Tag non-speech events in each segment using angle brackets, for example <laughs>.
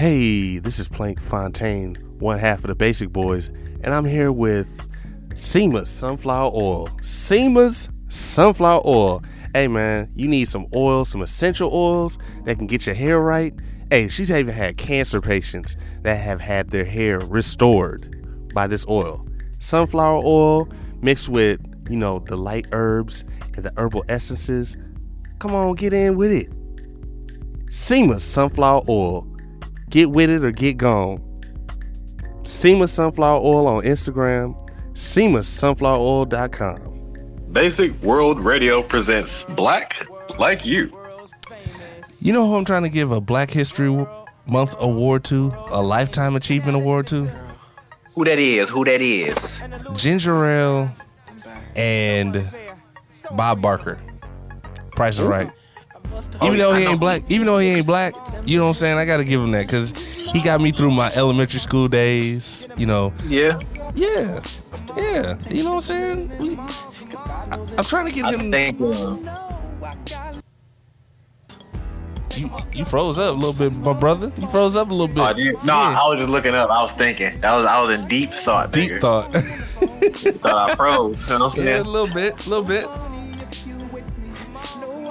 Hey, this is Plank Fontaine, one half of the Basic Boys, and I'm here with SEMA's Sunflower Oil. SEMA's Sunflower Oil. Hey man, you need some oil, some essential oils that can get your hair right. Hey, she's even had cancer patients that have had their hair restored by this oil. Sunflower oil mixed with, you know, the light herbs and the herbal essences. Come on, get in with it. SEMA's Sunflower Oil. Get with it or get gone. SEMA Sunflower Oil on Instagram, SEMASunflowerOil.com. Basic World Radio presents Black Like You. You know who I'm trying to give a Black History Month award to? A Lifetime Achievement Award to? Who that is? Who that is? Ginger Ale and Bob Barker. Price is right. Even though he ain't black, even though he ain't black, you know what I'm saying? I gotta give him that because he got me through my elementary school days. You know, Yeah. yeah, yeah. You know what I'm saying? We, I, am trying to get I him. think uh, You, you froze up a little bit, my brother. You froze up a little bit. oh, dude, no, Yeah. I was just looking up. I was thinking. That was I was in deep thought. Deep nigga. thought. Thought I froze. You know what I'm <laughs> yeah, a little bit, a little bit.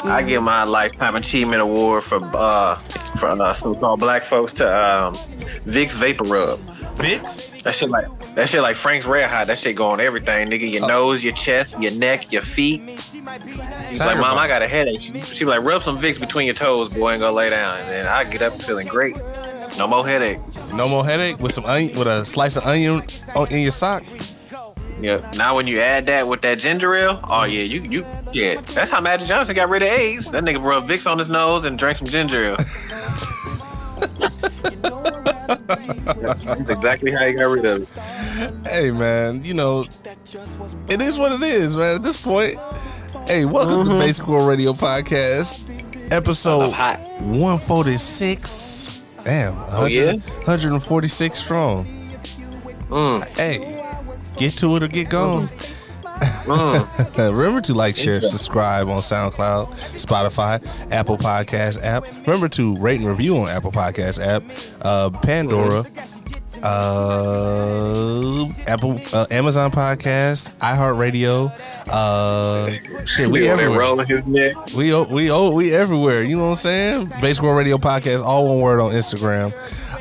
I give my lifetime achievement award for uh for uh, so-called black folks to um Vicks Vapor Rub. Vicks. That shit like that shit like Frank's Red Hot. That shit go on everything, nigga. Your Oh. nose, your chest, your neck, your feet. He's like, Mom. I got a headache. She, like, rub some Vicks between your toes, boy, and go lay down. And then I get up feeling great. No more headache. No more headache with some onion, with a slice of onion on, in your sock. Yeah. Now when you add that with that ginger ale, oh yeah, you you yeah. That's how Magic Johnson got rid of AIDS. That nigga rubbed Vicks on his nose and drank some ginger ale. That's exactly how he got rid of it. Hey man, you know, it is what it is, man. At this point, hey, welcome to the Basic World Radio Podcast, episode I'm 146. Damn, 100, Oh, yeah? 146 strong. Mm, Hey, get to it or get gone. mm. <laughs> Remember to like, share, subscribe on SoundCloud, Spotify, Apple Podcast app. Remember to rate and review on Apple Podcast app, uh, Pandora, uh, Apple, uh, Amazon Podcast, iHeartRadio. Uh, shit, we everywhere. rolling his neck. We oh, we oh we everywhere. You know what I'm saying? World Radio Podcast, all one word on Instagram.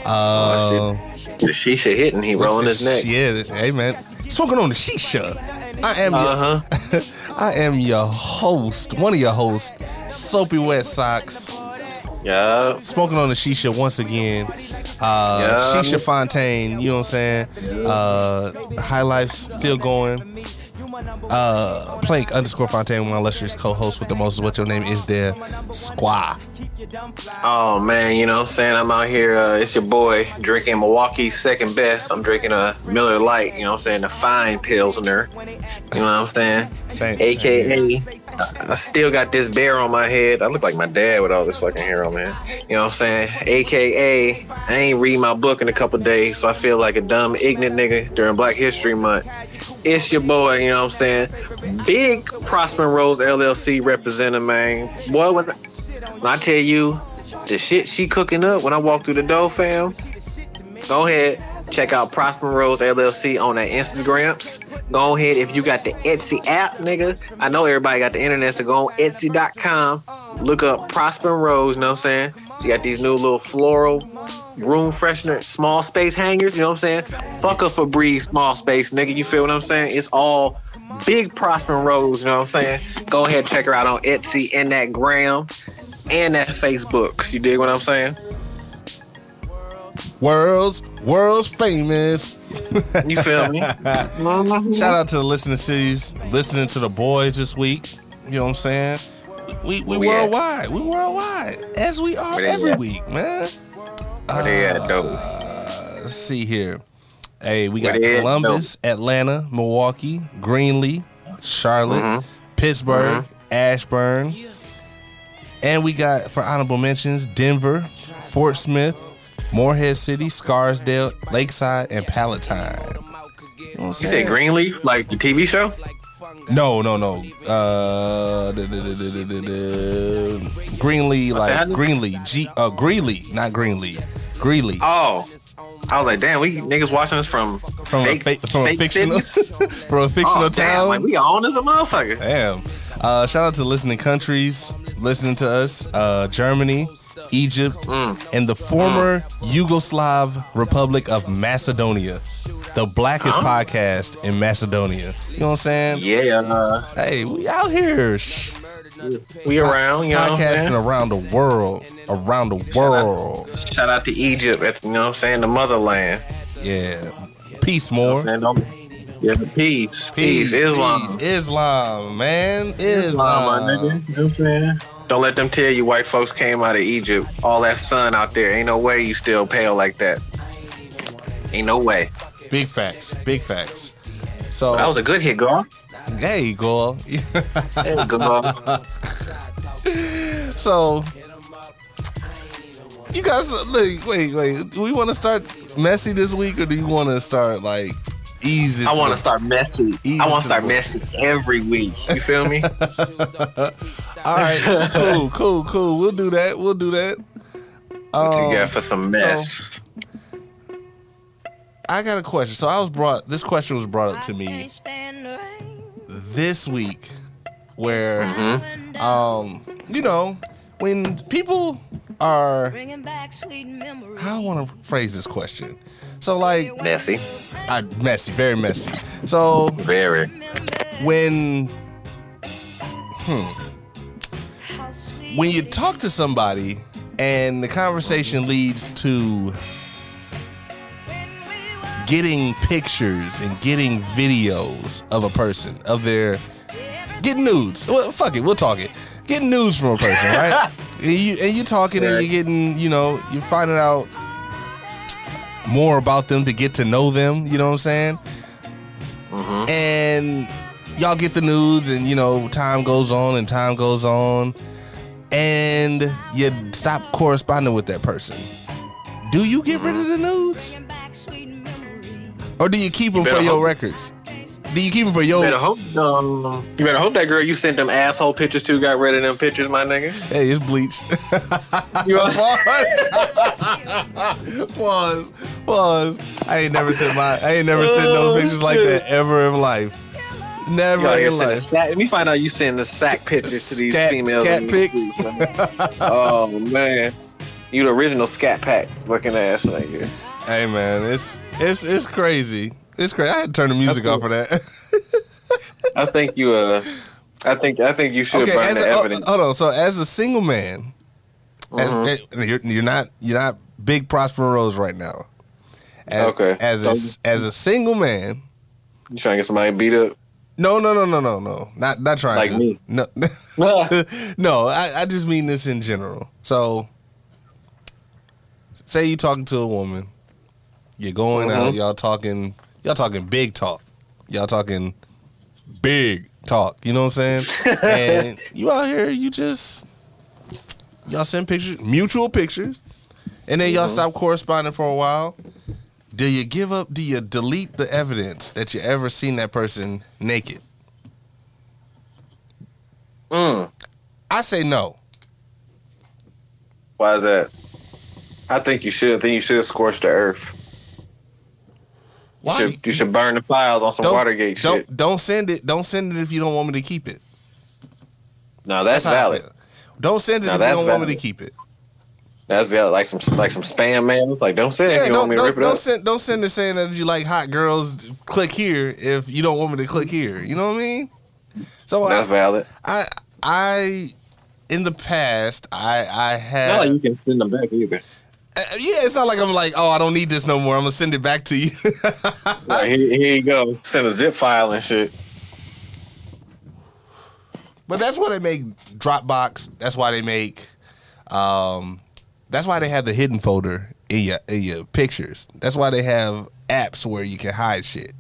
Uh, The shisha hitting, he rolling his neck. Yeah, hey man, smoking on the shisha. I am your, Uh huh. <laughs> I am your host, one of your hosts, Soapy Wet Socks. Yeah. Smoking on the shisha once again. Uh, Yeah. Shisha Fontaine, you know what I'm saying? Uh, High Life's still going. Uh, Plank underscore Fontaine, my illustrious co-host with the most. What your name is there? Squaw. Oh man, you know what I'm saying? I'm out here, uh, it's your boy drinking Milwaukee's second best. I'm drinking a Miller Lite, you know what I'm saying? The fine Pilsner. You know what I'm saying? Same, same. AKA, I I still got this bear on my head. I look like my dad with all this fucking hair on, man. You know what I'm saying? AKA, I ain't read my book in a couple days, so I feel like a dumb, ignorant nigga during Black History Month. It's your boy, you know what I'm saying? Big Prosper Rose LLC representative, man. Boy, when, when I tell you the shit she cooking up when I walk through the door, fam, go ahead. Check out Prosper Rose LLC on that Instagrams. Go ahead if you got the Etsy app, nigga. I know everybody got the internet, so go on Etsy.com. Look up Prosper Rose, you know what I'm saying? She got these new little floral room freshener, small space hangers, you know what I'm saying? Fuck a Febreze small space, nigga. You feel what I'm saying? It's all big Prosper Rose, you know what I'm saying? Go ahead check her out on Etsy and that gram and that Facebook. You dig what I'm saying? World's world's famous. You feel me? <laughs> Shout out to the listening cities, listening to the boys this week. You know what I'm saying? We we Where we at? worldwide. We worldwide. As we are every at? week, man. Where they at, though? Uh, let's see here. Hey, we got they at, Columbus, Atlanta, Milwaukee, Greenlee, Charlotte, Mhm. Pittsburgh, Ashburn. And we got for honorable mentions Denver, Fort Smith, Morehead City, Scarsdale, Lakeside, and Palatine. You know You said Greenleaf, like the TV show? No, no, no. Uh, da- da- da-. Greenlee, like? Greenlee, G, uh, Greeley, not Greenlee. Greeley. Oh, I was like, damn, we niggas watching this from from fake, a, fa- from a fictional <laughs> from a fictional oh, damn, town. like we on as a motherfucker. Damn. Uh, shout out to listening countries, listening to us. Uh, Germany, Egypt, Mm. and the former Yugoslav Republic of Macedonia. The blackest podcast in Macedonia. You know what I'm saying? Yeah, uh, Hey, we out here sh- we around, you know podcasting around the world. Around the world. Shout out to Egypt, at, you know what I'm saying, the motherland. Yeah. Peace more. Man, don't- yeah, peace, peace, Islam. peace. Islam, man. Islam, my Islam. nigga. You know what I'm saying? Don't let them tell you white folks came out of Egypt. All that sun out there. Ain't no way you still pale like that. Ain't no way. Big facts. Big facts. So That was a good hit, girl. Hey, girl. Hey, girl. so, you guys, look, wait, wait. Do we want to start messy this week, or do you want to start like easy? I want to start messy. Easy I want to to start the- messy every week. You feel me? <laughs> All right, cool, cool, cool. We'll do that. We'll do that. what you Um, got for some mess? I got a question. So I was brought. This question was brought up to me this week, where, Mm-hmm. um, you know, when people are, Bringing back sweet memories. how I want to phrase this question. So like, messy. I, messy, very messy. So Very. when hmm when you talk to somebody and the conversation leads to getting pictures and getting videos of a person of their getting nudes well fuck it we'll talk it getting news from a person right? <laughs> And you and you talking and you're getting you know you're finding out more about them to get to know them you know what i'm saying? Mm-hmm. And y'all get the nudes and you know time goes on and time goes on. And you stop corresponding with that person. Do you get rid of the nudes? Bringing back sweet memories. or do you keep them better for your hope- records do you keep them for You better hope. Um, you better hope that girl you sent them asshole pictures to got rid of them pictures, my nigga. hey it's bleach <laughs> pause <laughs> pause pause i ain't never sent my i ain't never sent no Oh, pictures like that ever in life never here in life Let me find out you sending the sack pictures to these Scat- females. scat pics. oh man, you the original scat pack looking ass nigga. Hey man, it's it's it's crazy. It's great. I had to turn the music off for that. I think you uh, I think I think you should okay, burn as the a, oh, evidence. hold on. So as a single man, Mm-hmm. eh, you're, you're not you're not big Prosper Rose right now. As, Okay. As a, So- as a single man, You trying to get somebody beat up? no, no, no, no, no, no, not not trying Like to. me. No, <laughs> no. I, I just mean this in general. So, say you talking to a woman, you're going out, Mhm. y'all talking, y'all talking big talk, y'all talking big talk. You know what I'm saying? <laughs> and you out here, you just y'all send pictures, mutual pictures, and then y'all stop corresponding for a while. Do you give up? Do you delete the evidence that you ever seen that person naked? Mm. I say no. Why is that? I think you should. I think you should scorch the earth. You should, you should burn the files on some Watergate don't, shit. Don't send it. Don't send it if you don't want me to keep it. No, that's, I valid. Don't send it if you don't want me to keep it. That's valid. Like some like some spam man. Like don't it Yeah, if you don't want me to don't, rip it don't up. send don't send it saying that you like hot girls. Click here if you don't want me to click here. You know what I mean? So That's I, valid. I I in the past I I Not had like you can send them back either. Uh, yeah. It's not like I'm like oh I don't need this no more. I'm gonna send it back to you. <laughs> Like, here, here you go. Send a zip file and shit. But that's why they make Dropbox. That's why they make. Um, that's why they have the hidden folder in your in your pictures. That's why they have apps where you can hide shit.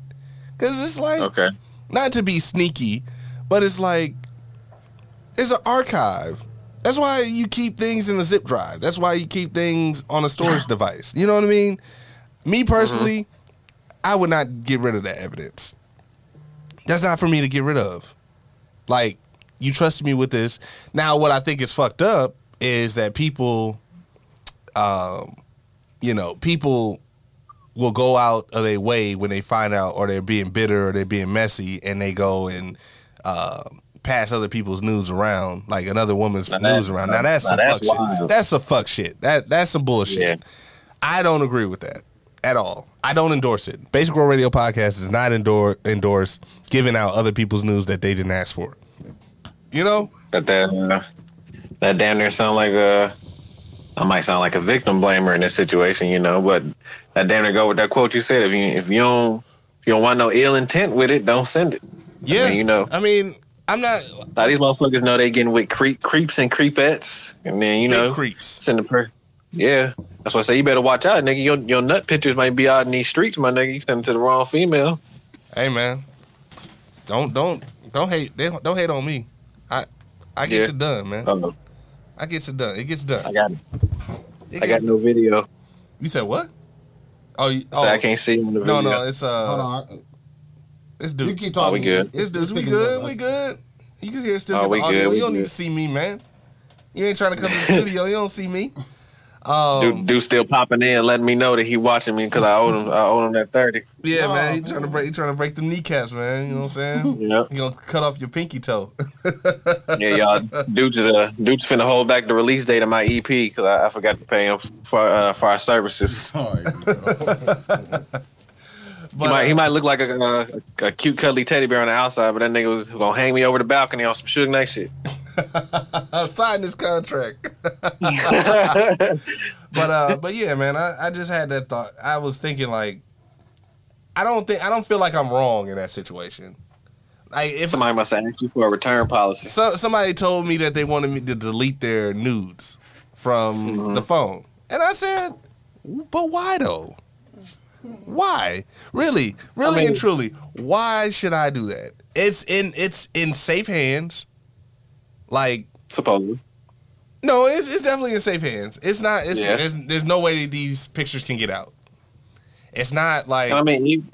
Cause it's like Okay. not to be sneaky, but it's like it's an archive. That's why you keep things in a zip drive. That's why you keep things on a storage device. You know what I mean? Me personally, I would not get rid of that evidence. That's not for me to get rid of. Like, you trusted me with this. Now, what I think is fucked up is that people um, you know, people will go out of their way when they find out or they're being bitter or they're being messy and they go and uh, pass other people's news around, like another woman's Now that- news around. Now that's now some that's fuck shit. That's some fuck shit. That that's some bullshit. Yeah. I don't agree with that at all. I don't endorse it. Basic World Radio Podcast is not endor- endorse giving out other people's news that they didn't ask for. You know? But that uh, that damn near sound like a I might sound like a victim blamer in this situation, you know, but that damn near go with that quote you said. If you if you don't if you don't want no ill intent with it, don't send it. Yeah. mean, you know. I mean, I'm not Now these motherfuckers know they getting with creep creeps and creepettes, and then you know creeps. send the per. Yeah, that's why I say you better watch out, nigga. Your your nut pictures might be out in these streets, my nigga. You send it to the wrong female. Hey man. Don't don't don't hate they don't, don't hate on me. I I get Yeah. it done, man. Oh, I get it done. It gets done. I got It I got no video, You said what? Oh, you, so oh I can't see on the no no, it's uh Hold on. It's You dude. keep Oh, talking. we good. It's dude. We good. We good. You can hear still Oh, get we the audio. good, you don't need to see me, man. You ain't trying to come to the <laughs> studio. You don't see me. Um, Dude, dude still popping in, letting me know that he watching me because I owed him. I owed him that thirty. Yeah, No. man. He trying to break. He trying to break the kneecaps, man. You know what I'm saying? <laughs> Yep. You gonna cut off your pinky toe? Yeah, y'all. Dude's uh, dude's finna hold back the release date of my EP because I, I forgot to pay him for uh, for our services. <laughs> Sorry. But, he might he uh, might look like a, a, a cute cuddly teddy bear on the outside, but that nigga was gonna hang me over the balcony on some Suge Knight shit. <laughs> sign this contract. <laughs> <laughs> but uh, but yeah, man. I, I just had that thought. I was thinking like, I don't think I don't feel like I'm wrong in that situation. Like if Somebody must ask you for a return policy. so, somebody told me that they wanted me to delete their nudes from Mm-hmm. the phone, and I said, but why though? Why? Really, really mean- and truly, why should I do that? It's in it's in safe hands. Like Supposedly. no, it's, it's definitely in safe hands. It's not. It's, Yeah. there's, there's no way that these pictures can get out. It's not like I mean,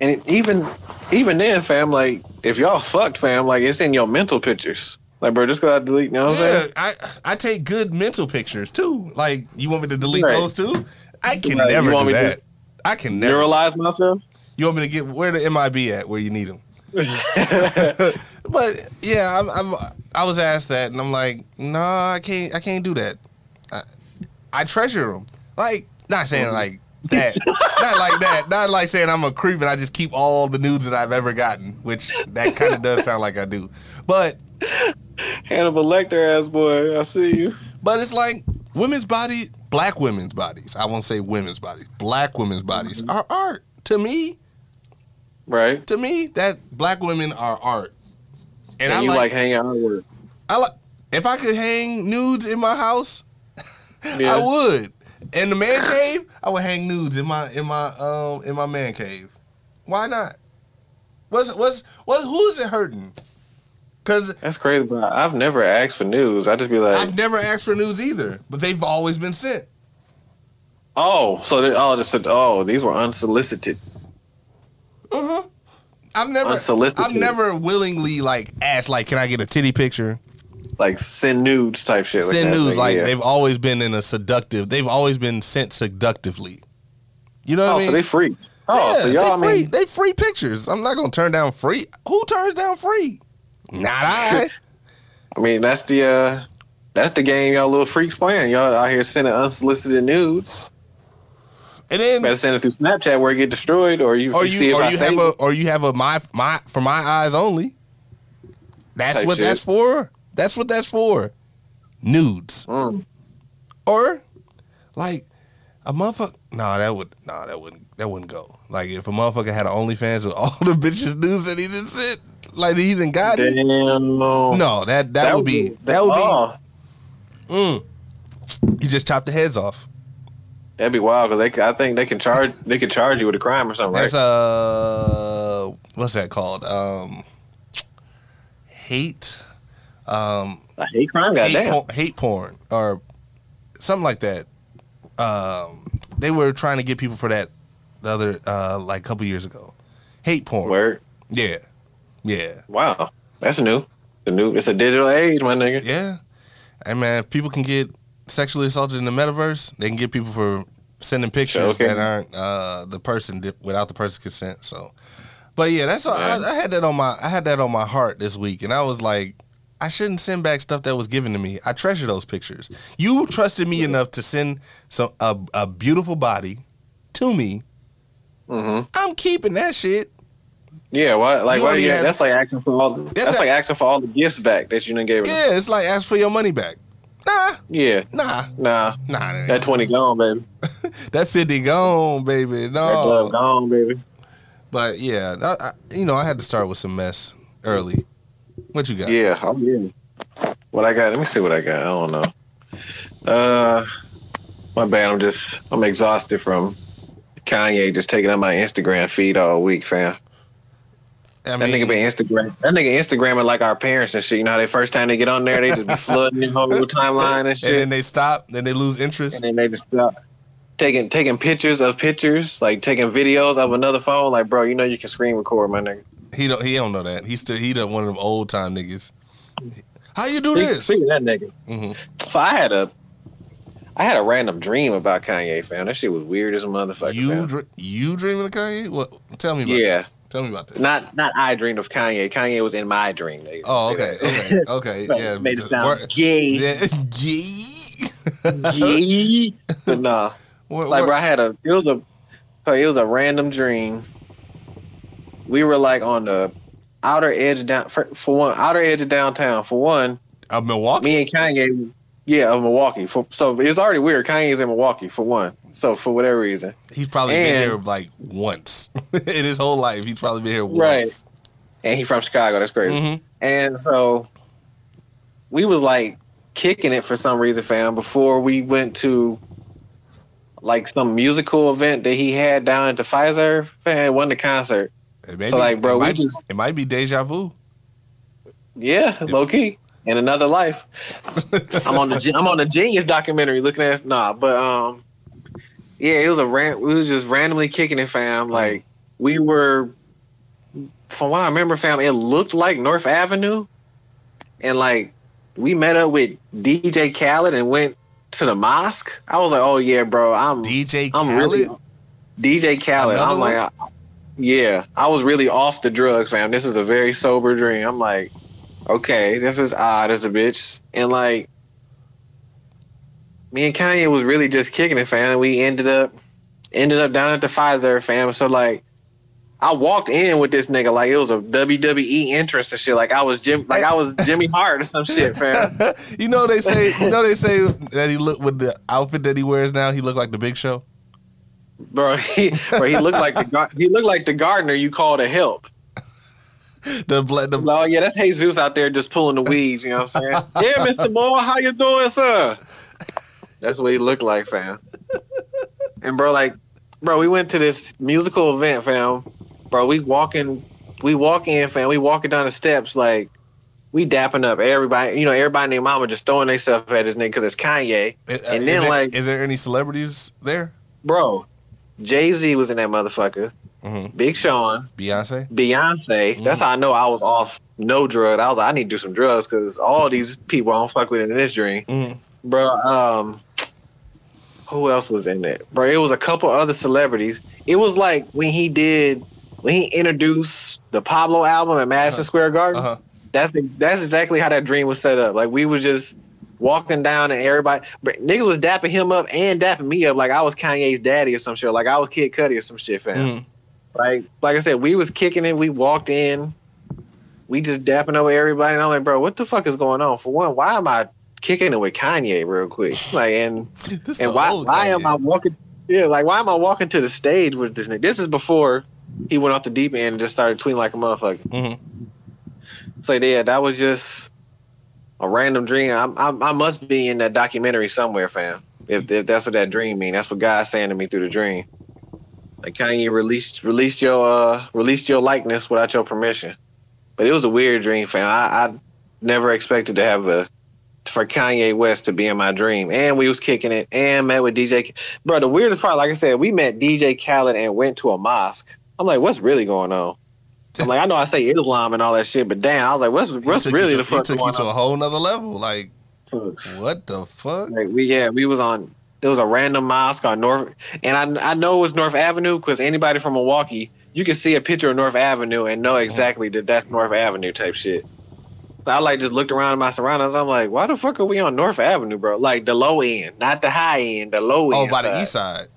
and even even then, fam, like if y'all fucked, fam, like it's in your mental pictures. Like, bro, just gotta delete. You know what I'm yeah. saying? I I take good mental pictures too. Like you want me to delete Right. those too? I can Right. Never want do me to that. I can never. Neuralize myself. You want me to get where the MIB at where you need them? <laughs> but yeah, I'm, I'm I was asked that and I'm like, nah, I can't I can't do that. I, I treasure them. Like not saying mm-hmm. like that, not like that, not like saying I'm a creep and I just keep all the nudes that I've ever gotten, which that kind of does sound like I do. But Hannibal Lecter ass boy, I see you. but it's like women's body, black women's bodies. I won't say women's bodies. Black women's bodies are art to me. Right. To me, that black women are art. And, And, I you like, like, hang out work. I like if I could hang nudes in my house, <laughs> Yeah. I would. In the man cave, I would hang nudes in my in my um in my man cave. Why not? What's what's what who is it hurting? Cause That's crazy, but I've never asked for news. I just be like, I've never asked for news either, but they've always been sent. oh, so they, all just said, oh, these were unsolicited. Uh-huh. I've never Unsolicited. I've never willingly like asked like, can I get a titty picture? Like send nudes type shit. Send that. nudes like yeah. they've always been in a seductive. They've always been sent seductively. You know what Oh, I mean? so they freaks. Oh, Yeah, so y'all, they free. mean, they free pictures. I'm not gonna turn down free. Who turns down free? Not I. I mean, that's the uh, that's the game y'all little freaks playing. Y'all out here sending unsolicited nudes. and then, Better send it through Snapchat where it get destroyed, or you, or you see if or I you have a, or you have a my my for my eyes only. That's Type what shit. that's for. That's what that's for. Nudes Mm. or like a motherfucker. No, that would no, that wouldn't that wouldn't go. Like if a motherfucker had an OnlyFans with all <laughs> the bitches nudes that he didn't sent, like he didn't got it. Damn. No, that that, would be that would be. Mm, you just chop the heads off. that'd be wild because they. I think they can charge. they can charge you with a crime or something, right? That's uh, what's that called? Um, hate, um, a hate crime. hate, Goddamn. por- hate porn or something like that. Um, they were trying to get people for that the other uh, like a couple years ago. Hate porn. Word. Yeah, yeah, Wow. That's new. The new. It's a digital age, my nigga. yeah. Hey man, if people can get sexually assaulted in the metaverse, they can get people for sending pictures Okay. that aren't uh, the person without the person's consent. So, but yeah, that's all. I, I had that on my I had that on my heart this week, and I was like, I shouldn't send back stuff that was given to me. I treasure those pictures. You trusted me enough to send some a, a beautiful body to me. Mm-hmm. I'm keeping that shit. Yeah, why? Like, You why? only Yeah, had- that's like asking for all. That's, a- like asking for all the gifts back that you didn't give. Yeah. Yeah, it's like ask for your money back. Nah, yeah. nah, Nah, nah. That, twenty gone, baby. <laughs> that fifty gone, baby. That glove No, gone, baby. but yeah, I, I, you know, I had to start with some mess early. What you got? Yeah, I'm in. What I got? Let me see what I got. I don't know. Uh, my bad. I'm just I'm exhausted from Kanye just taking up my Instagram feed all week, fam. I That nigga be Instagram. That nigga Instagramming like our parents and shit. You know how they first time they get on there, they just be flooding your whole timeline and shit. <laughs> and then they stop, then they lose interest. and then they just stop taking taking pictures of pictures, like taking videos of another phone. Like, bro, you know you can screen record, my nigga. He don't. He don't know that. He's still. He the one of them old time niggas. How you do this? Speaking of that nigga, Mhm. so I had a, I had a random dream about Kanye, fam. That shit was weird as a motherfucker. You dr- you dreaming of Kanye? What? Tell me about Yeah. this. Tell me about this. not not I dreamed of Kanye. Kanye was in my dream. Oh, okay, okay, okay. <laughs> Right, Yeah, made it sound gay. <laughs> Yeah, gay. Yeah. but nah, <laughs> What- like what- bro, I had a it was a it was a random dream. We were like on the outer edge of down for, for one outer edge of downtown. For one, of Milwaukee. me and Kanye, yeah, of Milwaukee. For so it's already weird. Kanye's in Milwaukee for one. So for whatever reason, He's probably been here like once <laughs> in his whole life. He's probably been here once. Right. and he from Chicago. That's crazy. Mhm. And so we was like kicking it for some reason, fam, before we went to like some musical event that he had down at the Pfizer. Fam, won wasn't concert. It So, be- like, bro, it we might, just- it might be deja vu. Yeah, low key. In another life. I'm on the I'm on the Genius documentary looking at nah, but um yeah, it was a ran we was just randomly kicking it, fam. Like we were from what I remember, fam, it looked like North Avenue. And like we met up with DJ Khaled and went to the mosque. I was like, Oh yeah, bro, I'm DJ I'm Khaled. really DJ Khaled. Another I'm like. I- yeah, I was really off the drugs, fam. This is a very sober dream. I'm like, okay, this is odd as a bitch, and like, me and Kanye was really just kicking it, fam. And we ended up ended up down at the Pfizer, fam. So like. I walked in with this nigga like it was a WWE entrance and shit. Like I was Jim, like I was <laughs> Jimmy Hart or some shit, fam. <laughs> you know they say you know they say that he looked with the outfit that he wears now. He looked like the Big Show. Bro, he, bro, he looked like the he looked like the gardener you called to help. <laughs> The black the Oh yeah, that's Jesus out there just pulling the weeds. You know what I'm saying? <laughs> yeah, Mr. Moore, how you doing, sir? That's what he looked like, fam. And bro, like, bro, we went to this musical event, fam. Bro, we walking, we walk in, fam. We walking down the steps, like, we dapping up everybody. You know, everybody their mama just throwing themselves at this nigga because it's Kanye, Is- and uh, is then, there- like- is there any celebrities there? bro. Jay Z was in that motherfucker. Mhm. Big Sean. Beyonce. Beyonce. That's how I know I was off no drug. I was like, I need to do some drugs because all these people I don't fuck with in this dream, Mhm. bro. Um, who else was in it, bro? It was a couple other celebrities. It was like when he did when he introduced the Pablo album at Madison Uh-huh. Square Garden. Uh huh. That's the, that's exactly how that dream was set up. Like we was just walking down and everybody, but niggas was dapping him up and dapping me up like I was Kanye's daddy or some shit. Like I was Kid Cudi or some shit, fam. Mhm. Like like I said, we was kicking it. We walked in. We just dapping up with everybody, and I'm like, bro, what the fuck is going on? For one, why am I kicking it with Kanye real quick? <laughs> Like, and <laughs> This and why why Kanye. am I walking? Yeah, like why am I walking to the stage with this nigga? This is before he went off the deep end and just started tweeting like a motherfucker. Mm-hmm. So yeah, that was just a random dream. I, I, I must be in that documentary somewhere, fam. If, if that's what that dream mean, that's what God's saying to me through the dream. Like Kanye released released your uh released your likeness without your permission. But it was a weird dream, fam. I, I never expected to have a for Kanye West to be in my dream, and we was kicking it, and met with DJ. K- Bro, the weirdest part, like I said, we met DJ Khaled and went to a mosque. I'm like, what's really going on? I'm like, I know I say Islam and all that shit, but damn, I was like, what's what's really to- the fuck He took you to on? a whole nother level. Like what the fuck? Like we yeah, we was on there was a random mosque on North, and I I know it was North Avenue because anybody from Milwaukee, you can see a picture of North Avenue and know exactly that that's North Avenue type shit. So I like just looked around in my surroundings. I'm like, why the fuck are we on North Avenue, bro? Like the low end, not the high end, the low oh, end. Oh, by the east side.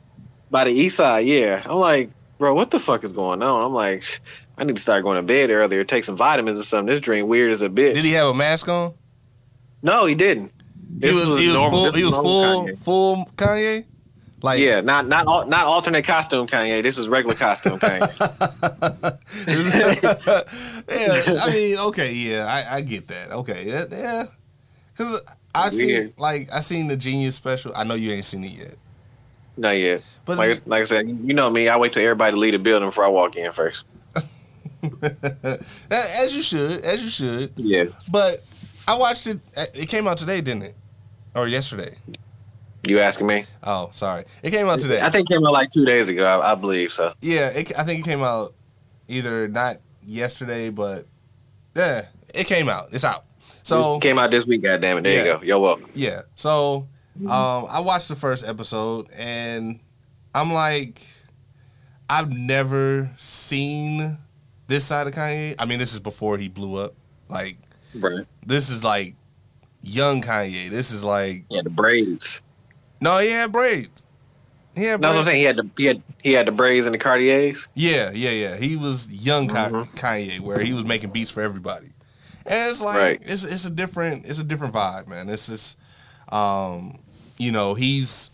By the east side, yeah. I'm like, bro, what the fuck is going on? I'm like, I need to start going to bed earlier, take some vitamins or something. This drink weird as a bitch. Did he have a mask on? no, he didn't. He This was, he was normal- full. He was full. Kanye. Full Kanye. Like Yeah, not not not alternate costume Kanye. This is regular costume Kanye. <laughs> yeah, I mean, okay, yeah, I, I get that. Okay, yeah, yeah. Cause I seen Weird. like I seen the Genius special. I know you ain't seen it yet, Not yet. but Like like I said, you know me. I wait till everybody to leave the building before I walk in first. <laughs> as you should, as you should. Yeah. But I watched it. It came out today, didn't it? Or yesterday? You asking me? Oh, sorry. It came out today. I think it came out like two days ago. I, I believe so. Yeah, it, I think it came out either not yesterday, but yeah, it came out. It's out. So it came out this week. God damn it! There Yeah. you go. You're welcome. yeah, so um, I watched the first episode and I'm like, I've never seen this side of Kanye. I mean, this is before he blew up. Like, Right. this is like young Kanye. This is like Yeah, the braids. no, he had braids. He had No, braids. that's what I'm saying. He had the he had he had the braids and the Cartiers. Yeah, yeah, yeah. He was young Mhm. Kanye, where he was making beats for everybody, and it's like Right. it's it's a different it's a different vibe, man. It's just, um, you know, he's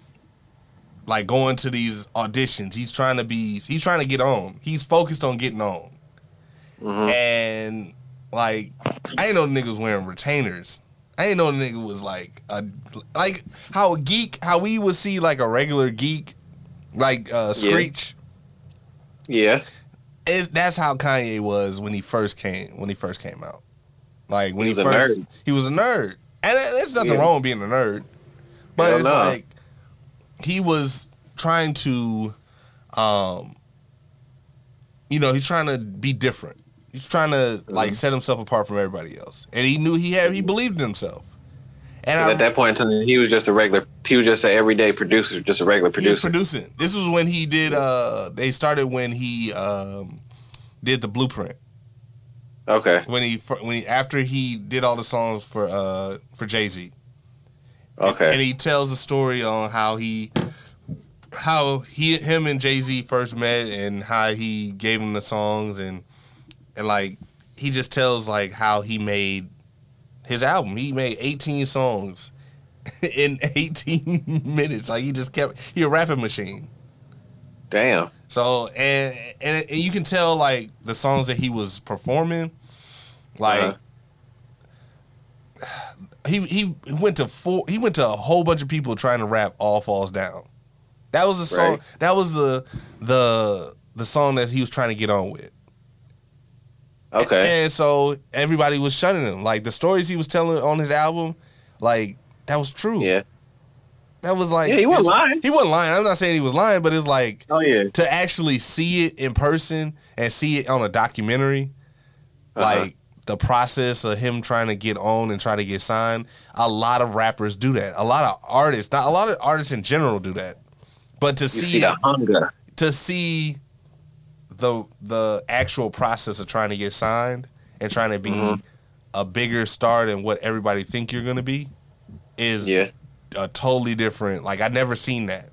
like going to these auditions. He's trying to be he's trying to get on. He's focused on getting on, Mhm. and like I ain't know niggas wearing retainers. I ain't know nigga was like a like how a geek how we would see like a regular geek like uh Screech Yeah. it, that's how Kanye was when he first came when he first came out. Like when He he, a first nerd. he was a nerd, and there's nothing Yeah. wrong with being a nerd, but Hell it's no. like he was trying to, um, you know, he's trying to be different. He's trying to Mm-hmm. like set himself apart from everybody else, and he knew he had he believed in himself. And And I, at that point in time, he was just a regular. He was just an everyday producer, just a regular he was producer. producing. This was when he did. uh They started when he um did the blueprint. Okay. when he when he after he did all the songs for uh for Jay Z. Okay. And he tells a story on how he how he him and Jay Z first met and how he gave him the songs and and like he just tells like how he made his album. He made 18 songs <laughs> in 18 <laughs> minutes. Like he just kept he a rapping machine. Damn. So and, and and you can tell like the songs that he was performing, like Uh-huh. <sighs> he he went to four. He went to a whole bunch of people trying to rap. All falls down. That was the song. Right. That was the the the song that he was trying to get on with. Okay. And so everybody was shunning him. Like the stories he was telling on his album, like that was true. Yeah. That was like Yeah, he wasn't lying. He wasn't lying. I'm not saying he was lying, but it's like Oh yeah. to actually see it in person and see it on a documentary, Uh-huh. like the process of him trying to get on and try to get signed. A lot of rappers do that. A lot of artists, not a lot of artists in general, do that. But to You see, see the hunger. to see the the actual process of trying to get signed and trying to be Mhm. a bigger star than what everybody think you're gonna be is Yeah. a totally different. Like I never seen that.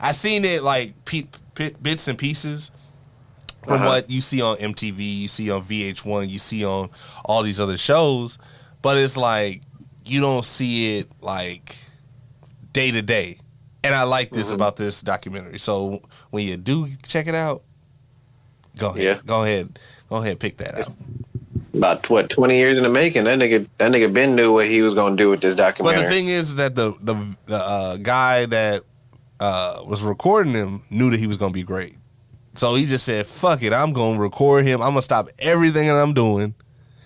I seen it like pe- pe- bits and pieces from Uh-huh. what you see on MTV, you see on VH1, you see on all these other shows, but it's like you don't see it like day to day. And I like this Mhm. about this documentary. So when you do check it out, go ahead, Yeah. go ahead, go ahead, pick that out. About what twenty years in the making. That nigga. That nigga Ben knew what he was gonna do with this documentary. But the thing is that the the, the uh, guy that uh, was recording him knew that he was gonna be great. So he just said, "Fuck it, I'm gonna record him. I'm gonna stop everything that I'm doing,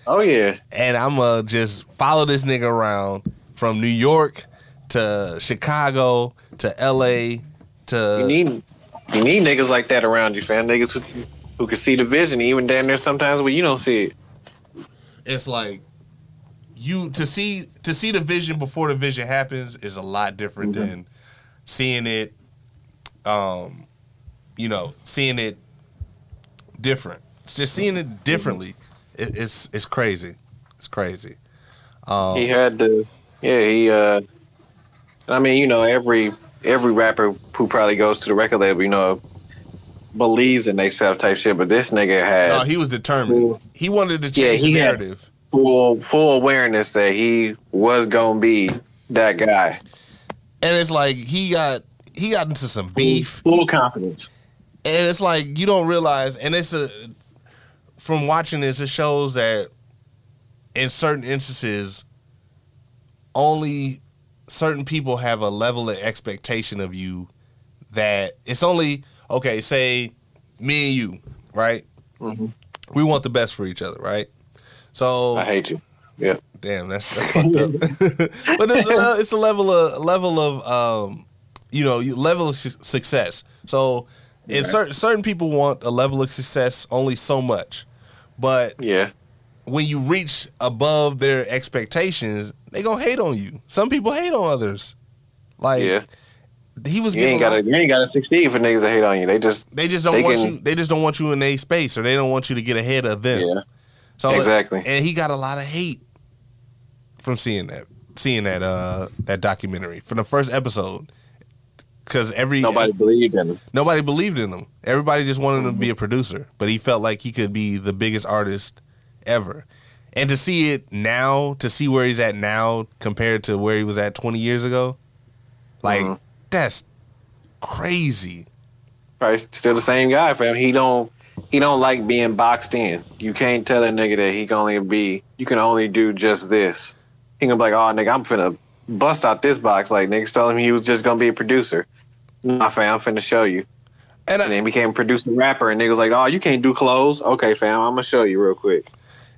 oh yeah. and I'm gonna just follow this nigga around from New York to Chicago to L.A. to You need you need niggas like that around you, fam. Niggas who who can see the vision, even down there sometimes when you don't see it. it's like you to see to see the vision before the vision happens is a lot different Mhm. than seeing it, um, you know, seeing it different. It's just seeing it differently. It, it's it's crazy. It's crazy. Um, He had to, yeah. He, uh, I mean, you know, every every rapper who probably goes to the record label, you know, believes in themselves type shit. But this nigga had no, he was determined. He wanted to Yeah, change he the had- narrative. full full awareness that he was gonna be that guy. and it's like he got he got into some beef full confidence. and it's like you don't realize and it's a from watching this it shows that in certain instances only certain people have a level of expectation of you that it's only okay say me and you right Mhm. we want the best for each other right so I hate you. Yeah, Damn, that's that's fucked up. <laughs> but it's, uh, it's a level of level of um, you know, you- level of su- success. So, in Right. certain certain people want a level of success only so much, but yeah, when you reach above their expectations, they gonna hate on you. Some people hate on others. Like yeah. He was You getting, ain't gotta lot- you ain't gotta succeed for niggas to hate on you. They just they just don't they want can- you. They just don't want you in a space, or they don't want you to get ahead of them. yeah So exactly. and he got a lot of hate from seeing that seeing that uh that documentary from the first episode because every Nobody believed in him. nobody believed in him everybody just wanted him to be a producer but he felt like he could be the biggest artist ever and to see it now to see where he's at now compared to where he was at 20 years ago like Mhm. That's crazy Probably still the same guy, fam. He don't he don't like being boxed in. You can't tell a nigga that he can only be you can only do just this. He gonna be like, oh nigga, I'm finna bust out this box. Like niggas told him he was just gonna be a producer. Nah, fam, I'm finna show you. and, I, And then became a producer rapper, and niggas like, oh, you can't do clothes. Okay, fam, I'm gonna show you real quick.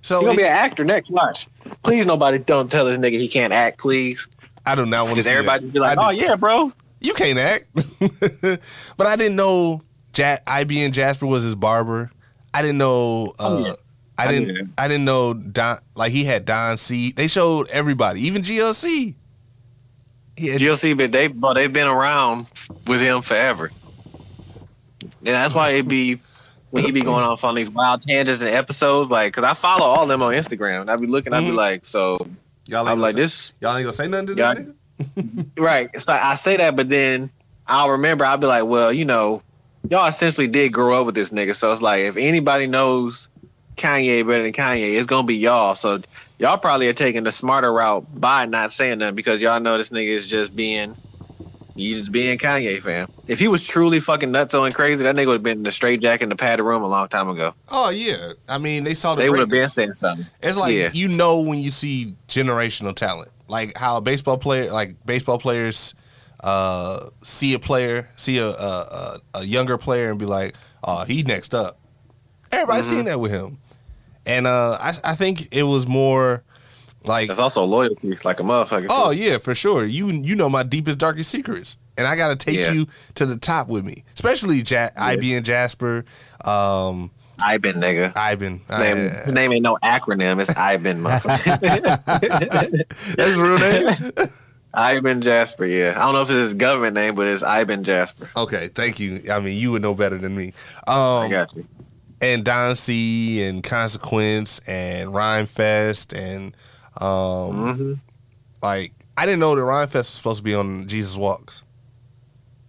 so He gonna be an actor next. Watch. Please, nobody don't tell this nigga he can't act, please. i do not want to everybody be like, I oh do- yeah, bro. You can't act. <laughs> but I didn't know ja- IB and Jasper was his barber. I didn't know. Uh, Oh, yeah. I I didn't. knew that. I didn't know Don. Like he had Don C. They showed everybody, even GLC. He had, GLC, but they but they've been around with him forever. And that's why it be when he be going off on these wild tangents and episodes, like, cause I follow all them on Instagram, and I be looking, I be Mhm. like, so y'all ain't I'm like say, this, Y'all ain't gonna say nothing to Yeah, this nigga. <laughs> right? So I say that, but then I'll remember, I'll be like, well, you know, y'all essentially did grow up with this nigga, so it's like if anybody knows Kanye better than Kanye, it's gonna be y'all. So y'all probably are taking the smarter route by not saying nothing because y'all know this nigga is just being you just being Kanye fan. If he was truly fucking nutso and crazy, that nigga would have been in the straight jacket in the padded room a long time ago. Oh yeah. I mean, they saw the. They would have been saying something. It's like Yeah. you know when you see generational talent, like how baseball player, like baseball players, uh, see a player, see a a, a, younger player, and be like, "Oh, he next up." Everybody's Mm-hmm. seen that with him, and uh, I I think it was more like, That's also loyalty, like a motherfucker. "Oh yeah, for sure." You you know my deepest darkest secrets, and I got to take Yeah. you to the top with me, especially ja- IB and Jasper, um, I been nigga. His name, I- his name ain't no acronym. It's Ivan. <laughs> motherfucker. that's his real name. <laughs> Ivan Jasper. Yeah, I don't know if it's his government name, but it's Ivan Jasper. Okay, thank you. I mean, you would know better than me. I Um, got you. and Don C and Consequence and Rhymefest and um, hmm like I didn't know that Rhymefest was supposed to be on Jesus Walks.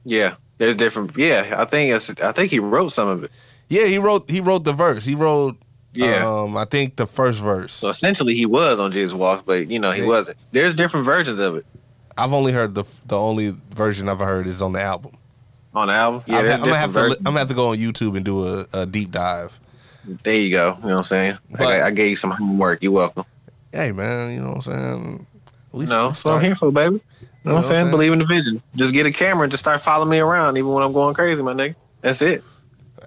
Yeah, there's different. Yeah, I think it's. I think he wrote some of it. Yeah, he wrote he wrote the verse. He wrote Yeah. um, I think the first verse. so essentially, he was on Jesus Walks, but you know he Yeah. wasn't. There's different versions of it I've only heard the the only version I've heard is on the album. on the album. Yeah, I'm, I'm gonna have different to. I'm gonna have to go on YouTube and do a, a deep dive. There you go. You know what I'm saying? But- I, I gave you some homework. You're welcome. Hey man, you know what I'm saying? At least No, what I'm here for, baby. You know, what I'm what I'm saying? saying? Believe in the vision. Just get a camera and just start following me around, even when I'm going crazy, my nigga. That's it.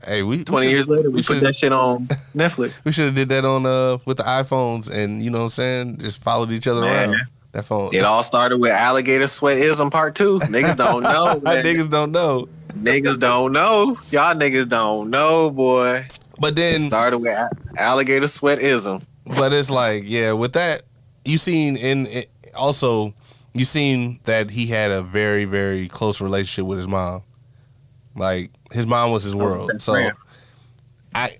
Hey, we we 20 should- years later, we, we put that shit on Netflix. <laughs> we should have did that on uh with the iPhones and you know what I'm saying? Just followed each other Man. around. That phone. It all started with alligator Sweat sweatism part two. Niggas don't know. <laughs> Niggas don't know. Niggas don't know. Y'all niggas don't know, boy. But It then started with alligator sweatism. but it's like, yeah, with that you seen in it, also you seen that he had a very very close relationship with his mom. Like his mom was his world. So. I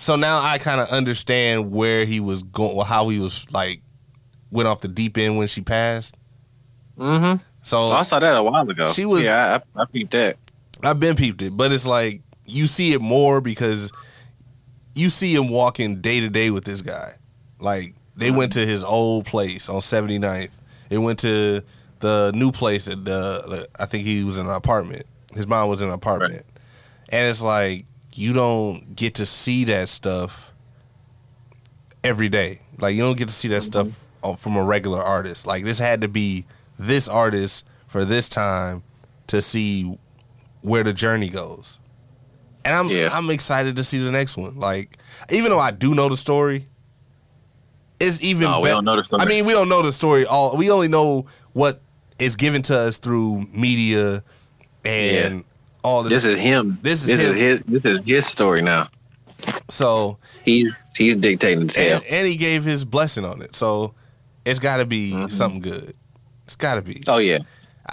so now I kind of understand where he was going, how he was like went off the deep end when she passed. Mm-hmm. So Oh, I saw that a while ago. She was- Yeah, I, I peeped that. I've been peeped it, but it's like you see it more because you see him walking day to day with this guy. Like they went to his old place on 79th. They went to the new place at the I think he was in an apartment. His mom was in an apartment. And it's like you don't get to see that stuff every day. Like you don't get to see that stuff mm-hmm. from a regular artist. Like this had to be this artist for this time to see where the journey goes. And I'm Yeah. I'm excited to see the next one. Like even though I do know the story, it's even No, we bet- don't know the story. I mean, we don't know the story all. We only know what is given to us through media and all this. This is him. This is this him. is his. This is his story now. so He's he's dictating the tale. and, and he gave his blessing on it. So it's got to be Mm-hmm. something good. It's got to be. Oh yeah,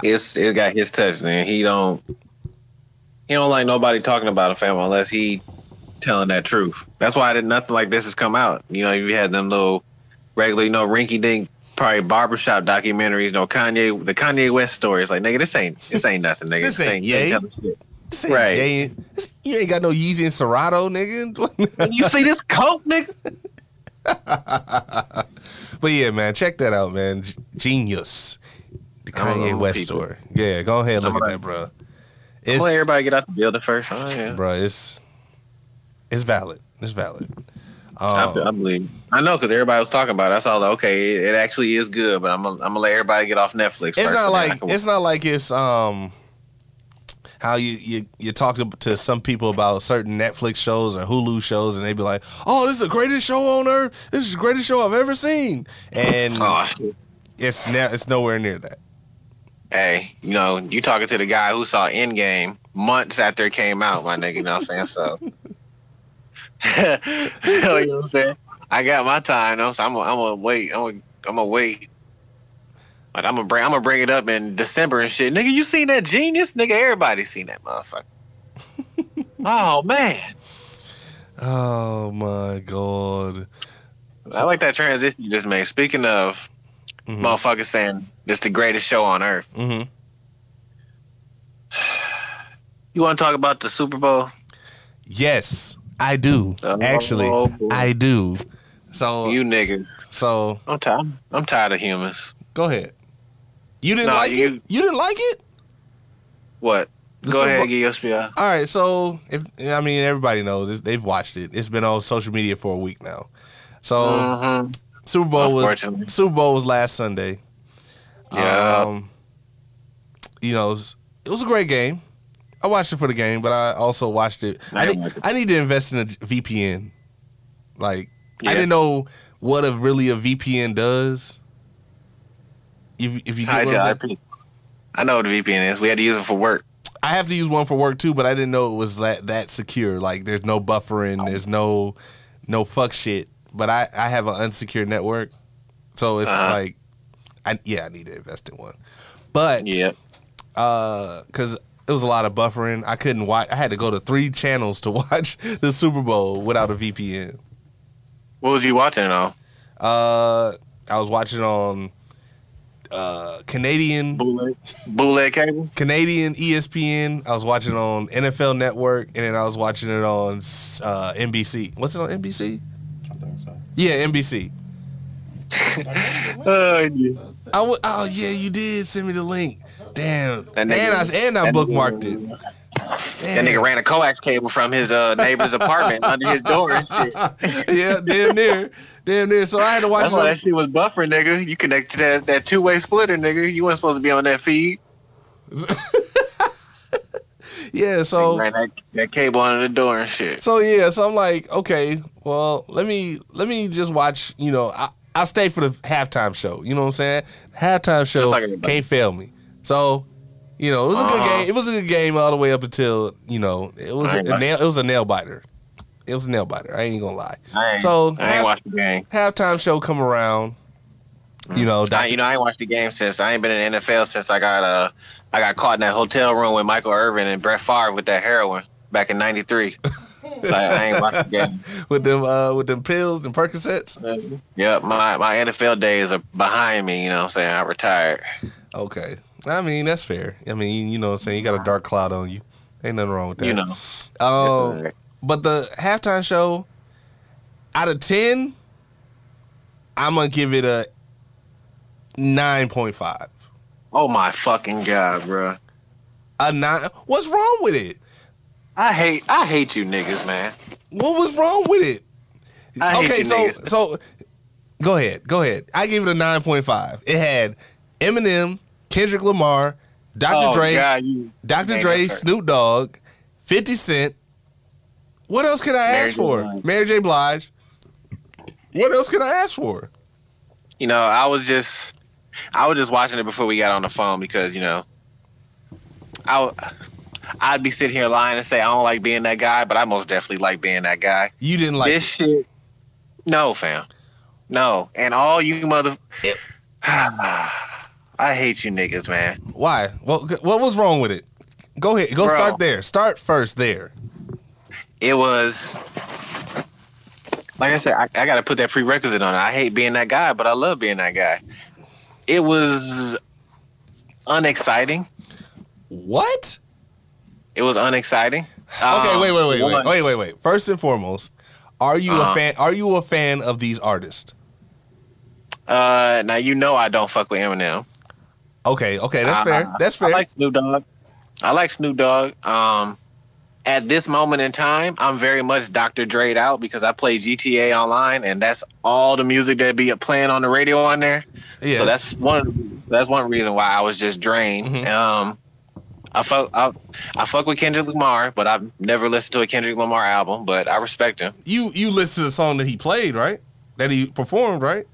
it's it got his touch, man. He don't he don't like nobody talking about a family unless he telling that truth. That's why I did nothing like this has come out. You know, you had them little regular, you know, rinky dink probably barbershop documentaries, no Kanye the Kanye West story. It's like nigga, this ain't this ain't nothing, nigga. This ain't you Ye. telling. This ain't- Right. You ain't, this- you ain't got no Yeezy and Serato, nigga. <laughs> And you see this coke, nigga? <laughs> but yeah, man, check that out, man. Genius, the Kanye West story. Yeah, go ahead, look at that, bro. Let It's everybody get out the building first. Oh, yeah. bro, it's it's valid. It's valid. I, Um, I believe. I know because everybody was talking about it. I saw like, okay, it, it actually is good, but I'm gonna, I'm gonna let everybody get off Netflix. it's not I like it's not like it's um how you you you talk to, to some people about certain Netflix shows or Hulu shows and they'd be like, "Oh, this is the greatest show on earth. This is the greatest show I've ever seen." And Oh, it's now it's nowhere near that. hey, you know, you talking to the guy who saw Endgame months after it came out, my nigga. You know what I'm saying? So, <laughs> you know what I'm saying? I got my time, though, so I'm gonna, I'm gonna wait. I'm gonna, I'm gonna wait. But I'm gonna bring, I'm gonna bring it up in December and shit. Nigga, you seen that genius? Nigga, everybody seen that motherfucker. <laughs> oh man, Oh my god. I like that transition you just made. Speaking of Mhm. motherfuckers saying this the greatest show on earth. Mhm. <sighs> You want to talk about the Super Bowl? Yes, I do. Oh, Actually, boy. I do. So You niggas. so I'm tired. I'm tired of humans. go ahead. You didn't Nah, like you- it? You didn't like it? What? Go Super ahead, give your spiel. All right, so if I mean everybody knows they've watched it. It's been on social media for a week now. So Mhm. Super Bowl was Super Bowl was last Sunday. Yeah. Um, you know, it was, it was a great game. I watched it for the game, but I also watched it. I, I need, it. I need to invest in a VPN. Like Yeah. I didn't know what a really a VPN does. If if you get what I know what a VPN is. We had to use it for work. I have to use one for work too, but I didn't know it was that that secure. Like there's no buffering, there's no no fuck shit. But I I have an unsecured network, so it's Uh-huh. like, I yeah I need to invest in one. But Yeah. uh, because it was a lot of buffering, I couldn't watch. I had to go to three channels to <laughs> watch the Super Bowl without a VPN. What was you watching on? Uh, I was watching on uh Canadian Bootleg. Bootleg cable. Canadian ESPN. I was watching on NFL Network, and then I was watching it on uh, NBC. What's it on NBC? I think so. Yeah, NBC. <laughs> Oh, yeah. I w- oh yeah, you did send me the link. Damn, That and I and I bookmarked it. That nigga ran a coax cable from his uh, neighbor's apartment under his door and shit. <laughs> yeah, damn near, damn near. So I had to watch. That's why that shit was buffering, nigga. You connect to that, that two way splitter, nigga. You weren't supposed to be on that feed. <laughs> yeah, so ran that, that cable under the door and shit. So yeah, so I'm like, okay, well, let me let me just watch. You know, I I'll stay for the halftime show. You know what I'm saying? Halftime show like can't fail me. So, you know, it was a good Uh-huh. game. It was a good game all the way up until you know it was a, like- nail. It was a nail biter. It was a nail biter. I ain't gonna lie. I ain't, So, I ain't watched the game. Halftime show come around. You know, I, you know, I ain't watched the game since I ain't been in the NFL since I got uh I got caught in that hotel room with Michael Irvin and Brett Favre with that heroin back in '93. <laughs> so I, I ain't watched the game. <laughs> with them uh with them pills and Percocets. Yep, my my NFL days are behind me. You know, what I'm saying I retired. Okay. I mean, that's fair. I mean, you know what I'm saying? You got a dark cloud on you. Ain't nothing wrong with that. You know, Um, but the halftime show, out of 10, I'm going to give it a 9.5. oh my fucking god, bro. A nine. What's wrong with it? I hate I hate you niggas, man. What was wrong with it? I hate okay, you so niggas. so go ahead, go ahead. I gave it a nine point five. It had Eminem, Kendrick Lamar, Dr. oh, Dre, God, you, Dr. Dre. Snoop Dogg, Fifty Cent. What else can I Mary ask J. for? Blige. Mary J. Blige. What else can I ask for? You know, I was just I was just watching it before we got on the phone because you know, I, I'd be sitting here lying and say I don't like being that guy, but I most definitely like being that guy. You didn't like this shit, no, fam, no, and all you mother. <sighs> It- <sighs> <sighs> I hate you niggas, man. why? What what was wrong with it? Go ahead. Go Bro. start there. Start first there. It was like I said, I, I got to put that prerequisite on it. I hate being that guy, but I love being that guy. It was unexciting. What? It was unexciting. Okay, Um, wait, wait, wait, wait, wait, wait, wait. First and foremost, are you a Uh-huh. fan? Are you a fan of these artists? Uh, now you know I don't fuck with Eminem. Okay, okay, that's Uh, fair. That's fair. I like Snoop Dogg. I like Snoop Dogg. Um, at this moment in time, I'm very much Dr. Dre'd out because I play GTA online, and that's all the music that be playing on the radio on there. Yes. So that's one. That's one reason why I was just drained. Mhm. Um, I fuck. I, I fuck with Kendrick Lamar, but I've never listened to a Kendrick Lamar album. But I respect him. you you listened to the song that he played, right? That he performed, right?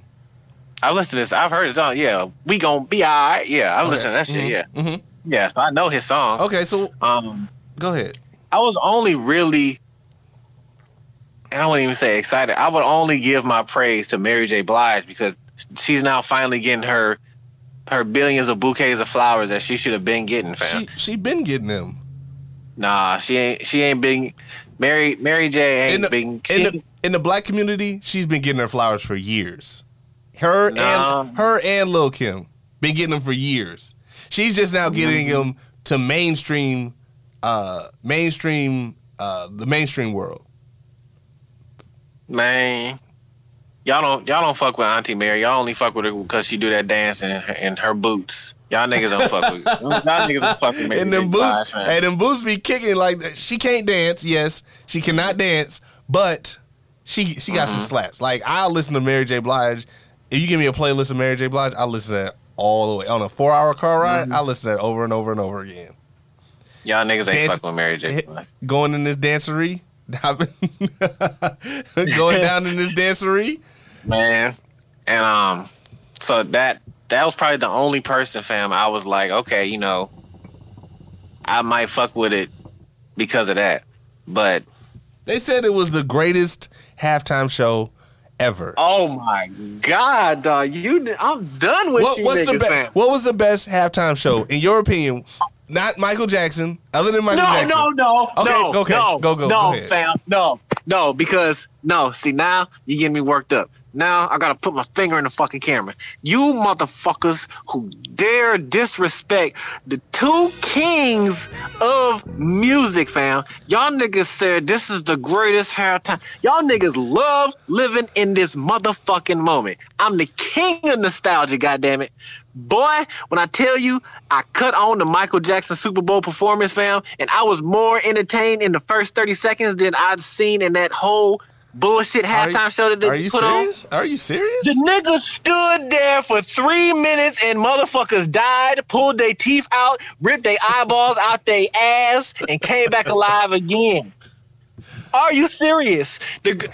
I listened to this. I've heard his song. Yeah, we gonna be alright. Yeah, I listened to that shit. Yeah, mm-hmm. yeah. So I know his song. Okay, so Um, go ahead. I was only really, and I wouldn't even say excited. I would only give my praise to Mary J. Blige because she's now finally getting her her billions of bouquets of flowers that she should have been getting, fam. She she been getting them nah, she ain't. She ain't been. Mary Mary J. in ain't the, been. in the in the black community. She's been getting her flowers for years. Her Nah. and her and Lil Kim been getting them for years. She's just now getting Mm-hmm. them to mainstream, uh, mainstream, uh, the mainstream world. man, y'all don't y'all don't fuck with Auntie Mary. Y'all only fuck with her because she do that dance in her, in her boots. Y'all niggas don't fuck with. <laughs> Y'all niggas don't fuck with Mary and them boots, and them boots be kicking like that. She can't dance. Yes, she cannot dance, but she she got Mm-hmm. some slaps. Like I'll listen to Mary J. Blige. If you give me a playlist of Mary J. Blige, I'll listen to that all the way on a four hour car ride. Mm-hmm. I'll listen to that over and over and over again. Y'all niggas ain't Dance- fuck with Mary J. Blige. Going in this dancery, <laughs> <laughs> going down in this dancery. man. And um, so that that was probably the only person, fam. I was like, okay, you know, I might fuck with it because of that. But They said it was the greatest halftime show ever. oh my god, dog, you, I'm done with what, you what's the fam. What was the best halftime show in your opinion? Not Michael Jackson, other than Michael No, Jackson. no, no, Okay, no, okay, no, go, go, no, go fam, no, no, because no. See now you getting me worked up. Now I gotta put my finger in the fucking camera. You motherfuckers who dare disrespect the two kings of music, fam. Y'all niggas said this is the greatest hair halftime. Y'all niggas love living in this motherfucking moment. I'm the king of nostalgia, goddammit. Boy, when I tell you I cut on the Michael Jackson Super Bowl performance, fam, and I was more entertained in the first 30 seconds than I'd seen in that whole bullshit you- halftime show that they Are you put serious? Are you serious? the niggas stood there for three minutes and motherfuckers died, pulled their teeth out, ripped their eyeballs out their ass, and came back alive again. Are you serious? The,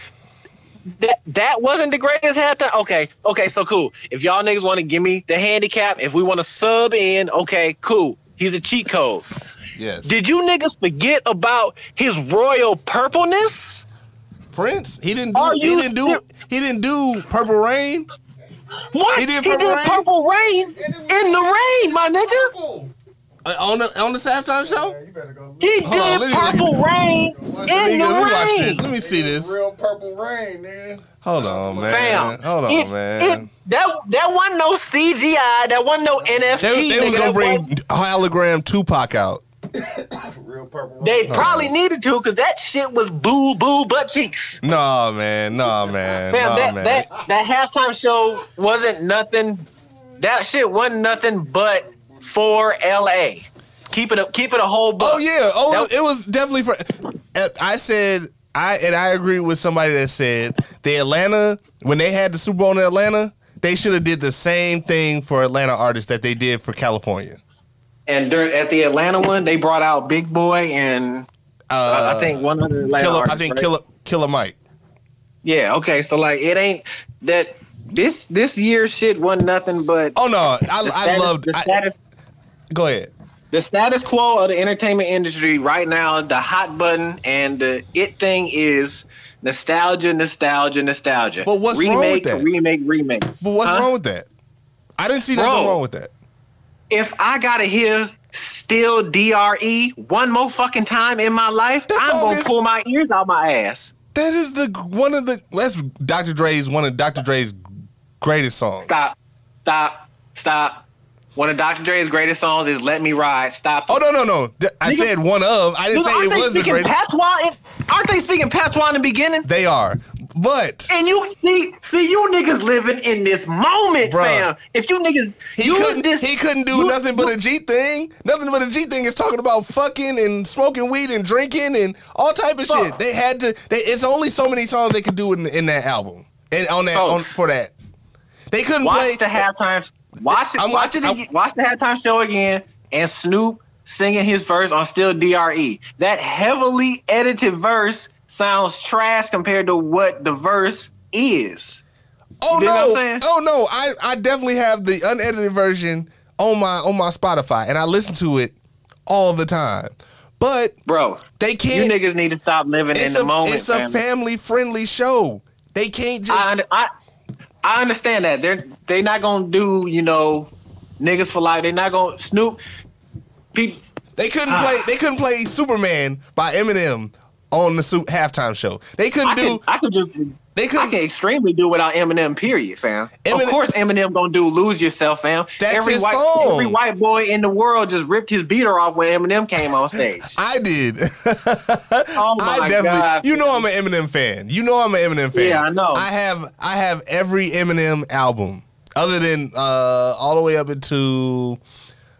that that wasn't the greatest halftime. Okay, okay, so cool. If y'all niggas want to give me the handicap, if we want to sub in, okay, cool. He's a cheat code. yes. Did you niggas forget about his royal purpleness? Prince? He didn't do. Are He you didn't do. He didn't do Purple Rain. What? He did Purple Rain? Purple Rain in the rain, my nigga. Uh, on the on the halftime show. You. He Hold on, did let me- Purple Rain Let me, in let me watch the this. rain. Let me see this. Real purple rain, man. Hold on, man. Fam, Hold on, it, man. It, that that wasn't no CGI. That wasn't no NFT. they, they was gonna bring wasn't- hologram Tupac out. <laughs> Real purple rain. They probably needed to because that shit was boo boo butt cheeks. Nah, man. Nah, man. Fam, nah, that, man. that that halftime show wasn't nothing. That shit wasn't nothing but for LA. Keep it a keep it a whole Book. Oh yeah. Oh, That- it was definitely for. uh, I said I and I agree with somebody that said the Atlanta when they had the Super Bowl in Atlanta, they should have did the same thing for Atlanta artists that they did for California. And during, at the Atlanta one, they brought out Big Boi and uh, I think one other Atlanta Killer. I think right? Killer Killer Mike. Yeah. Okay. So like, it ain't that this this year shit wasn't nothing but Oh no, I, the I status- loved. the I- status. go ahead. the status quo of the entertainment industry right now, the hot button and the it thing is nostalgia, nostalgia, nostalgia. But what's wrong with remake, that? Remake, remake. But what's Huh? wrong with that? I didn't see nothing Bro. wrong with that. If I gotta hear still DRE one more fucking time in my life, That I'm gonna is- pull my ears out my ass. That is the one of the that's Dr. Dre's one of Dr. Dre's greatest songs. Stop, stop, stop. One of Dr. Dre's greatest songs is "Let Me Ride." Stop. Oh no no no! I Nigga- said one of. I didn't Nigga, say it was the speaking greatest. patois? Aren't they speaking patois in the beginning? They are, but And you see, see, you niggas living in this moment, Bruh. fam. If you niggas he couldn't. this, he couldn't do you- nothing but a G thing. Nothing but a G thing is talking about fucking and smoking weed and drinking and all type of shit. They had to. They, it's only so many songs they could do in, in that album and on that on, for that. They couldn't watch play. the halftime. Watch it. I'm watch watching- it. Again, watch the halftime show again, and Snoop singing his verse on "Still Dre." That heavily edited verse sounds trash compared to what the verse is. Oh You know what I'm no! Oh no! I, I definitely have the unedited version on my on my Spotify, and I listen to it all the time. But Bro, they can't. You niggas need to stop living in the a moment. it's a family friendly show. They can't just. I, I I understand that they're they're not gonna do you know niggas for life. They're not gonna Snoop. They couldn't Ah. play. They couldn't play Superman by Eminem on the su- halftime show. They couldn't I do. could I could just They couldn't. can extremely do without Eminem. Period, fam. Eminem- of course, Eminem gonna do "Lose Yourself," fam. That's every his white song. every white boy in the world just ripped his beater off when Eminem came on stage. <laughs> I did. <laughs> Oh my I definitely. God, you know. I'm an Eminem fan. You know I'm an Eminem fan. Yeah, I know. I have I have every Eminem album other than uh all the way up into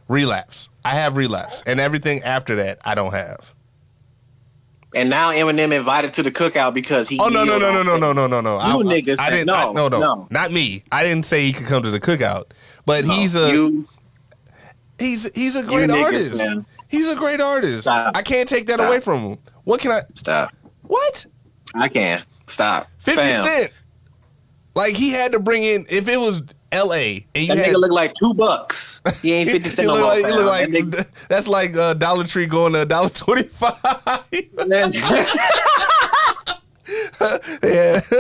Relapse. I have Relapse, and everything after that I don't have. And now Eminem invited to the cookout because he. Oh no no no no no no no no no! You I, niggas I, I didn't. no, I, no, no, no. not me. I didn't say he could come to the cookout, but No, he's a you. he's he's a great niggas, artist. man. He's a great artist. Stop. I can't take that Stop. away from him. What can I? Stop. What? I can stop. Fifty Fam. Cent. Like he had to bring in if it was L.A. and you That had nigga look like two bucks. He ain't <laughs> fifty cent he look like, he look like That nigga- <laughs> that's like uh, Dollar Tree going to dollar twenty five. yeah, <laughs>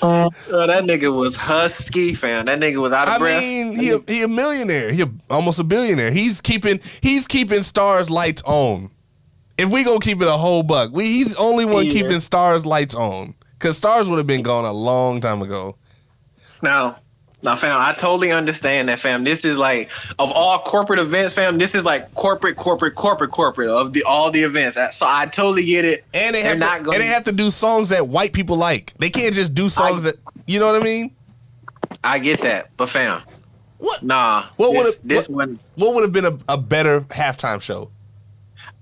Oh, that nigga was husky, fam. That nigga was out of I breath. I mean he a, he a millionaire. He a, almost a billionaire. He's keeping he's keeping stars lights on. If we gonna keep it a whole buck, we he's the only one Yeah. keeping stars lights on. Cause stars would have been gone a long time ago. now, now, fam, I totally understand that, fam. This is like of all corporate events, fam. This is like corporate, corporate, corporate, corporate of the all the events. So I totally get it. And they have to, and they have to do songs that white people like. They can't just do songs I- that you know what I mean. I get that, but fam, What nah. What would've- this what- one? what would have been a, a better halftime show?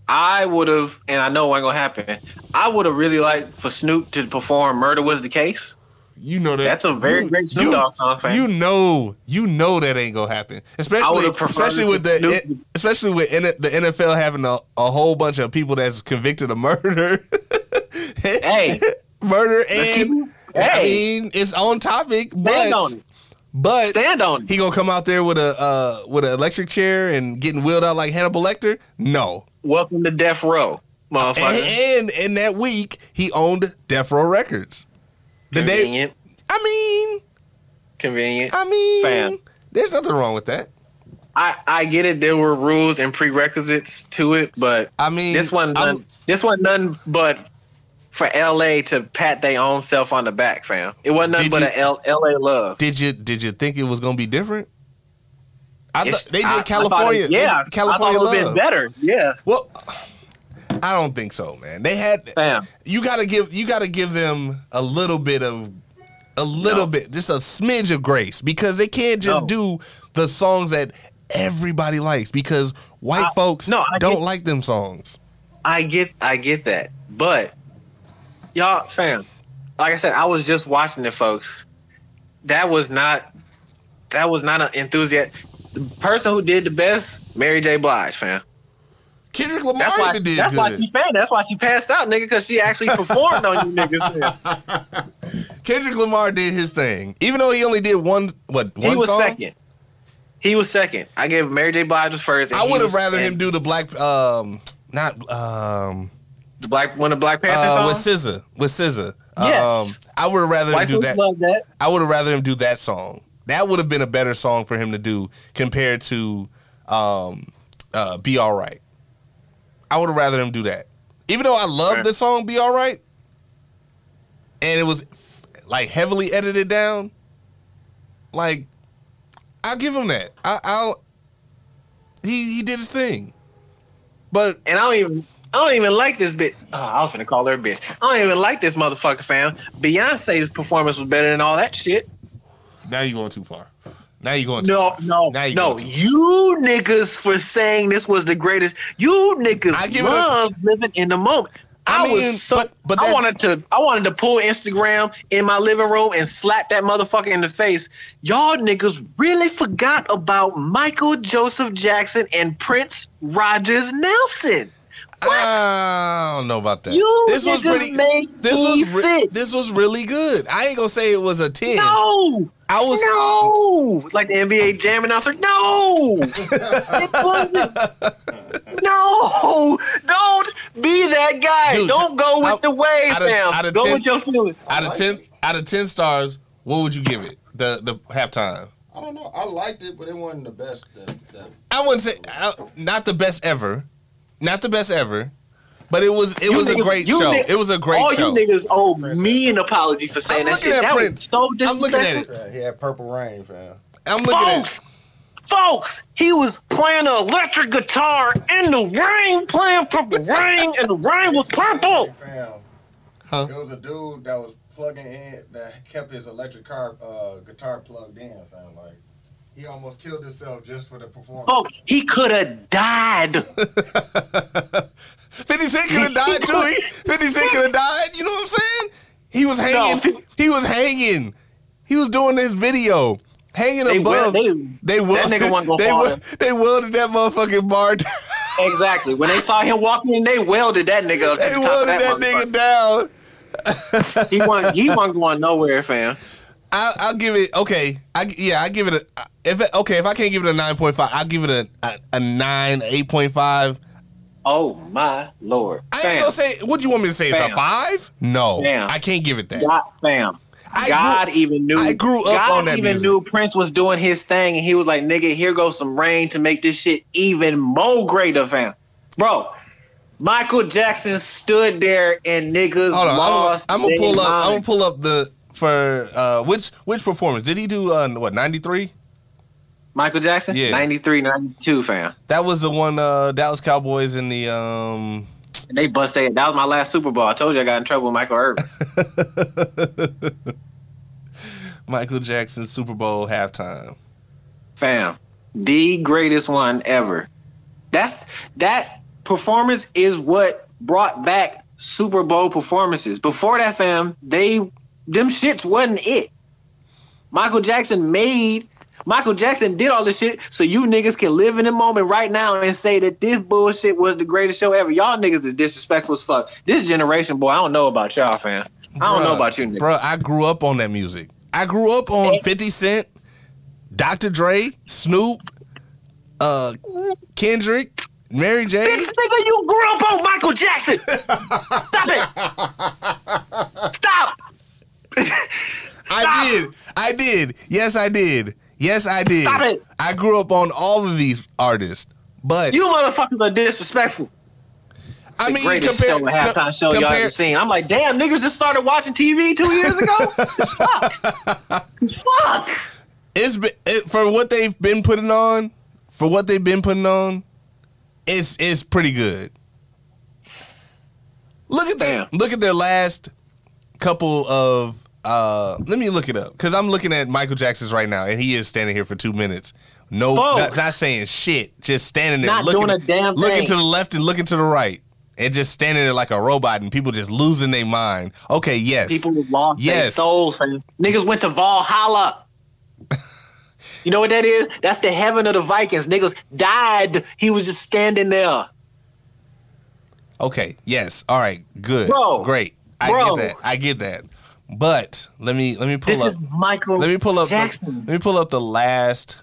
I would have, and I know it ain't gonna happen. I would have really liked for Snoop to perform "Murder Was the Case." You know that That's a very you, great Snoop you- Dogg song, fam. You know, you know that ain't gonna happen. Especially, especially with the, Snoop- especially with the NFL having a, a whole bunch of people that's convicted of murder. Hey. <laughs> murder and it- I hey. mean it's on topic, Stand but on it. but Stand on it. he gonna come out there with a uh, with an electric chair and getting wheeled out like Hannibal Lecter? No. Welcome to Death Row, motherfucker. And, and in that week, he owned Death Row Records. The day, Convenient. I mean, convenient. I mean, Fam. there's nothing wrong with that. I, I get it. There were rules and prerequisites to it, but I mean, this one, none, this one, none but for LA to pat their own self on the back, fam. It wasn't nothing but you- a L, LA love. Did you did you think it was gonna be different? I It's- thought they did I- I California. it- yeah, California I thought it would love. been better. Yeah, Well, I don't think so, man. They had fam. you got to give you got to give them a little bit of a little No. bit, just a smidge of grace because they can't just No. do the songs that everybody likes because white I- folks no, I don't get- like them songs. I get I get that. But y'all fam, like I said, I was just watching it, folks. That was not that was not an enthusiast. The person who did the best, Mary J. Blige, fam. Kendrick Lamar That's why, even did that's why she fan. That's why she passed out, nigga, because she actually performed on you niggas. <laughs> Kendrick Lamar did his thing, even though he only did one what one He was song. second. He was second. I gave Mary J. Blige was first. I would have rather and him do the black um not um the black one of Black Panther uh, with songs. SZA with SZA. Yeah. Um, I would have rather him do that. that. I would have rather him do that song. That would have been a better song for him to do compared to um, uh, "Be All Right." I would have rather them do that, even though I love the song "Be All Right," and it was like heavily edited down. Like, I'll give him that. I, I'll. He he did his thing, but And I don't even I don't even like this bitch. Oh, I was gonna call her a bitch. I don't even like this motherfucker, fam. Beyonce's performance was better than all that shit. now you're going too far. Now you're going No, no, Now you no. You niggas for saying this was the greatest. You niggas I give it a- love living in the moment. I I, mean, was so. but- but I wanted to. I wanted to pull Instagram in my living room and slap that motherfucker in the face. Y'all niggas really forgot about Michael Joseph Jackson and Prince Rogers Nelson. What? I don't know about that. You this was niggas pretty. make This me was re- sick. this was really good. I ain't gonna say it was a ten. no. I was No, like the NBA Jam announcer. No, <laughs> it wasn't. No, don't be that guy. Dude, don't go with out- the wave, out of- fam. out of Go 10 with your feelings. out of ten. Out of ten stars, what would you give it? The the halftime. I don't know. I liked it, but it wasn't the best. That, that I wouldn't say uh, not the best ever, not the best ever, but it was it You was a great show. ni- it was a great All show. All you niggas owe me an apology for saying I'm that shit. at that Prince. was so I'm looking at disrespectful. it. he had purple rain, fam. I'm looking at. Folks, folks, he was playing an electric guitar in the rain, playing purple rain, and the rain was purple. Fam. Huh? It was a dude that was plugging in that kept his electric car uh, guitar plugged in, fam. Like he almost killed himself just for the performance. Folks, he could have died. <laughs> Fifty Cent could have died too. He, Fifty Cent could have died. You know what I'm saying? He was hanging. No. He was hanging. He was doing this video, hanging They above. wel- they- they that nigga wasn't gonna they, fall wel- in. they welded that motherfucking bar. down. Exactly. When they saw him walking in, they welded that nigga up they the welded that, that nigga down. He wasn't, he wasn't going nowhere, fam. I, I'll give it. Okay, I yeah, I give it a. If it, okay, if I can't give it a nine point five, I'll give it a a, a nine, eight point five. Oh my lord. I ain't gonna say. What do you want me to say? It's a five? No, Fam. I can't give it that. God, fam. I God grew- even knew. I grew up God on that even music. knew Prince was doing his thing, and he was like, "Nigga, here goes some rain to make this shit even more greater, fam." Bro, Michael Jackson stood there, and niggas on, lost. I'm, I'm gonna pull up. I'm gonna pull up the for uh which which performance did he do? Uh, what ninety three? Michael Jackson, Yeah. 93, 92, fam. That was the one. Uh, Dallas Cowboys in the um. And they busted. That was my last Super Bowl. I told you I got in trouble with Michael Irvin. <laughs> Michael Jackson Super Bowl halftime. fam the greatest one ever that's that performance is what brought back super bowl performances before that fam they them shits wasn't it michael jackson made michael jackson did all this shit so you niggas can live in the moment right now and say that this bullshit was the greatest show ever y'all niggas is disrespectful as fuck this generation boy i don't know about y'all fam i don't know about you niggas. Bro, I grew up on that music. I grew up on 50 Cent, Dr. Dre, Snoop, uh, Kendrick, Mary J. This nigga, you grew up on Michael Jackson. Stop it. <laughs> Stop. I did. I did. Yes, I did. Yes, I did. Stop it. I grew up on all of these artists, but You motherfuckers are disrespectful. I The mean, greatest compare, show, halftime com- show y'all compare- ever seen. I'm like, damn, niggas just started watching TV two years ago. Fuck. <laughs> Fuck. it's been, it, for what they've been putting on, for what they've been putting on, it's it's pretty good. Look at that. Look at their last couple of. Uh, let me look it up because I'm looking at Michael Jackson's right now, and he is standing here for two minutes. No, not, not saying shit, just standing there, Not looking, doing a damn looking thing. to the left and looking to the right, and just standing there like a robot, and people just losing their mind. Okay, yes, People lost their souls. Man. Niggas went to Valhalla. <laughs> you know what that is? That's the heaven of the Vikings. Niggas died. He was just standing there. Okay. Yes. All right. Good. Bro. Great. I Bro. get that. I get that. But let me let me pull This up. is Michael let me pull up. The, let me pull up the last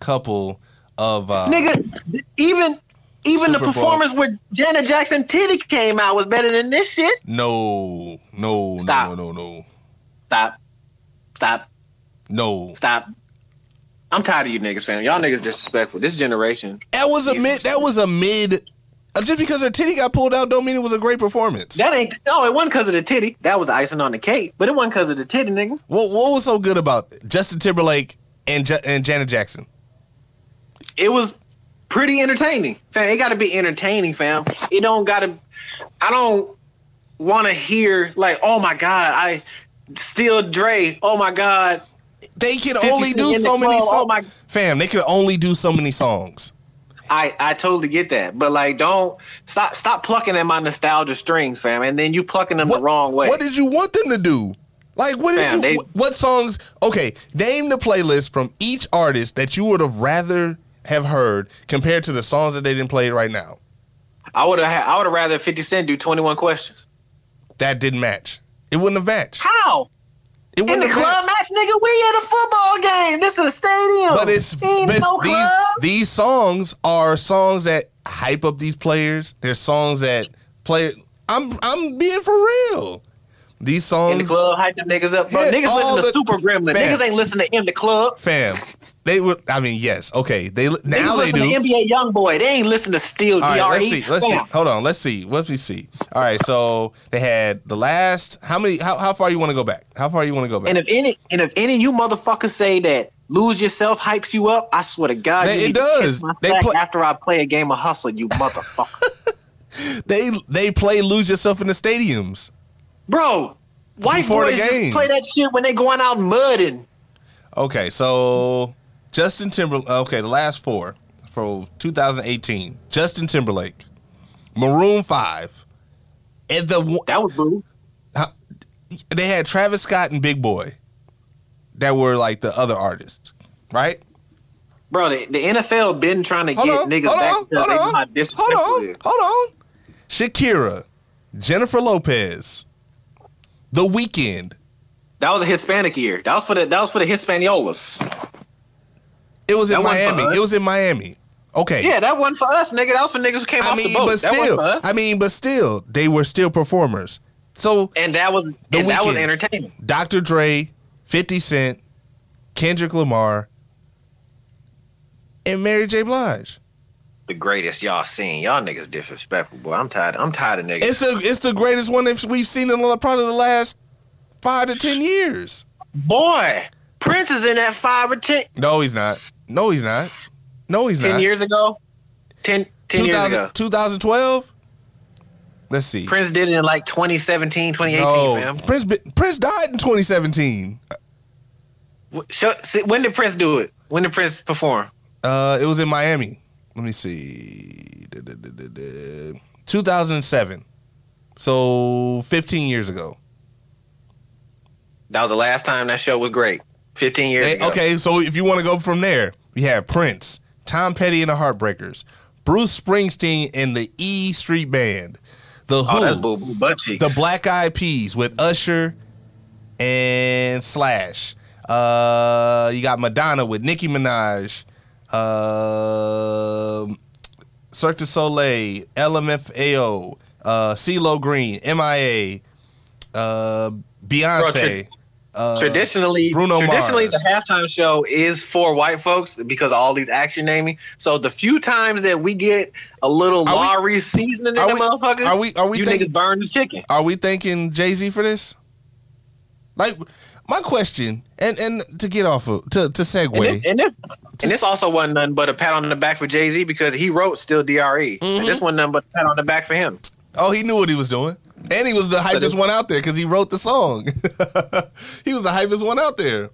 couple of. Uh, Nigga, even even the Super Bowl. performance where Janet Jackson Titty came out was better than this shit. No. No. Stop. No. No. No. Stop. Stop. No. Stop. I'm tired of you niggas, fam. Y'all niggas disrespectful. This generation. That was a mid. That was a mid. Uh, Just because her titty got pulled out, don't mean it was a great performance. That ain't no, it wasn't because of the titty. That was icing on the cake. But it wasn't because of the titty, nigga. what What was so good about Justin Timberlake and Ja- and Janet Jackson? It was pretty entertaining. Fam, it gotta be entertaining, fam. It don't gotta I don't wanna hear like, oh my god, I still Dre, oh my god. They can only do so many songs. oh my- Fam, they could only do so many songs. I, I totally get that. But like don't stop stop plucking at my nostalgia strings, fam, and then you plucking them the wrong way. What did you want them to do? Like, what did Fam, you? they- what, what songs? Okay, name the playlist from each artist that you would have rather have heard compared to the songs that they didn't play right now. I would have I would have rather 50 Cent do 21 questions. That didn't match. It wouldn't have matched. How? It In the club matched. match, nigga, we at a football game. This is a stadium. But it's, but no these club. these songs are songs that hype up these players. They're songs that play. I'm I'm being for real. These songs, in the club, hype them niggas up, bro. Yeah, niggas listen to the- Super Gremlin. Fam. Niggas ain't listen to In the Club. fam. They would. I mean, yes. Okay. They now they listen do. to NBA YoungBoy. They ain't listen to Steel All right, let's see. Let's see. Hold on. Let's see. Let's see. All right. So they had the last. How many? How, how far you want to go back? How far you want to go back? And if any, and if any you motherfuckers say that lose yourself hypes you up, I swear to God, They- it does. They play- after I play a game of hustle, you motherfucker. <laughs> they they play lose yourself in the stadiums. Bro, white Before the boys just play that shit when they going out mudding. Okay. So Justin Timberlake. Uh, okay, the last four for 2018. Justin Timberlake, Maroon Five, and the That was boo. they had Travis Scott and Big Boi, that were like the other artists, right? Bro, the, the NFL been trying to Hold get on, niggas hold back on, hold on, hold on, hold on. Shakira, Jennifer Lopez, The Weeknd. That was a Hispanic year. That was for the that was for the Hispaniolas. It was in That Miami. It was in Miami. Okay. Yeah, that wasn't for us, nigga. That was for niggas who came I off mean, the boat. but that still. I mean, but still, they were still performers. So and that was The and that was entertaining. Dr. Dre, 50 Cent, Kendrick Lamar, and Mary J. Blige. The greatest y'all seen. Y'all niggas disrespectful, boy. I'm tired. I'm tired of niggas. It's the it's the greatest one that we've seen in the- probably the last five to ten years. boy, Prince is in that five or ten, No, he's not. No, he's not. No, he's 10 not. years ago. 10, 10 years ago. 2012. Let's see. Prince did it in like 2017, 2018, no. Prince Prince died in 2017. Wh- So, when did Prince do it? When did Prince perform? Uh, it was in Miami. Let me see. Da, da, da, da, da. 2007. So 15 years ago. That was the last time that show was great. 15 years Eh, ago. okay, so if you want to go from there, we have Prince, Tom Petty and the Heartbreakers, Bruce Springsteen and the E Street Band, The Oh, Who, boo boo the Black Eyed Peas with Usher and Slash. Uh, you got Madonna with Nicki Minaj, um Cirque du Soleil, LMFAO, uh, CeeLo Green, MIA, uh, Beyonce, Tra- uh, traditionally, Bruno traditionally Mars. the halftime show is for white folks because of all these action naming. So the few times that we get a little Are we- Laurie seasoning in the we- motherfucker, are we- are we you think- niggas burn the chicken. Are we thanking Jay Z for this? Like my question, and and to get off of to to segue. And this, and this, and this also wasn't nothing but a pat on the back for Jay Z because he wrote "Still Dre." Mm-hmm. So this wasn't nothing but a pat on the back for him. oh, he knew what he was doing, and he was the hypest one out there because he wrote the song. <laughs> he was the hypest one out there.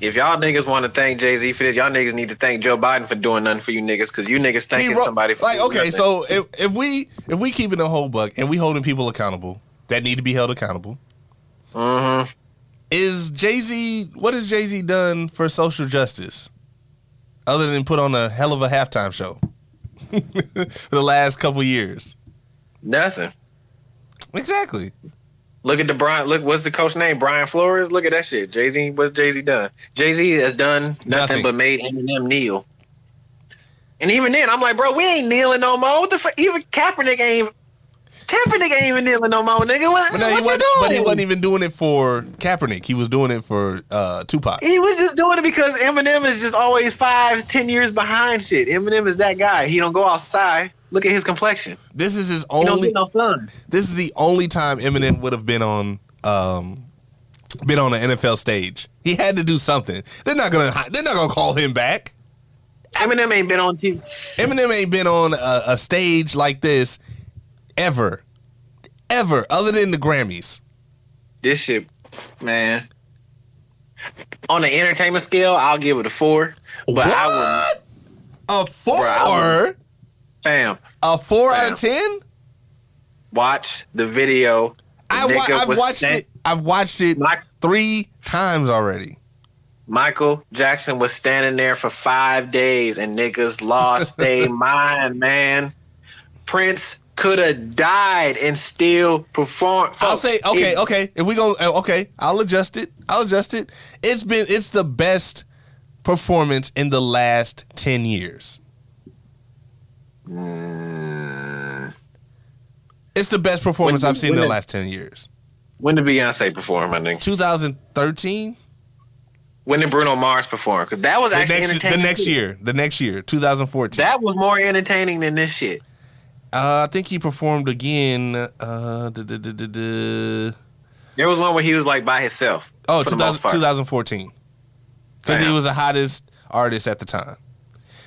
If y'all niggas want to thank Jay Z for this, y'all niggas need to thank Joe Biden for doing nothing for you niggas because you niggas thanking wrote somebody for like doing okay, nothing. so if if we if we keeping a whole buck and we holding people accountable that need to be held accountable, Mhm. is Jay Z? What has Jay Z done for social justice, other than put on a hell of a halftime show <laughs> for the last couple years? nothing. Exactly. Look at the Brian. Look, what's the coach name? Brian Flores. Look at that shit. Jay Z. What's Jay Z done? Jay Z has done nothing, Nothing. but made Eminem kneel. And even then, I'm like, bro, we ain't kneeling no more. What the fuck? Even Kaepernick ain't. Kaepernick ain't even kneeling no more, nigga. What, But, no, what you wasn't, doing? but he wasn't even doing it for Kaepernick. He was doing it for uh, Tupac. He was just doing it because Eminem is just always five, ten years behind shit. Eminem is that guy. He don't go outside. Look at his complexion. This is his He don't only. no sun. This is the only time Eminem would have been on, um, been on an NFL stage. He had to do something. They're not gonna. They're not gonna call him back. Eminem ain't been on TV. Eminem ain't been on a, a stage like this ever, ever, other than the Grammys. This shit, man. On the entertainment scale, I'll give it a four. But I would, what? A four? I fam, a four out of ten? watch the video. I wa- I've was watched stand- it. I've watched it Mike- three times already. Michael Jackson was standing there for five days and niggas lost <laughs> their mind, man. Prince could have died and still performed. I'll say okay, It- okay. If we go, uh, okay, I'll adjust it. I'll adjust it. It's been it's the best performance in the last ten years. Mm. It's the best performance When- I've seen in the the- last ten years. When did Beyonce perform, my nigga? 2013. When did Bruno Mars perform? Because that was The actually next, the next too. year, the next year, 2014. That was more entertaining than this shit. uh, I think he performed again. Uh. There was one where he was like by himself. Oh, 2000, 2014. Because he was the hottest artist at the time.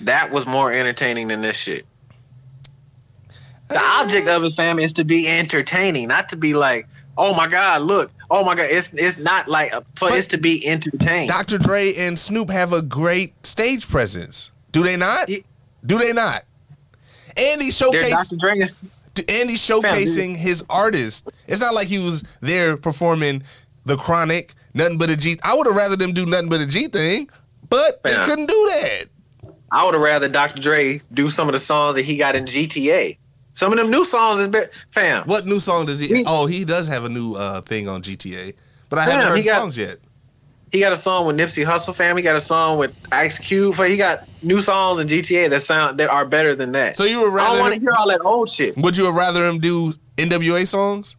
That was more entertaining than this shit. The object of his fam is to be entertaining, not to be like, oh my god, look, oh my god. It's it's not like a, for But- it's to be entertained. Dr. Dre and Snoop have a great stage presence. Do they not? Do they not? And he's They're showcase, Dr. Dre is and he's showcasing his artist. It's not like he was there performing the Chronic, nothing but a G. I would have rather them do nothing but a G thing, but they couldn't do that. I would have rather Dr. Dre do some of the songs that he got in GTA. Some of them new songs is better. Fam, What new song does he? He- oh, he does have a new uh, thing on GTA, but I Damn, haven't he heard got- songs yet. he got a song with Nipsey Hussle, fam. He got a song with Ice Cube. He got new songs in GTA that sound that are better than that. So you would I rather? don't want to hear all that old shit. would you rather him do NWA songs?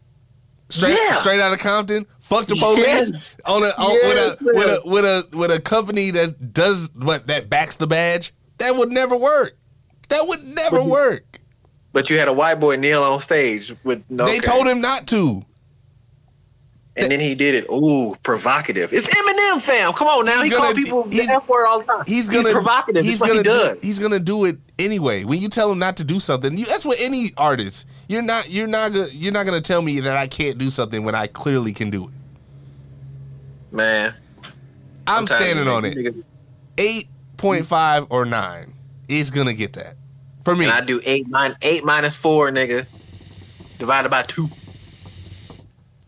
Straight, Yeah. straight out of Compton. Fuck the police Yes. on a on, Yes, with a with a with a with a company that does what that backs the badge. That would never work. That would never work. But you had a white boy kneel on stage with no. They told him not to. and then he did it. Ooh, provocative. It's Eminem, fam. Come on now. He's he gonna- call people the he's- F word all the time. He's gonna provocative. He's gonna he do, he's gonna do it anyway. When you tell him not to do something, you, that's what any artist. You're not you're not gonna you're not gonna tell me that I can't do something when I clearly can do it. Man, I'm standing on it. Eight point five or nine is gonna get that for me. And I do eight min- eight minus four, nigga, divided by two.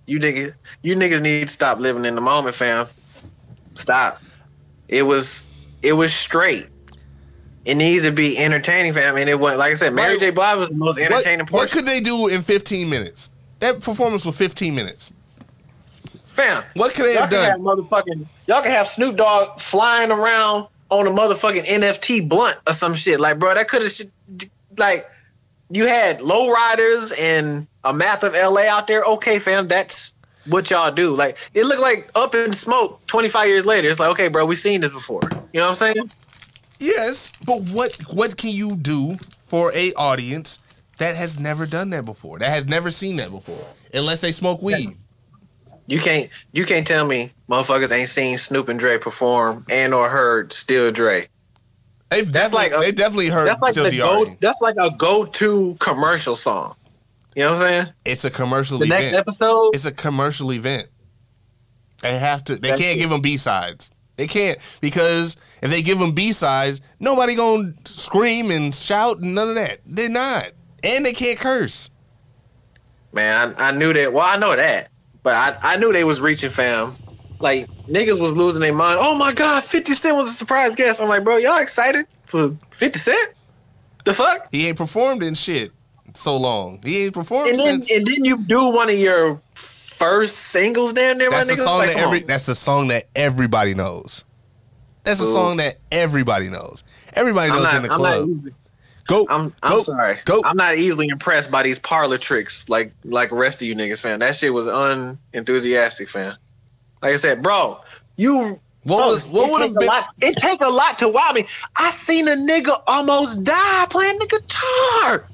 You niggas, you niggas need to stop living in the moment, fam. Stop. It was it was straight. It needs to be entertaining, fam. And it went like I said, Mary Right. J. Blige was the most entertaining what portion. could they do in 15 minutes? That performance was 15 minutes. fam, What could they y'all have can have done? motherfucking y'all can have Snoop Dogg flying around on a motherfucking NFT blunt or some shit. Like, bro, that could have like you had low riders and a map of LA out there. Okay, fam, that's what y'all do. Like it looked like Up in Smoke 25 years later. It's like, okay, bro, we seen this before. You know what I'm saying? Yes, but what what can you do for a audience that has never done that before? That has never seen that before, unless they smoke weed. You can't you can't tell me motherfuckers ain't seen Snoop and Dre perform and or heard Still Dre. They've That's definitely, like a- they definitely heard That's like the go, that's like a go to commercial song. You know what I'm saying? It's a commercial The next episode, It's a commercial event. They have to. They That's can't it. give them B sides. They can't because if they give them B sides, nobody gonna scream and shout and none of that. They're not, and they can't curse. man, I, I knew that. Well, I know that, but I, I knew they was reaching, fam. Like niggas was losing their mind. Oh my god, Fifty Cent was a surprise guest. I'm like, bro, y'all excited for Fifty Cent? The fuck? He ain't performed in shit so long. He ain't performed And then since. and then you do one of your first singles down there, That's a niggas. song Like, that every. on. That's a song that everybody knows. That's a song that everybody knows. Everybody knows I'm in the I'm club. Go. I'm I'm go, sorry. Go. I'm not easily impressed by these parlor tricks like like the rest of you niggas, fam. That shit was unenthusiastic, fam. Like I said, bro, you what bro, was? What would have been? lot- it take a lot to wow me. I seen a nigga almost die playing the guitar.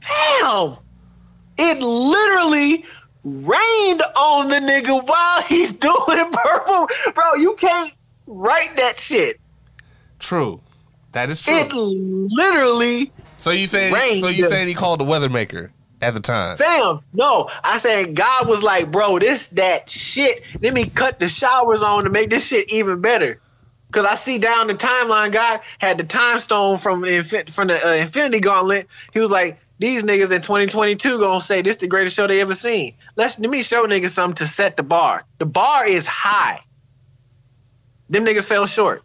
Damn. It literally rained on the nigga while he's <laughs> doing purple. Bro, you can't write that shit. True. That is true. It literally So you saying? So you saying he called the weather maker at the time? Fam, no. I said God was like, bro, this that shit. Let me cut the showers on to make this shit even better. Cause I see down the timeline, God had the time stone from the infin- from the uh, Infinity Gauntlet. He was like, these niggas in 2022 gonna say this the greatest show they ever seen. Let's let me show niggas something to set the bar. The bar is high. Them niggas fell short.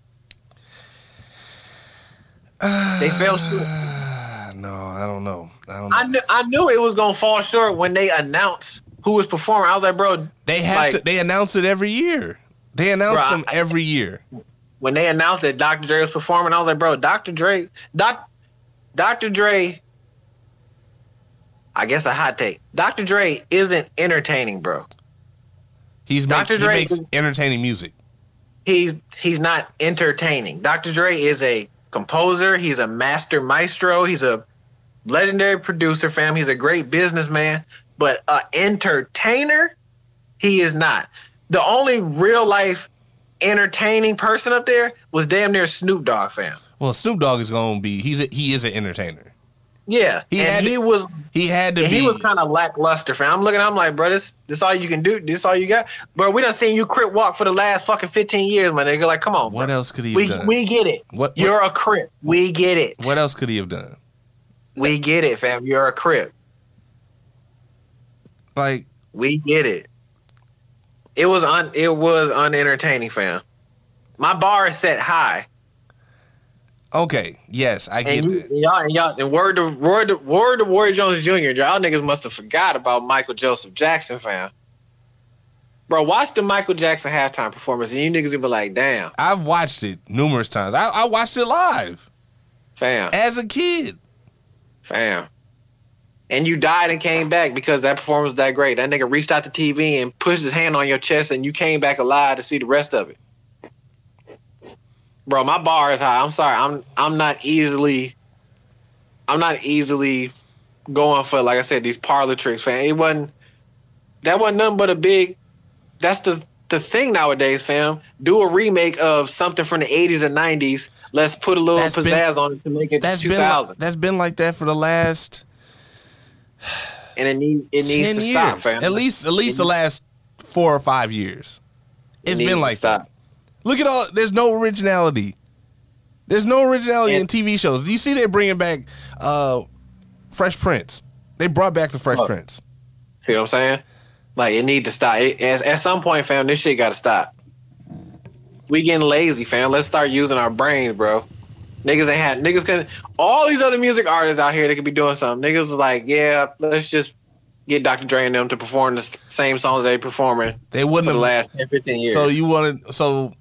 <sighs> They fell short. <sighs> No, I don't know. I don't know. I knew I knew it was gonna fall short when they announced who was performing. I was like, bro, they have like- to. They announce it every year. They announce Bruh, them every year. when they announced that Dr. Dre was performing, I was like, bro, Dr. Dre, Doc, Dr. Dre. I guess a hot take. Dr. Dre isn't entertaining, bro. He's make, Dr. he makes entertaining music. He's he's not entertaining. Dr. Dre is a composer. He's a master maestro. He's a legendary producer, fam. He's a great businessman, but a entertainer, he is not. The only real life entertaining person up there was damn near Snoop Dogg, fam. Well, Snoop Dogg is gonna be. He's a, he is an entertainer. Yeah, He and had he to- was He had to be. he was kind of lackluster, fam. I'm looking, I'm like, bro, this this all you can do. This all you got, bro. We done seen you crip walk for the last fucking 15 years, my nigga. Like, come on, what bro. else could he have We done? we get it. What- You're a crip. We get it. what else could he have done? We get it, fam. You're a crip. Like We get it. It was un it was unentertaining, fam. My bar is set high. Okay, yes, I get And you, that. and y'all, and y'all, and word to word to, word to Warrior Jones Jr. Y'all niggas must have forgot about Michael Joseph Jackson, fam. Bro, watch the Michael Jackson halftime performance, and you niggas will be like, "Damn, I've watched it numerous times. I, I watched it live fam, as a kid. Fam." And you died and came back because that performance was that great. That nigga reached out the TV and pushed his hand on your chest, and you came back alive to see the rest of it. Bro, my bar is high. I'm sorry. I'm I'm not easily I'm not easily going for like I said these parlor tricks, fam. It wasn't that wasn't nothing but a big that's the the thing nowadays, fam. Do a remake of something from the 80s and 90s. Let's put a little That's been- pizzazz on it to make it That's 2000. been that's been like that for the last and it, need, it needs to years. stop, fam. At least at least the last four or five years. It's needs been like stop. that. Look at all. There's no originality. There's no originality in TV shows. Do you see they're bringing back uh, Fresh Prince? They brought back the Fresh Oh. Prince. See what I'm saying? Like it need to stop. It, at, at some point, fam, this shit got to stop. We getting lazy, fam. Let's start using our brains, bro. Niggas ain't had niggas can all these other music artists out here that could be doing something. Niggas was like, yeah, let's just get Dr. Dre and them to perform the same songs they performing They wouldn't the last 10, 15 years. So you wanted. So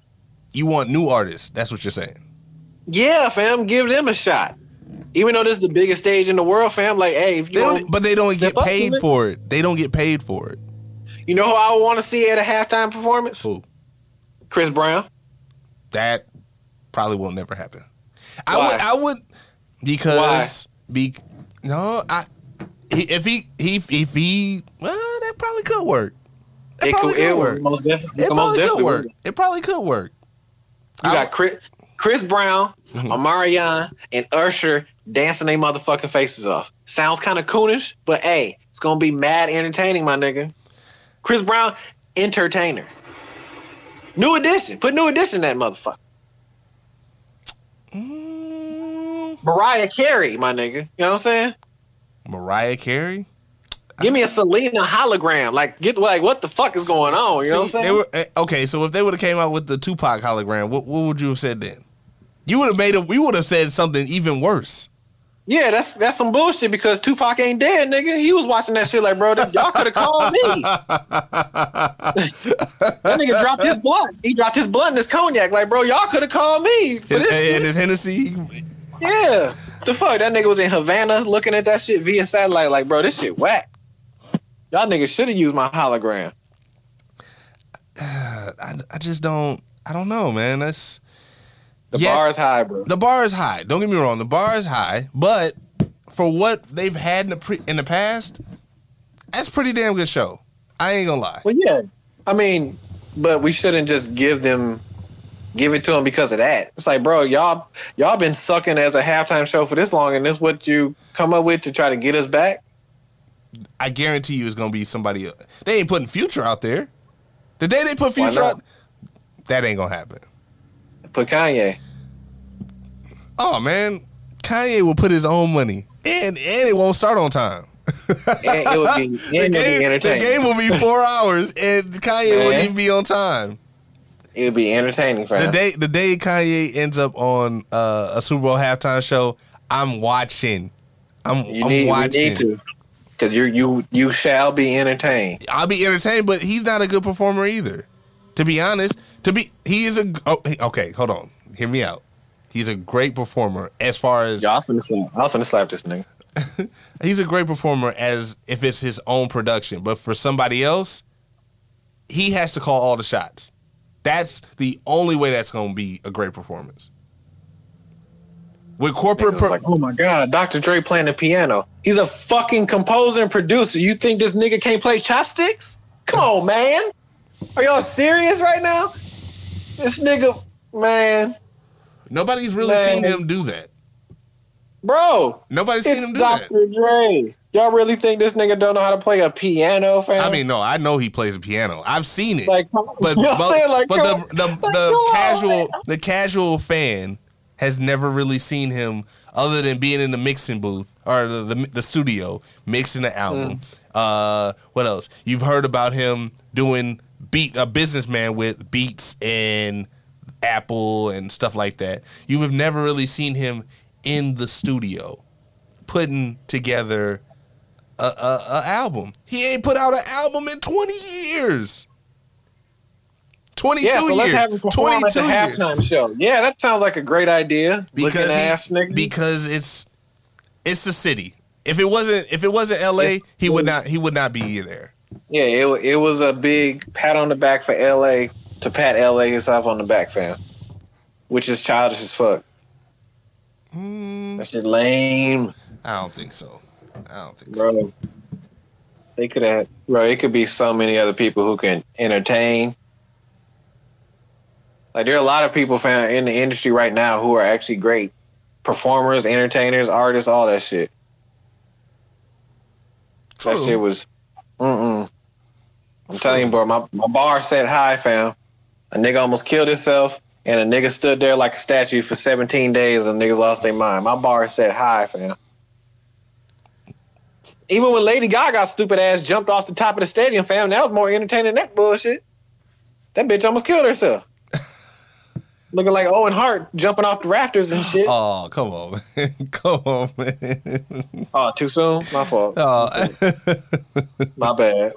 you want new artists? That's what you're saying. yeah, fam, give them a shot. Even though this is the biggest stage in the world, fam, like, hey, if They but they don't get paid for it. They don't get paid for it. You know who I want to see at a halftime performance? Who? Chris Brown. That probably will never happen. I would. I would because be no. I he, if he he if he well that probably could work. That It probably could, could, it work. most It most probably could work. It probably could work. You I- got Chris, Chris Brown, Mhm. Omarion, and Usher dancing their motherfucking faces off. Sounds kind of coonish, but hey, it's gonna be mad entertaining, my nigga. Chris Brown, entertainer. New edition. Put new edition in that motherfucker. Mm, Mariah Carey, my nigga. You know what I'm saying? Mariah Carey. Give me a Selena hologram. Like, get like, what the fuck is going on? You know what I'm saying? were eh, okay. So if they would have came out with the Tupac hologram, what, what would you have said then? You would have made a. We would have said something even worse. Yeah, that's that's some bullshit because Tupac ain't dead, nigga. He was watching that shit like, bro, y'all could have called me. <laughs> That nigga dropped his blunt. He dropped his blunt in his cognac. Like, bro, y'all could have called me for and, this. and his Hennessy. Yeah. The fuck? That nigga was in Havana looking at that shit via satellite. Like, bro, this shit whack. Y'all niggas should have used my hologram. <sighs> I, I just don't. I don't know, man. That's The Yeah. bar is high, bro. the bar is high. Don't get me wrong. The bar is high, but for what they've had in the pre, in the past, that's a pretty damn good show. I ain't gonna lie. Well, yeah. I mean, but we shouldn't just give them, give it to them because of that. It's like, bro, y'all, y'all been sucking as a halftime show for this long, and this what you come up with to try to get us back. I guarantee you, it's gonna be somebody. Else. They ain't putting Future out there. The day they put Future out, that ain't gonna happen. Put Kanye. Oh man, Kanye will put his own money, and and it won't start on time. It would be, <laughs> the, would be game, the game will be four <laughs> hours, and Kanye Man. wouldn't even be on time. It would be entertaining for The him. day the day Kanye ends up on uh, a Super Bowl halftime show, I'm watching. I'm, You I'm watching. you need to, because you you you shall be entertained. I'll be entertained, but he's not a good performer either. To be honest, to be he is a oh, okay. Hold on, hear me out. He's a great performer as far as Yo, I was finna slap. I was finna slap this nigga. <laughs> he's a great performer as if it's his own production. But for somebody else, he has to call all the shots. That's the only way that's to be a great performance. With corporate, pro- like, oh my god, Dr. Dre playing the piano. He's a fucking composer and producer. You think this nigga can't play chopsticks? Come on, man. Are y'all serious right now? This nigga, man, nobody's really Man. seen him do that. bro. Nobody's seen him do that. Dr. Dre. Y'all really think this nigga don't know how to play a piano, fam? I mean, no, I know he plays a piano. I've seen it. like, but <laughs> you know but, saying? Like, but the the, Like, the come on, casual the casual fan has never really seen him other than being in the mixing booth or the the, the studio mixing the album. Mm. Uh, what else? You've heard about him doing beat a businessman with beats and Apple and stuff like that. You have never really seen him in the studio putting together a, a, a album. He ain't put out an album in 20 years. 22 Yeah, so let's years. have him perform at 22 the years. halftime show. Yeah, that sounds like a great idea. Because he- ass nigga. because it's it's the city. If it wasn't if it wasn't LA, he would not he would not be there. Yeah, it, it was a big pat on the back for LA to pat LA himself on the back, fam. Which is childish as fuck. Mm, That shit lame, I don't think so. I don't think so. bro. They could have, bro. It could be so many other people who can entertain. Like there are a lot of people, fam, in the industry right now who are actually great performers, entertainers, artists, all that shit. That shit was. I'm telling you, bro, my, my bar set high, fam. A nigga almost killed himself, and a nigga stood there like a statue for 17 days, and niggas lost their mind. My bar set high, fam. Even when Lady Gaga stupid ass jumped off the top of the stadium, fam, that was more entertaining than that bullshit. That bitch almost killed herself. <laughs> Looking like Owen Hart jumping off the rafters and shit. Oh, come on, man. <laughs> come on, man. Oh, too soon? My fault. Oh, My bad.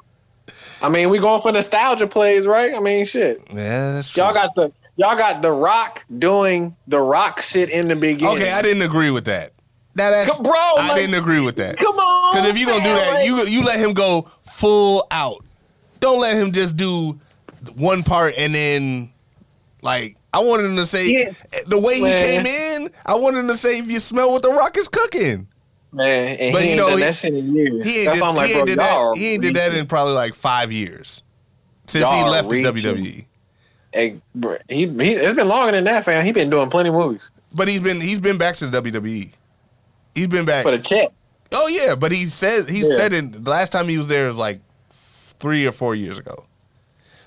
I mean, we going for nostalgia plays, right? I mean, shit. yeah, that's true. Y'all got the y'all got the Rock doing the Rock shit in the beginning. okay, I didn't agree with that. Now that's bro, I like- didn't agree with that. Come on, Because if you gonna do that, like- you you let him go full out. don't let him just do one part and then like I wanted him to say Yeah. the way he Man. came in. I wanted him to say if you smell what the rock is cooking. Man, and But he you ain't know, he- that shit in years. He ain't That's did, I'm like, he bro, did that. He ain't did that in probably like five years since Y'all he left the. WWE. Hey, bro, he, he it's been longer than that, fam. He been doing plenty of movies But he's been he's been back to the WWE. He's been back. for the check. oh yeah, but he said he Yeah. said it the last time he was there was like three or four years ago.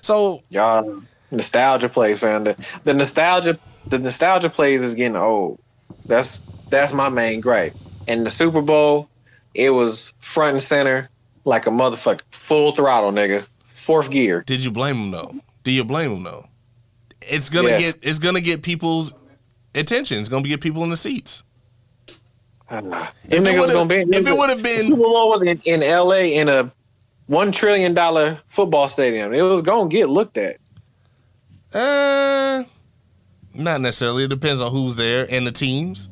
So Y'all nostalgia plays, fam. The, the nostalgia the nostalgia plays is getting old. That's that's my main gripe. And the Super Bowl, it was front and center like a motherfucker, full throttle, nigga, fourth gear. did you blame him though? Do you blame him though? It's gonna Yes. get it's gonna get people's attention. It's gonna get people in the seats. Them If it niggas would've- gonna be. if it would've been- Super Bowl was in, in L.A. in a one trillion dollar football stadium, it was gonna get looked at. Uh, not necessarily. It depends on who's there and the teams.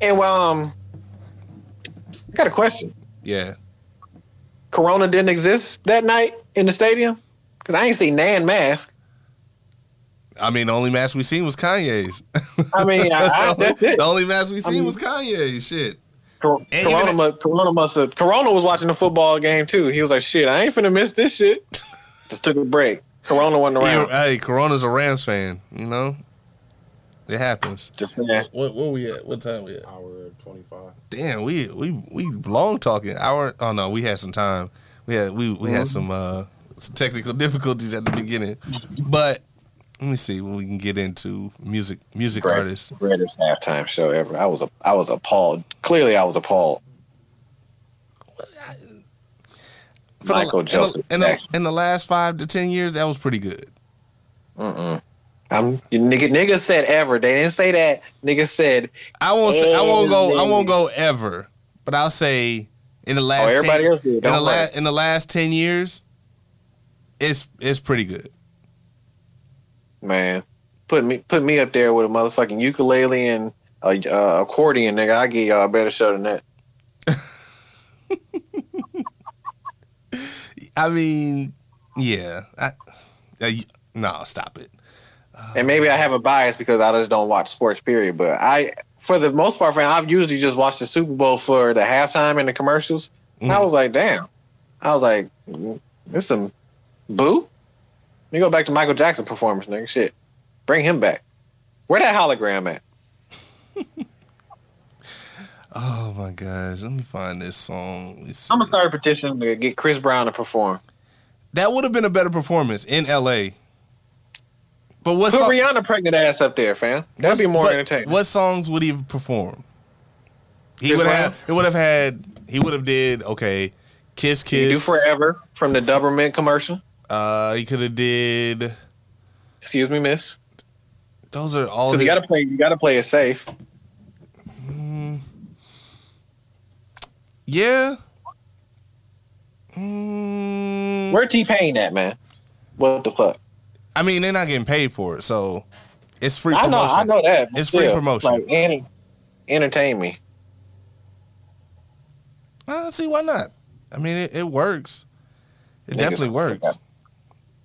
And well, um, got a question. Yeah. Corona didn't exist that night in the stadium because I ain't seen Nan mask. I mean, the only mask we seen was Kanye's. I mean, I, I, <laughs> that's it. The only mask we seen mean- was Kanye's. Shit. Cor- Corona, even- Corona must have. Corona was watching the football game too. He was like, "Shit, I ain't finna miss this shit." <laughs> Just took a break. Corona wasn't He- around. hey, Corona's a Rams fan. You know, it happens. Just saying. What what we at? What time we at? Hour twenty five. Damn, we we we long talking. Our Oh no, we had some time. We had we we had some uh some technical <laughs> difficulties at the beginning, but let me see when we can get into music music Great. artists. Greatest halftime show ever. I was a, I was appalled. Clearly, I was appalled. For Michael the, Joseph in the, in, the, in the last five to ten years, that was pretty good. Mm-mm. I'm nigga. Nigga said ever. They didn't say that. Nigga said. I won't say I won't go I won't go ever, but I'll say in the last Oh, everybody 10, else did. in the la- in the last ten years, it's it's pretty good. Man, put me put me up there with a motherfucking ukulele and a uh, accordion, nigga. I give y'all a better show than that. <laughs> I mean, yeah. I, uh, no, stop it. And maybe I have a bias because I just don't watch sports. Period. But I, for the most part, fan, I've usually just watched the Super Bowl for the halftime and the commercials. And I Mhm. was like, damn. I was like, mm, this some boo. Let me go back to Michael Jackson performance, nigga. Shit, bring him back. Where that hologram at? <laughs> Oh my gosh, let me find this song. Let me see. I'm gonna start a petition to get Chris Brown to perform. That would have been a better performance in L.A. But what Put song- Rihanna pregnant ass up there, fam. That'd what's- be more but entertaining. What songs would he have performed? He Chris would Brown? have. It would have had. He would have did okay. Kiss, You do kiss. forever from the Doublemint commercial. Uh, he could have did. Excuse me, miss. Those are all. Because His, you gotta play. You gotta play it safe. Mm, yeah. Mm, Where T Pain at, man? What the fuck? I mean, they're not getting paid for it, so it's free I know. I know that. It's free still, promotion. Like, enter- entertain me. Uh, see why not? I mean, it, it works. It Niggas definitely works. forgot.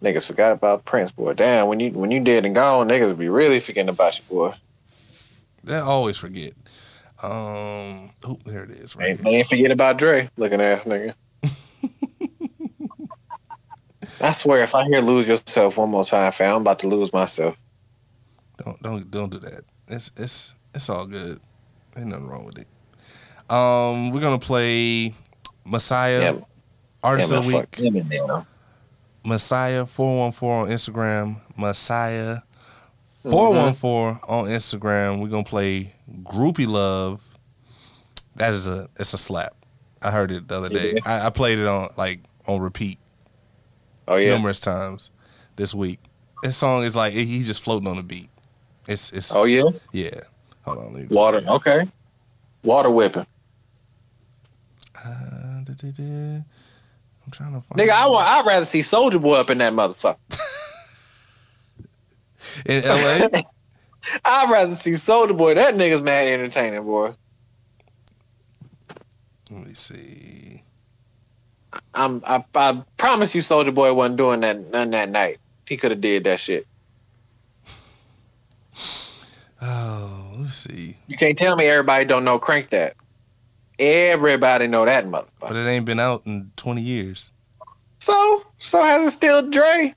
Niggas forgot about Prince, boy. Damn, when you when you dead and gone, niggas be really forgetting about you, boy. They always forget. Um, oh, there it is. Right here. they ain't forget about Dre, looking ass nigga. I swear, if I hear "Lose Yourself" one more time, fam, I'm about to lose myself. Don't don't don't do that. It's it's it's all good. Ain't nothing wrong with it. Um, we're gonna play Messiah Yeah, Artist yeah, of the Week. fuck him in there. Messiah four one four on Instagram. Messiah four one four on Instagram. We're gonna play Groupie Love. That is a it's a slap. I heard it the other day. I, I played it on like on repeat Oh yeah. numerous times this week. This song is like he's just floating on the beat. It's it's Oh yeah. yeah. Hold on, let me Water. Okay. Water whipping. Uh, da, da, da. I'm trying to find Nigga, I want. I'd rather see Soulja Boy up in that motherfucker. <laughs> in LA. <laughs> I'd rather see Soulja Boy. That nigga's mad entertaining, boy. Let me see. I'm, I, I promise you, Soulja Boy wasn't doing that none that night. He could have did that shit. Oh, let's see. You can't tell me everybody don't know Crank That. Everybody know that motherfucker. But it ain't been out in 20 years. So, so has it still Dre?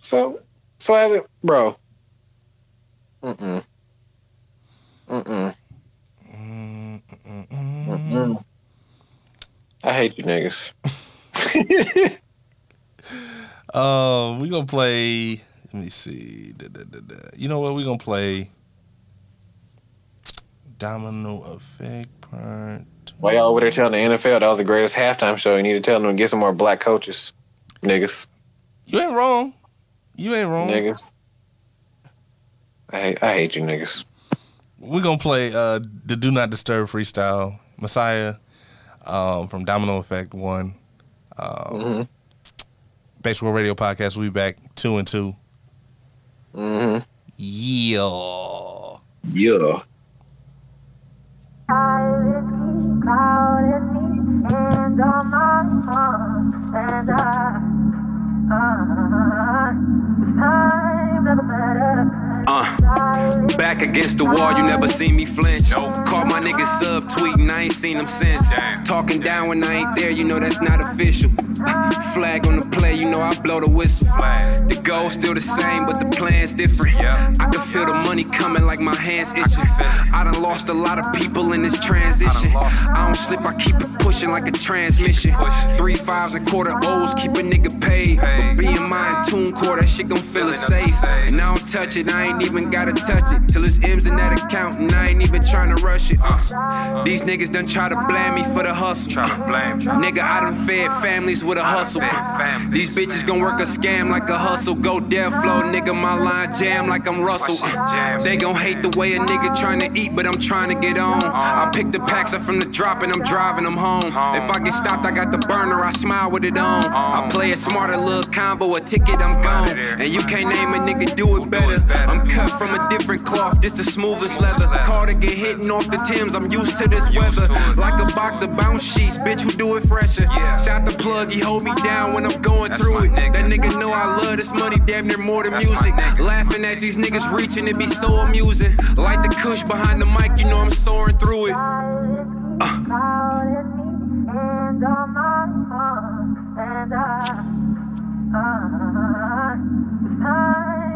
So, so has it, bro? Mm-mm. Mm, mm, mm, Mm-mm. mm. I hate you niggas. Uh, <laughs> we gonna play. Let me see. Da, da, da. You know what? We gonna play Domino Effect Part. Why y'all over there telling the NFL that was the greatest halftime show? You need to tell them to get some more black coaches, niggas, You ain't wrong. You ain't wrong. niggas. I hate, I hate you niggas. we gonna play uh the Do Not Disturb freestyle Messiah um from Domino Effect One. Um hmm Basic World Radio Podcast. we be back two and two. hmm Yeah. Yeah. Uh, back against the wall, you never seen me flinch. Caught my niggas sub tweeting, I ain't seen them since. Talking down when I ain't there, you know that's not official. Flag on the play, you know I blow the whistle. Flag. The goal's still the same, but the plan's different. Yeah. I can feel the money coming like my hands itching. I done lost a lot of people in this transition. I don't slip, I keep it pushing like a transmission. Three fives and quarter O's, keep a nigga paid. But being my TuneCore, that shit gon' feel it safe. And I don't touch it, I ain't even gotta touch it. Till it's M's in that account, and I ain't even tryna rush it. Uh, these niggas done try to blame me for the hustle. Try to Uh, nigga, I done fed families with a hustle. These bitches gon' work a scam like a hustle. Go death flow, nigga, my line jam like I'm Russell. Uh, they gon' hate the way a nigga tryna eat, but I'm tryna get on. I pick the packs up from the drop and I'm driving them home. If I get stopped, I got the burner, I smile with it on. I play a smarter little combo, a ticket, I'm gone. And you can't name a nigga do it better. I'm cut from a different cloth, this the smoothest leather. Cardigan hitting off the Tims, I'm used to this weather. Like a box of bounce sheets, bitch, who do it fresher. Shot the plug, he hold me down when I'm going through it. That nigga know I love this money, damn near more than music. Laughing at these niggas reaching, it be so amusing. Like the cush behind the mic, you know I'm soaring through it. Uh,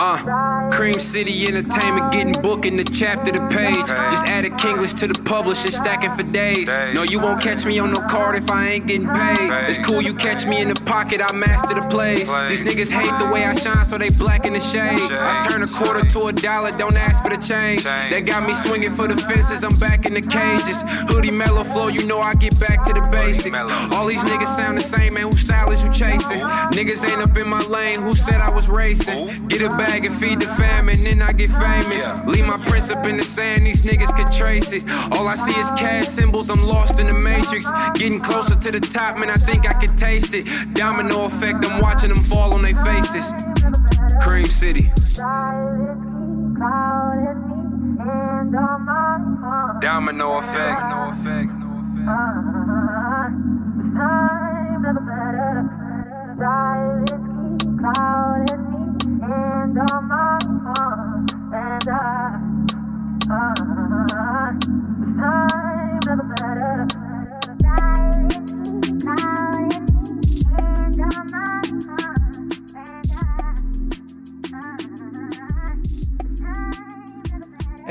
Uh, Cream City Entertainment getting booked in the chapter the page. Just added Kinglish to the publisher, stacking for days. No, you won't catch me on no card if I ain't getting paid. It's cool you catch me in the pocket, I master the plays. These niggas hate the way I shine, so they black in the shade. I turn a quarter to a dollar, don't ask for the change. They got me swinging for the fences, I'm back in the cages. Hoodie mellow flow, you know I get back to the basics. All these niggas sound the same, man. Who style is you chasing? Niggas ain't up in my lane, who said I was racing? Get a bag and feed the fam, and then I get famous. Leave my prints up in the sand, these niggas could trace it. All I see is cash symbols, I'm lost in the matrix. Getting closer to the top, man, I think I can taste it. Domino effect, I'm watching them fall on their faces. Cream City. Domino effect. Domino effect. Hey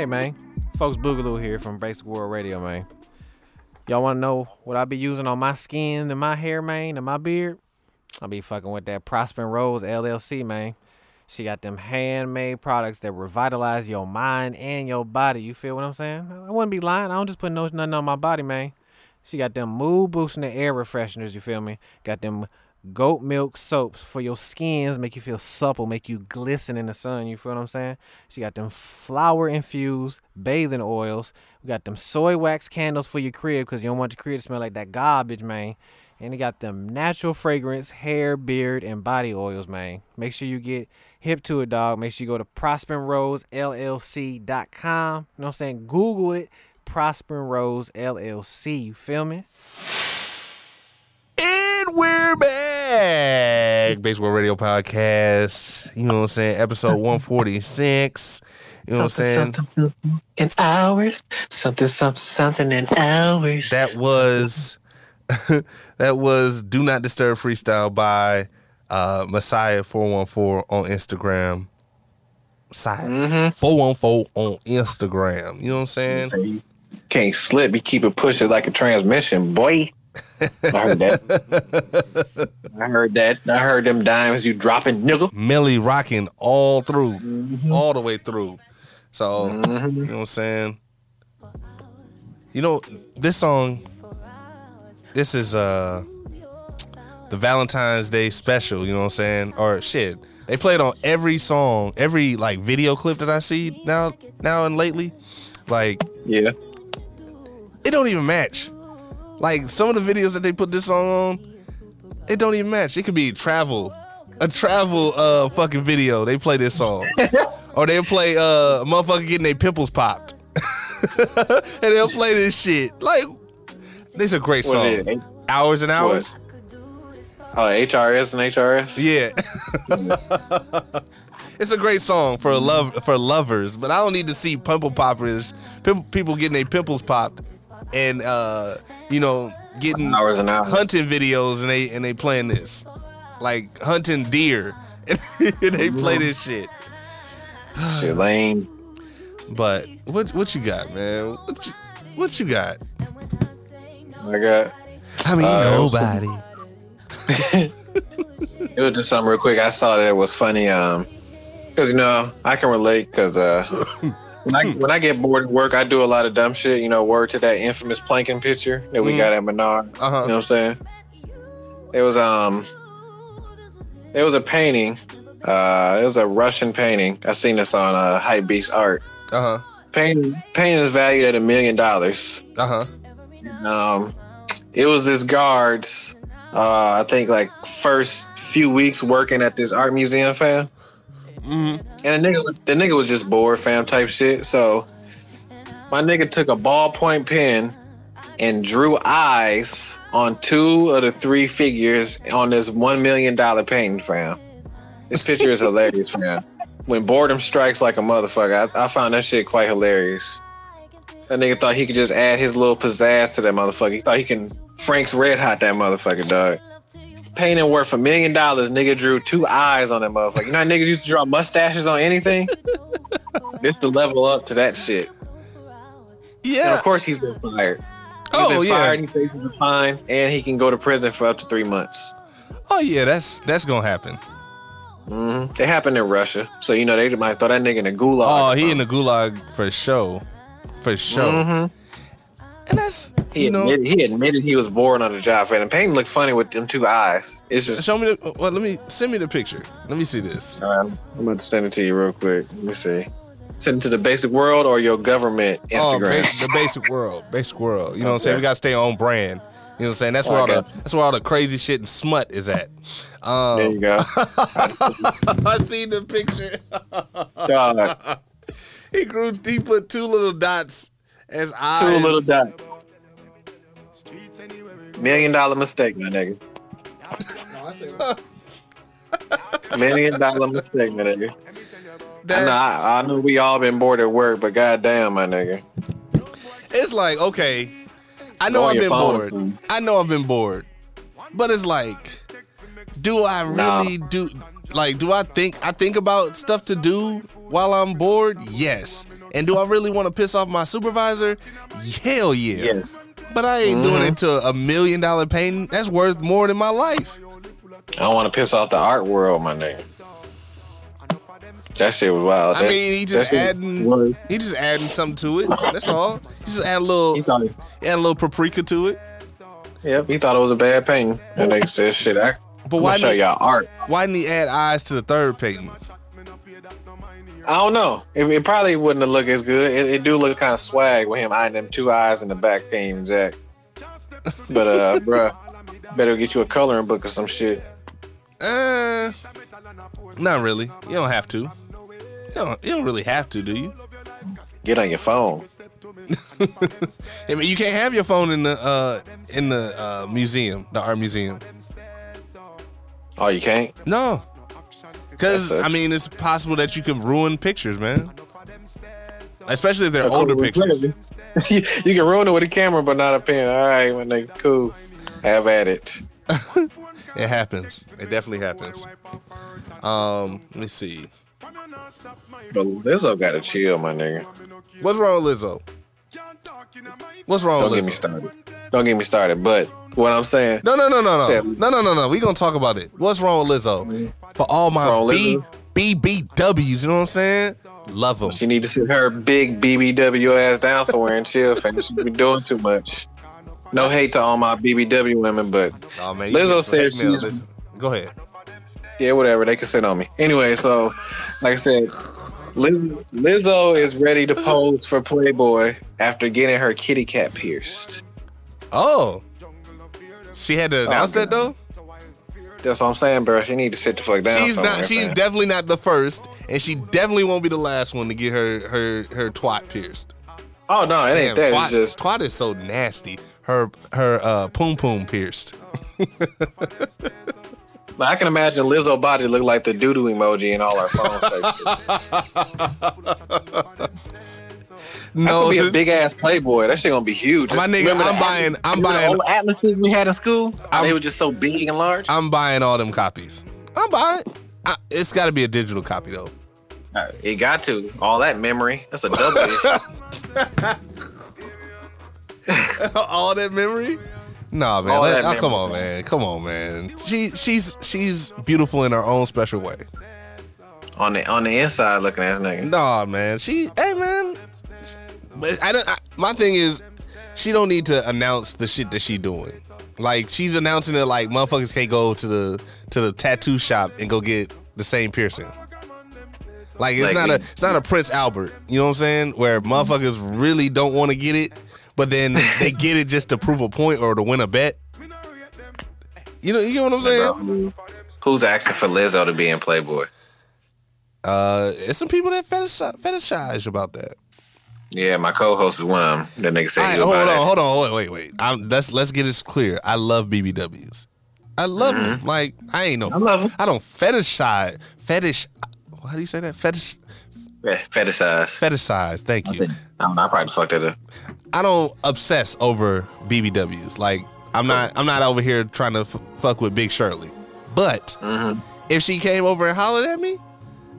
man, folks Boogaloo here from Basic World Radio, man. Y'all want to know what I be using on my skin and my hair, man, and my beard? I be fucking with that Prosper Rose LLC, man. She got them handmade products that revitalize your mind and your body. You feel what I'm saying? I wouldn't be lying. I don't just put no nothing on my body, man. She got them mood boosting the air refresheners. You feel me? Got them goat milk soaps for your skins, make you feel supple, make you glisten in the sun. You feel what I'm saying? She got them flower infused bathing oils. We got them soy wax candles for your crib because you don't want your crib to smell like that garbage, man. And they got them natural fragrance, hair, beard, and body oils, man. Make sure you get hip to it, dog. Make sure you go to prosperroseLLC.com. You know what I'm saying? Google it. Prosper Rose LLC. You feel me? And we're back. Basic World Radio Podcast. You know what I'm saying? Episode 146. You know what I'm saying? In hours, something, something, something in hours. That was <laughs> that was Do Not Disturb Freestyle by uh Messiah 414 on Instagram. Messiah mm-hmm. 414 on Instagram. You know what I'm saying? Can't slip. You keep it pushing like a transmission, boy. <laughs> I heard that. I heard that. I heard them dimes you dropping, nigga. Millie rocking all through, mm-hmm. all the way through. So, mm-hmm. you know what I'm saying? You know, this song, this is uh the Valentine's Day special, you know what I'm saying? Or shit. They play it on every song, every like video clip that I see now now and lately. Like, Yeah. it don't even match. Like some of the videos that they put this song on, it don't even match. It could be travel, a travel uh fucking video. They play this song, <laughs> or they'll play uh a motherfucker getting their pimples popped, <laughs> and they'll play this shit. Like this is a great song. Hours and hours. Oh, HRS and HRS. Yeah. <laughs> it's a great song for a love for lovers, but I don't need to see pimple poppers, people getting their pimples popped, and uh, you know, getting Hours and hours. hunting videos, and they and they playing this, like hunting deer, <laughs> and they play this shit. Shit, lame. But what what you got, man? What you, what you got? I got. I mean, Uh, nobody. <laughs> It was just something real quick. I saw that it was funny. Um, because you know I can relate. Because uh, when I when I get bored at work, I do a lot of dumb shit. You know, word to that infamous planking picture that we Mhm. got at Menard. Uh huh. You know what I'm saying? It was um, it was a painting. Uh, it was a Russian painting. I seen this on uh, Hype Beast Art. Uh huh. Painting painting is valued at a million dollars. Uh huh. Um, it was this guard's, uh, I think like first few weeks working at this art museum, fam. hmm And the nigga, was- the nigga was just bored, fam, type shit. So my nigga took a ballpoint pen and drew eyes on two of the three figures on this one million dollar painting, fam. This picture is hilarious, fam. When boredom strikes like a motherfucker, I, I found that shit quite hilarious. That nigga thought he could just add his little pizzazz to that motherfucker. He thought he can Frank's Red Hot that motherfucker, dog. Painting worth a million dollars, nigga drew two eyes on that motherfucker. You know how niggas used to draw mustaches on anything? this the level up to that shit. Yeah. And of course he's been fired. He's Oh been yeah. fired, he faces a fine, and he can go to prison for up to three months. Oh yeah. That's that's gonna happen. Mm-hmm. It happened in Russia, so you know they might throw that nigga in the gulag. Oh, he in the gulag for sure, for sure. hmm And that's He you know. admitted he admitted he was bored on the job, and Payne looks funny with them two eyes. It's just. Show me the. Well, let me send me the picture. Let me see this. Um, I'm about to send it to you real quick. Let me see. Send it to the basic world or your government Oh, Instagram. ba- the basic world, basic world. You know what I'm saying? We gotta stay on brand. You know what I'm saying? That's Oh, where I all the got that's where all the crazy shit and smut is at. there you Um, go. <laughs> I seen the picture. Dog, he grew. He put two little dots as eyes. two eyes. little dot. Million dollar mistake, my nigga. No, <laughs> I Million dollar mistake, my nigga. I know, I, I know we all been bored at work, but goddamn, my nigga. it's like okay. I know I've been bored. please. I know I've been bored, but it's like, do I Nah. really do? Like, do I think I think about stuff to do while I'm bored? Yes. And do I really want to piss off my supervisor? Hell yeah. Yes. But I ain't doing Mhm. it to a million dollar painting. That's worth more than my life. I don't want to piss off the art world, my nigga. That shit was wild. I That- mean, he just adding, was- he just adding something to it. That's all. He just add a little, He thought, add a little paprika to it. yep, he thought it was a bad painting. That nigga said, "Shit, I, But why show y'all art." why didn't he add eyes to the third painting? I don't know. It, it probably wouldn't have looked as good. It, it do look kind of swag with him eyeing them two eyes in the back painting Jack. But uh, <laughs> bruh, better get you a coloring book or some shit. Uh, not really. You don't have to. You don't, you don't really have to, do you? Get on your phone. <laughs> I mean, you can't have your phone in the uh in the uh museum, the art museum. Oh, you can't. No, because I mean, it's possible that you could ruin pictures, man. Especially if they're That's older cool. pictures. <laughs> you can ruin it with a camera, but not a pen. All right, my nigga, cool. Have at it. <laughs> <laughs> It happens. It definitely happens. Um, let me see. But Lizzo got to chill, my nigga. What's wrong with Lizzo? What's wrong Don't get me started. Don't get me started. But what I'm saying, No, no, no, no, no, Said- no, no, no, no. We gonna talk about it. What's wrong with Lizzo? For all my B? BBWs, you know what I'm saying? Love them. she need to sit her big BBW ass down somewhere and chill, fam. She be doing too much. No hate to all my BBW women, but Oh man, Lizzo said she's- Listen, Go ahead. yeah, whatever. They can sit on me. Anyway, so like I said, Liz, Lizzo is ready to pose for Playboy after getting her kitty cat pierced. Oh, she had to announce that though. That's what I'm saying, bro. She need to sit the fuck down. she's not. She's fam. definitely not the first, and she definitely won't be the last one to get her her her twat pierced. Oh no, it ain't that. twat, It's just twat is so nasty. Her her uh poom poom pierced. <laughs> I can imagine Lizzo body look like the doo emoji in all our phones. <laughs> That's No, gonna be a big ass Playboy. That shit gonna be huge. My nigga, Remember I'm buying- atlas- I'm the buying- old atlases we had in school. How they I'm- were just so big and large. I'm buying all them copies. I'm buying. I, it's got to be a digital copy though. It got to all that memory. That's a double <laughs> <laughs> all that memory. Nah, man. Let- oh, come on, man. Come on, man. She she's she's beautiful in her own special way. on the on the inside looking ass nigga. Nah, man. She, hey, man. But I don't. I, my thing is, she don't need to announce the shit that she doing. Like she's announcing it like motherfuckers can't go to the to the tattoo shop and go get the same piercing. Like it's Like not a it's not a Prince Albert. You know what I'm saying? Where motherfuckers really don't want to get it, but then they get it just to prove a point or to win a bet. You know, you get what I'm saying? Who's asking for Lizzo to be in Playboy? Uh, it's some people that fetish fetishize about that. Yeah, my co-host is one of them. That nigga said All right, he hold would on, buy that. hold on, wait, wait, wait. I'm, let's let's get this clear. I love BBWs. I love them. Like I ain't no. I love them. I don't fetishize. Fetish. How do you say that? Fetish. Yeah, fetishize. Fetishize. Thank you. I don't know. I probably fucked that up. I don't obsess over BBWs. Like I'm not. I'm not over here trying to f- fuck with Big Shirley. But Mm-hmm. if she came over and hollered at me,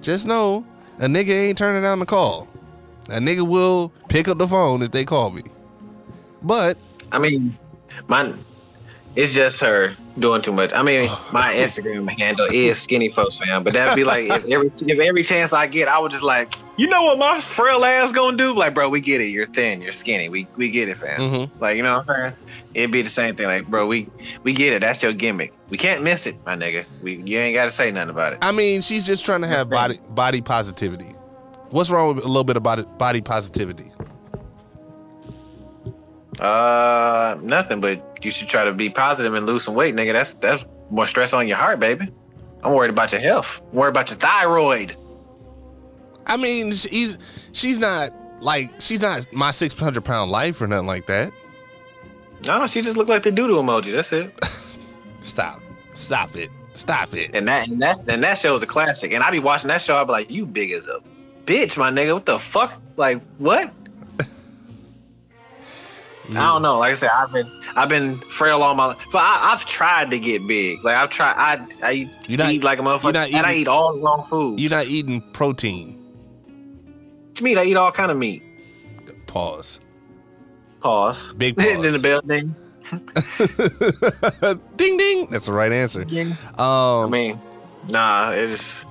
just know a nigga ain't turning down the call. A nigga will pick up the phone if they call me. But I mean, my it's just her doing too much. I mean, <sighs> my Instagram handle is skinny folks fam, but that'd be like if every if every chance I get, I would just like, you know what my frail ass gonna do? Like, bro, we get it. You're thin. You're skinny. We we get it, fam. Mhm. Like, you know what I'm saying? It'd be the same thing. Like, bro, we we get it. That's your gimmick. We can't miss it, my nigga. We you ain't got to say nothing about it. I mean, she's just trying to have body body positivity. What's wrong with a little bit of body, body positivity? Uh, nothing. But you should try to be positive and lose some weight, nigga. That's that's more stress on your heart, baby. I'm worried about your health. I'm worried about your thyroid. I mean, she's she's not like she's not my six hundred pound life or nothing like that. No, she just looked like the doodle emoji. That's it. <laughs> Stop, stop it, stop it. And that and that's and that show's a classic. And I be watching that show. I be like, you big as a bitch, my nigga. What the fuck? Like what? I don't know. Like I said, I've been I've been frail all my life. But I, I've tried to get big. Like I've tried. I I eat not- like a motherfucker, and I eat all the wrong food. You're not eating protein. You mean? I eat all kind of meat. Pause. Pause. Big <laughs> in the pause. building. <laughs> ding ding. That's the right answer. I Um, mean, nah. It's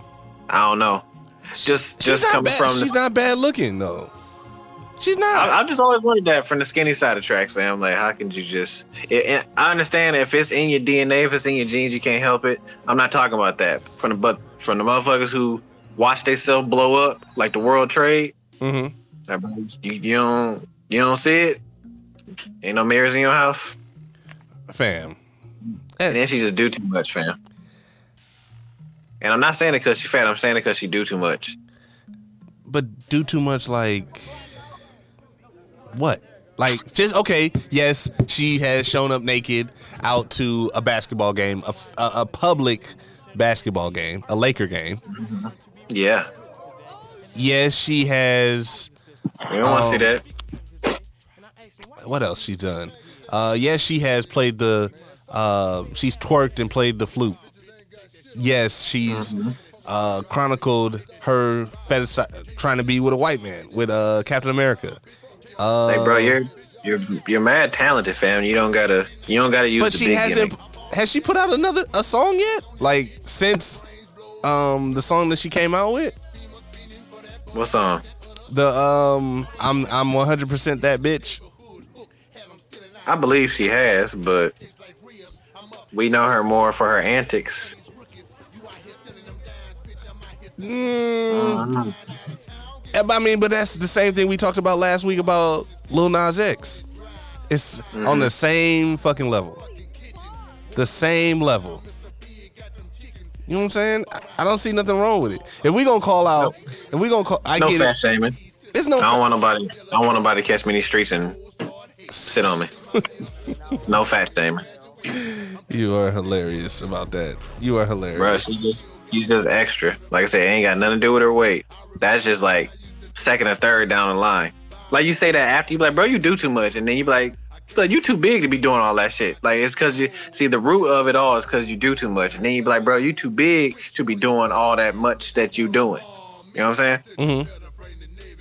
I don't know. Just just coming bad. from She's the, not bad looking though. She's not. I, I've just always wondered that from the skinny side of tracks, man. I'm like, how can you just? It, I understand if it's in your DNA, if it's in your genes, you can't help it. I'm not talking about that. From the but from the motherfuckers who watch themselves blow up like the World Trade, Mm-hmm. you, you don't you don't see it. Ain't no mirrors in your house, fam. and then she just do too much, fam. And I'm not saying it because she fat. I'm saying it because she do too much. but do too much like what? Like just okay, yes, she has shown up naked out to a basketball game, a, a, a public basketball game, a Laker game. Yeah. Yes, she has. We don't want to Um, see that. What else she done? Uh, yes, she has played the. Uh, she's twerked and played the flute. Yes, she's uh, chronicled her fetish trying to be with a white man with uh, Captain America. Uh, Hey, bro, you're you're you're mad talented, fam. You don't gotta you don't gotta use but the she hasn't. gimmick. Has she put out another a song yet? Like since um the song that she came out with. What song? The um I'm I'm 100% that bitch. I believe she has, but we know her more for her antics. Mm, Eh, I mean, but that's the same thing we talked about last week about Lil Nas X. It's on mm-hmm. the same fucking level. The same level. You know what I'm saying? I- don't see nothing wrong with it. If we gonna call out, if we gonna call, I No get fat it. shaming. It's no. I don't want nobody. I don't want nobody to catch me in these streets and sit on me. <laughs> no fat shaming, You are hilarious about that. You are hilarious. bro. She's just she's just extra. Like I said, it ain't got nothing to do with her weight. That's just like second or third down the line. Like you say that after you be like, bro, you do too much, and then you be like, like you too big to be doing all that shit. Like it's because you see the root of it all is because you do too much, and then you be like, bro, you too big to be doing all that much that you doing. You know what I'm saying? Mm-hmm.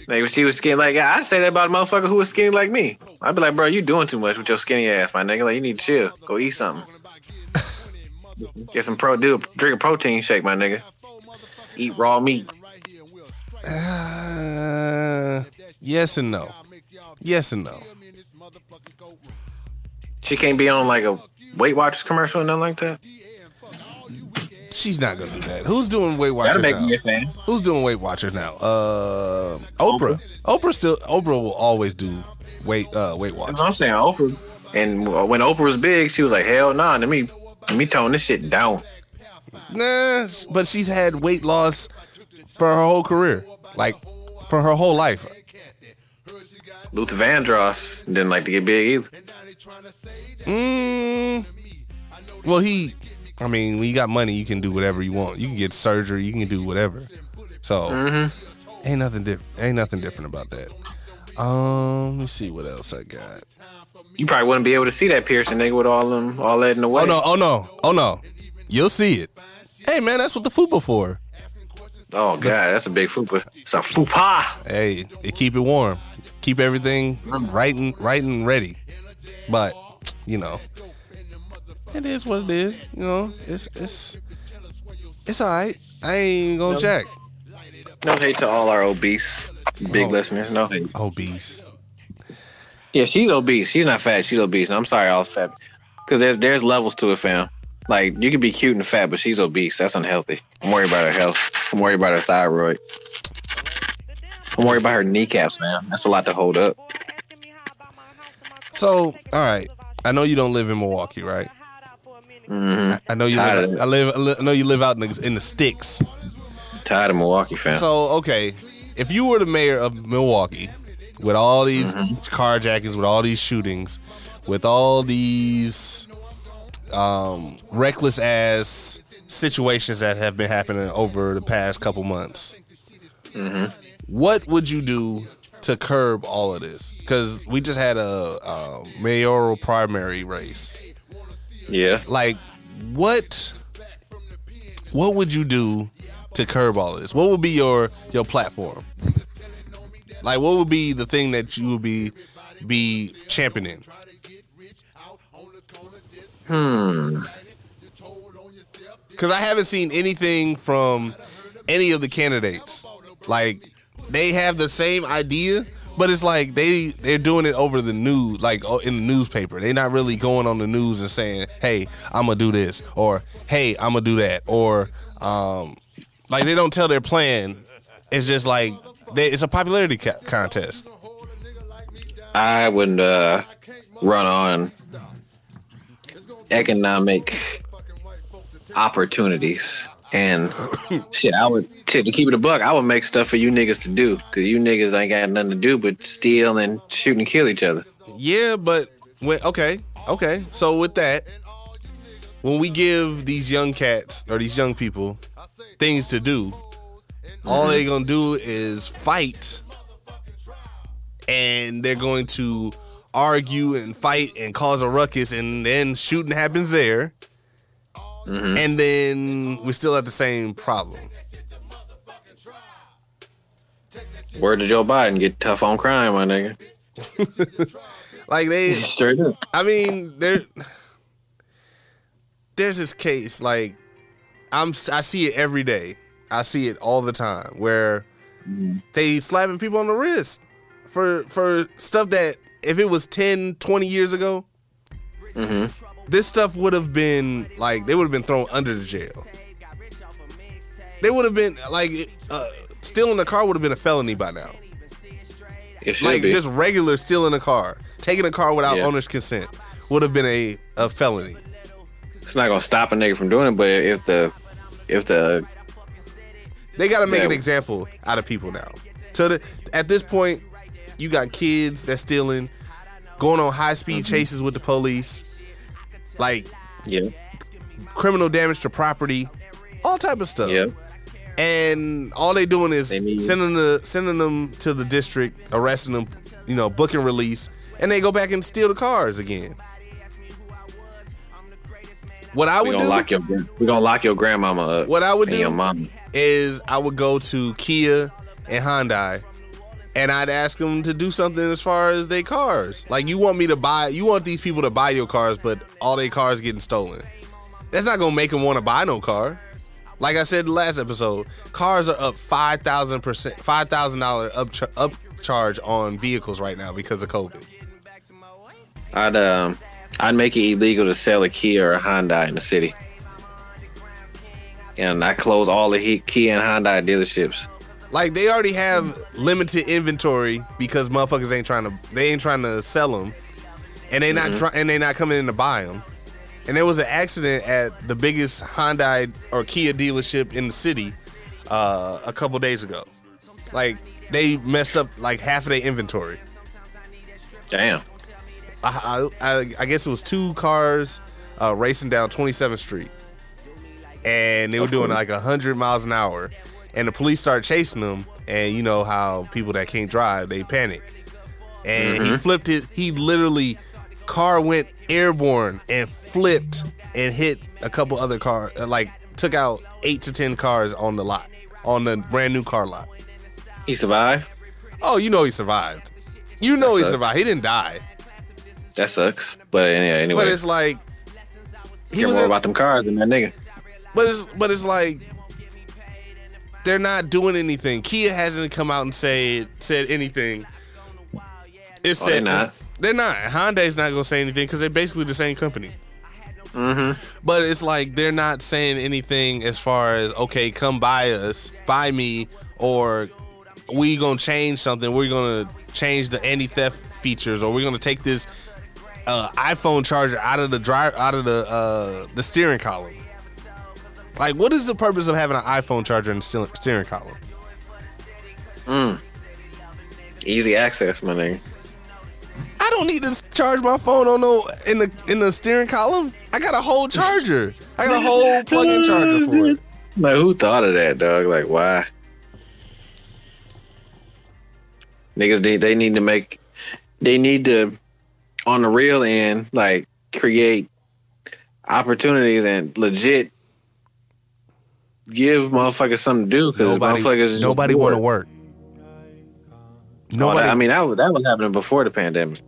Like if she was skinny, like I'd say that about a motherfucker who was skinny like me. I'd be like, bro, you doing too much with your skinny ass, my nigga. Like you need to chill. Go eat something. <laughs> Get some pro, do drink a protein shake, my nigga. Eat raw meat. Uh, yes and no. Yes and no. She can't be on like a Weight Watchers commercial or nothing like that. She's not gonna do that. Who's doing Weight Watchers That'll make now? me a fan. Who's doing Weight Watchers now? Uh, Oprah. Oprah still. Oprah will always do Weight uh Weight Watchers. I'm saying. Oprah. And when Oprah was big, she was like, hell nah, let me let me tone this shit down. Nah, but she's had weight loss for her whole career, like for her whole life. Luther Vandross didn't like to get big either. Mm, well, he. I mean, when you got money, you can do whatever you want. You can get surgery. You can do whatever. So ain't nothing different. Ain't nothing different about that. Um, let me see what else I got. You probably wouldn't be able to see that piercing nigga with all them all that in the way. Oh no! Oh no! Oh no! You'll see it. Hey man, that's what the fupa for. Oh god, that's a big fupa. It's a fupa. Hey, it keep it warm, keep everything right and right and ready. But you know, it is what it is. You know, it's it's it's all right. I ain't gonna check. No hate to all our obese big Oh. listeners. No hate. Obese. Yeah, she's obese. She's not fat. She's obese. And I'm sorry, all fat. Because there's there's levels to it, fam. Like you can be cute and fat, but she's obese. That's unhealthy. I'm worried about her health. I'm worried about her thyroid. I'm worried about her kneecaps, man. That's a lot to hold up. So, all right. I know you don't live in Milwaukee, right? hmm I know you Tired live. I live. I know you live out in the, in the sticks. Tired of Milwaukee, fam. So okay, if you were the mayor of Milwaukee, with all these carjackings, with all these shootings, with all these um, reckless ass situations that have been happening over the past couple months, what would you do to curb all of this? Because we just had a, a mayoral primary race. yeah. Like, what? What would you do to curb all of this? What would be your your platform? Like, what would be the thing that you would be be championing? Hmm. Because I haven't seen anything from any of the candidates. Like, they have the same idea, but it's like they they're doing it over the news, like oh, in the newspaper. They're not really going on the news and saying, "Hey, I'm gonna do this," or "Hey, I'm gonna do that," or um, like they don't tell their plan. It's just like they, it's a popularity ca- contest. I would uh, run on economic opportunities. And <coughs> shit, I would to, to keep it a buck. I would make stuff for you niggas to do because you niggas ain't got nothing to do but steal and shoot and kill each other. Yeah, but when okay, okay. So with that, when we give these young cats or these young people things to do, all mm-hmm. they're gonna do is fight, and they're going to argue and fight and cause a ruckus, and then shooting happens there, mm-hmm. and then we're still have the same problem. Where did Joe Biden, get tough on crime, my nigga. <laughs> Like they. <laughs> I mean, there, there's this case like I'm, I see it every day. I see it all the time where mm-hmm. they slapping people on the wrist for for stuff that if it was 10, 20 years ago, this stuff would have been like they would have been thrown under the jail. They would have been like uh, stealing a car would have been a felony by now. Like be. just regular stealing a car, taking a car without Yeah. owner's consent would have been a, a felony. it's not gonna stop a nigga from doing it, but if the if the They got to make Yeah. an example out of people now. So the, at this point, you got kids that's stealing, going on high speed Mm-hmm. chases with the police, like yeah criminal damage to property, all type of stuff. yeah And all they doing is They sending the sending them to the district, arresting them, you know, booking release, and they go back and steal the cars again. What I we would gonna do, lock your we gonna lock your grandmama up. what I would do, your mom. is I would go to Kia and Hyundai and I'd ask them to do something as far as their cars. Like you want me to buy, you want these people to buy your cars, but all their cars getting stolen. That's not gonna make them want to buy no car. Like I said last episode, cars are up five thousand percent, five thousand dollar up upcharge on vehicles right now because of COVID. I'd um I'd make it illegal to sell a Kia or a Hyundai in the city. And I close all the he- Kia and Hyundai dealerships. Like they already have limited inventory because motherfuckers ain't trying to they ain't trying to sell them, and they not try, and they not coming in to buy them. And there was an accident at the biggest Hyundai or Kia dealership in the city uh, a couple days ago. Like they messed up like half of their inventory. Damn. I, I, I guess it was two cars uh, racing down 27th Street, and they were doing <laughs> like 100 miles an hour, and the police start chasing them. And you know how people that can't drive they panic, and he mm-hmm. flipped it. He literally car went airborne and flipped and hit a couple other cars. Like took out eight to ten cars on the lot on the brand new car lot. He survived? Oh, you know he survived. You know he survived. He didn't die, That sucks. But anyway, anyway. but it's like he care was more in- about them cars than that nigga. But it's but it's like they're not doing anything. Kia hasn't come out and said said anything. It's Oh, they're not. They're not. Hyundai's not gonna say anything because they're basically the same company. Mm-hmm. But it's like they're not saying anything as far as okay, come buy us, buy me, or we gonna change something. We're gonna change the anti-theft features, or we're gonna take this uh, iPhone charger out of the drive out of the uh, the steering column. Like, what is the purpose of having an iPhone charger in the steering column? Hmm. Easy access, my nigga. I don't need to charge my phone on no in the in the steering column. I got a whole charger. I got a <laughs> whole plug-in charger for it. Like who thought of that, dog? Like why? Niggas they, they need to make they need to on the real end, like create opportunities and legit give motherfuckers something to do because motherfuckers nobody want to work. Oh, Nobody. I mean that was that was happening before the pandemic.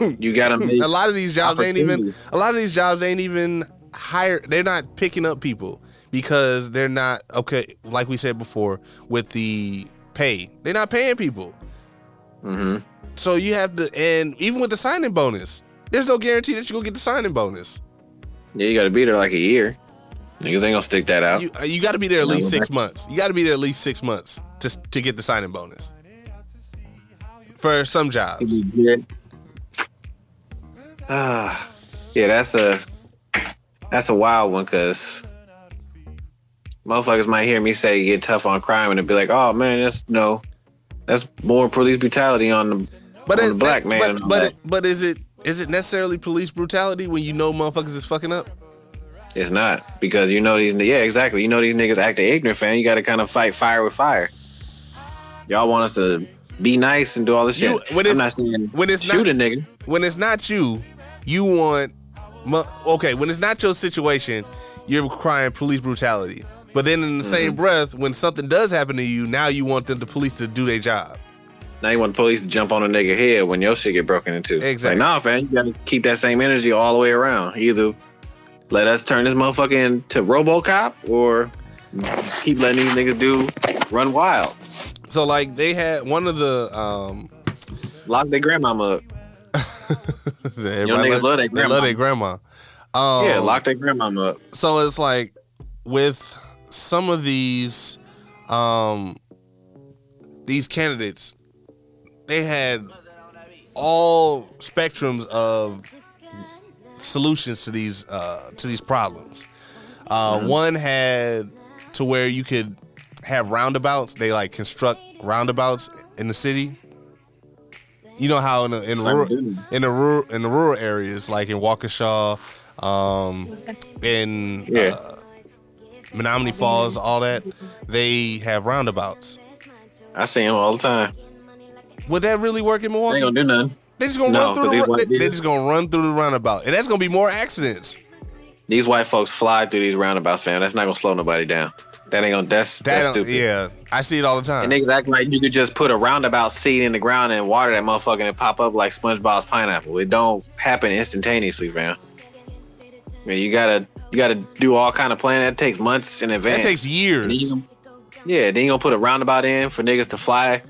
<laughs> you gotta make a lot of these jobs ain't even. A lot of these jobs ain't even hired. They're not picking up people because they're not okay. Like we said before, with the pay, they're not paying people. Mhm. So you have to, and even with the signing bonus, there's no guarantee that you're gonna get the signing bonus. Yeah, you gotta be there like a year. Niggas ain't gonna stick that out. You uh, you got to be there at least six that- months. You got to be there at least six months to to get the signing bonus for some jobs. Ah, yeah, that's a that's a wild one because motherfuckers might hear me say get tough on crime and they'll be like, oh man, that's no, that's more police brutality on the But on it, the black man. But but, it, but is it Is it necessarily police brutality when you know motherfuckers is fucking up? It's not because you know these. Yeah, exactly. You know these niggas acting ignorant, fam. You got to kind of fight fire with fire. Y'all want us to be nice and do all this You- shit. when I'm it's- not saying when it's shoot not- a nigga. When it's not you, you want. Okay, when it's not your situation, you're crying police brutality. But then in the same Mm-hmm. breath, when something does happen to you, now you want them, the police to do their job. Now you want the police to jump on a nigga head when your shit get broken into. Exactly. Like, nah, fam, you gotta keep that same energy all the way around. Either let us turn this motherfucker into RoboCop, or keep letting these niggas do run wild. So like they had one of the um Lock their grandmama up. <laughs> everybody niggas love their they love their grandma. Um, yeah, lock their grandmama up. so it's like with some of these um these candidates they had all spectrums of solutions to these uh to these problems uh one had to where you could have roundabouts they like construct roundabouts in the city you know how in the in, rural, in the rural in the rural areas like in Waukesha um in Yeah. uh, Menomonee Falls, all that, they have roundabouts. I see them all the time. Would that really work in They Milwaukee? ain't gonna do nothing. They just gonna No, run through the these they, just gonna run through the roundabout, and that's gonna be more accidents. These white folks fly through these roundabouts, fam. That's not gonna slow nobody down. That ain't gonna. That's That that's stupid. yeah, I see it all the time. And niggas act like you could just put a roundabout seed in the ground and water that motherfucker and it pop up like SpongeBob's pineapple. It don't happen instantaneously, fam. I mean, you gotta you gotta do all kind of planning. That takes months in advance. that takes And then years. gonna- yeah, then you gonna put a roundabout in for niggas to fly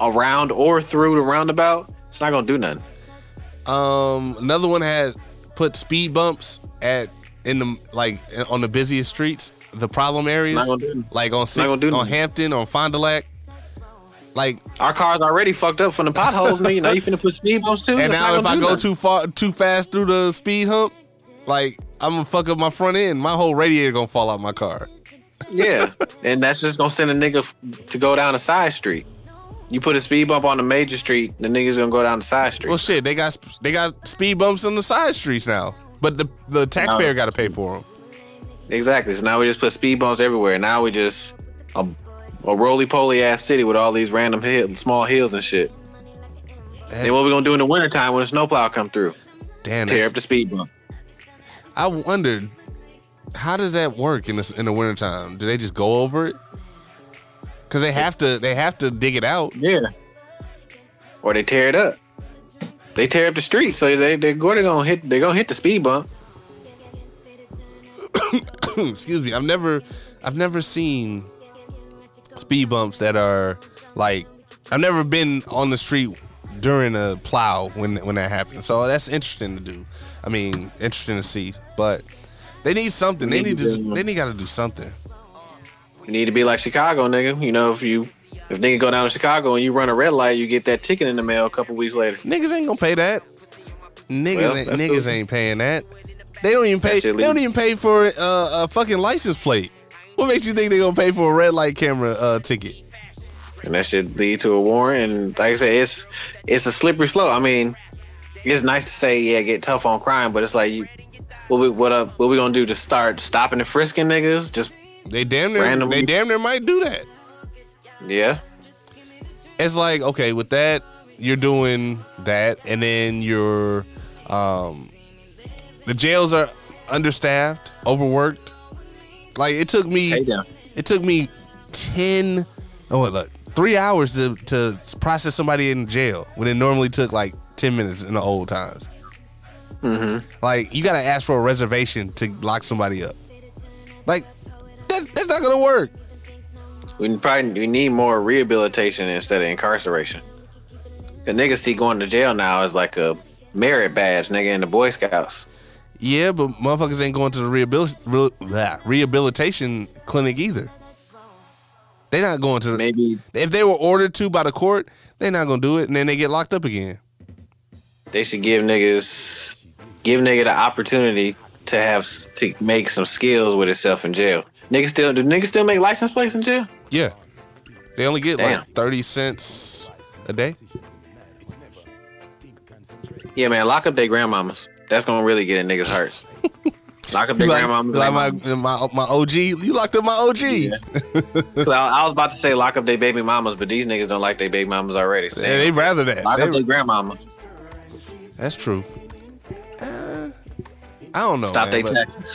around or through the roundabout. It's not gonna do nothing. Um, another one had put speed bumps at in the like on the busiest streets, the problem areas, not gonna do- like on six, gonna do on. Hampton, on Fond du Lac. Like, Our car's already fucked up from the potholes, nigga. Now you finna put speed bumps too. and That's now if I go nothing. too far, too fast through the speed hump, like I'm gonna fuck up my front end. My whole radiator gonna fall out my car. Yeah, and that's just gonna send a nigga to go down a side street. You put a speed bump on the major street, the nigga's gonna go down the side street. Well, shit, they got they got speed bumps on the side streets now, but the the taxpayer got to pay for them. exactly. So now we just put speed bumps everywhere. Now we just a, a roly poly ass city with all these random hill, small hills and shit. And what we gonna do in the wintertime when the snowplow come through? Damn, Tear up the speed bump. I wondered how does that work in the in the wintertime? Do they just go over it? Because they have to they have to dig it out. Yeah. Or they tear it up. They tear up the street, so they they're gonna hit they're gonna hit the speed bump. <coughs> Excuse me. I've never I've never seen speed bumps that are like I've never been on the street during a plow when when that happens. So that's interesting to do. I mean, interesting to see. But they need something. They need to they need got to do something. You need to be like Chicago, nigga. You know, if you if nigga go down to Chicago and you run a red light, you get that ticket in the mail a couple weeks later. Niggas ain't gonna pay that. Niggas Well, ain't, niggas the- ain't paying that. They don't even pay. They don't even pay for uh, a fucking license plate. What makes you think they gonna pay for a red light camera uh, ticket? And that should lead to a warrant. And like I said, it's it's a slippery slope. I mean, it's nice to say, yeah, get tough on crime, but it's like you what we what up what we gonna do to start stopping and frisking niggas? Just They damn near. Randomly. They damn near might do that. yeah. It's like okay, with that you're doing that, and then you're, um, the jails are understaffed, overworked. Like it took me. Hey. It took me ten, oh what, look, three hours to to process somebody in jail when it normally took like ten minutes in the old times. Mm-hmm. Like you gotta ask for a reservation to lock somebody up. Like that's that's not gonna work. We probably we need more rehabilitation instead of incarceration. The niggas see going to jail now is like a merit badge, nigga, in the Boy Scouts. Yeah, but motherfuckers ain't going to the rehabil- re- blah, rehabilitation clinic either. They're not going to. The, Maybe if they were ordered to by the court, they're not gonna do it, and then they get locked up again. they should give niggas give nigga the opportunity to have to make some skills with itself in jail. Niggas still do niggas still make license plates in jail? Yeah, they only get Damn. like thirty cents a day. Yeah, man, lock up their grandmamas. That's gonna really get in niggas' hearts. <laughs> Lock up their like, grandmamas. like my, my my OG. You locked up my OG. Yeah. <laughs> I, I was about to say lock up their baby mamas, but these niggas don't like their baby mamas already. So Yeah, they rather that. lock up their grandmamas. that's true. Uh, I don't know. Stop their taxes.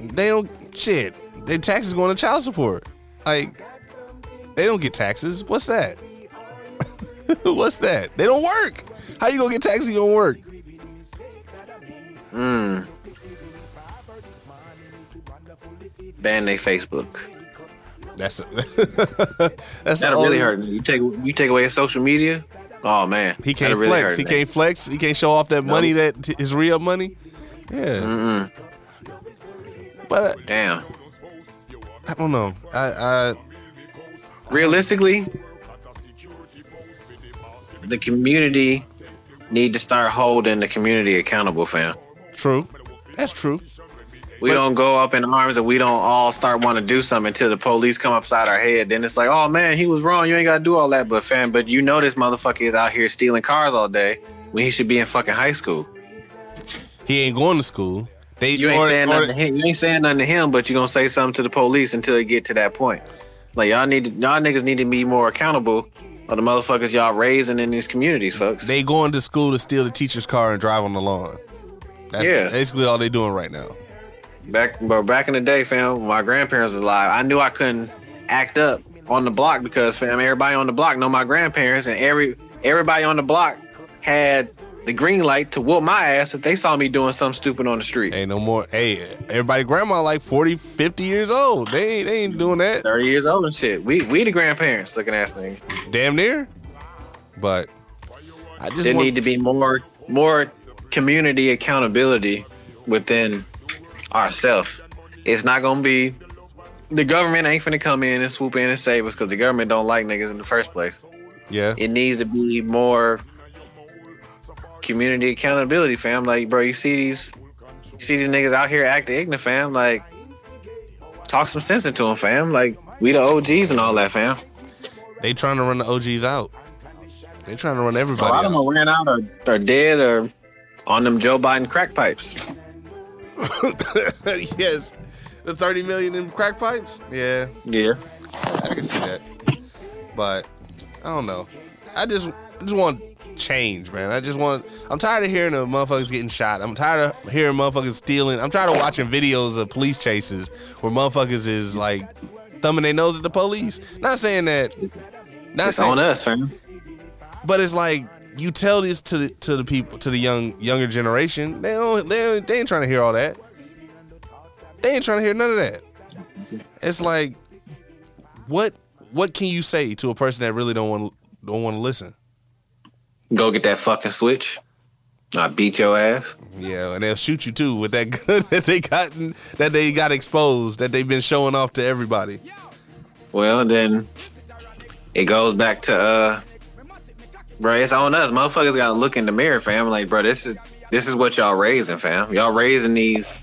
They don't shit. Their taxes going to child support. Like they don't get taxes. What's that? <laughs> What's that? They don't work. How you gonna get taxes? You don't work. Mm. Ban their Facebook. That's a, <laughs> that's That'll really hurt. You take you take away his social media. Oh man, He can't really flex. He can't flex. He can't show off that money that is real money. Yeah, Mm-mm. but Damn. I don't know. I, I Realistically, the community need to start holding the community accountable, fam. true. That's true. We But- don't go up in arms and we don't all start want to do something until the police come upside our head. Then it's like, oh man, he was wrong. You ain't got to do all that. But fam, but you know this motherfucker is out here stealing cars all day when he should be in fucking high school. He ain't going to school. They You ain't or- saying or- nothing to him. You ain't saying nothing to him, but you're gonna say something to the police until it get to that point. Like y'all need to, y'all niggas need to be more accountable of the motherfuckers y'all raising in these communities, folks. They going to school to steal the teacher's car and drive on the lawn. That's Yeah. basically all they doing right now. Back, but back in the day, fam, when my grandparents was alive. I knew I couldn't act up on the block because, fam, everybody on the block know my grandparents, and every everybody on the block had the green light to whoop my ass if they saw me doing something stupid on the street. Ain't no more. Hey, everybody, grandma like 40, 50 years old. They ain't, they ain't doing that. Thirty years old and shit. We we the grandparents looking ass things. Damn near. But I just there want, need to be more more community accountability within ourselves. It's not gonna be the government ain't finna come in and swoop in and save us because the government don't like niggas in the first place. yeah. It needs to be more community accountability, fam. Like, bro, you see these you see these niggas out here acting ignorant, fam. Like, talk some sense into them, fam. Like, we the OGs and all that, fam. They trying to run the OGs out. They trying to run everybody. A lot of them out. ran out or, or dead or on them Joe Biden crack pipes. <laughs> yes. The 30 million in crack pipes? Yeah. Yeah. I can see that. But I don't know. I just I just want change, man. I just want I'm tired of hearing of motherfuckers getting shot. I'm tired of hearing motherfuckers stealing. I'm tired of watching videos of police chases where motherfuckers is like thumbing their nose at the police. Not saying that not It's saying on us, fam. but it's like you tell this to the to the people to the young younger generation. They don't they, don't, they ain't trying to hear all that. They ain't trying to hear none of that. It's like what what can you say to a person that really don't want don't want to listen? Go get that fucking switch. I beat your ass. Yeah, and they'll shoot you too with that <laughs> gun that they got that they got exposed that they've been showing off to everybody. Well, then it goes back to uh, bro. It's on us. Motherfuckers gotta look in the mirror, fam. Like, bro, this is this is what y'all raising, fam. Y'all raising these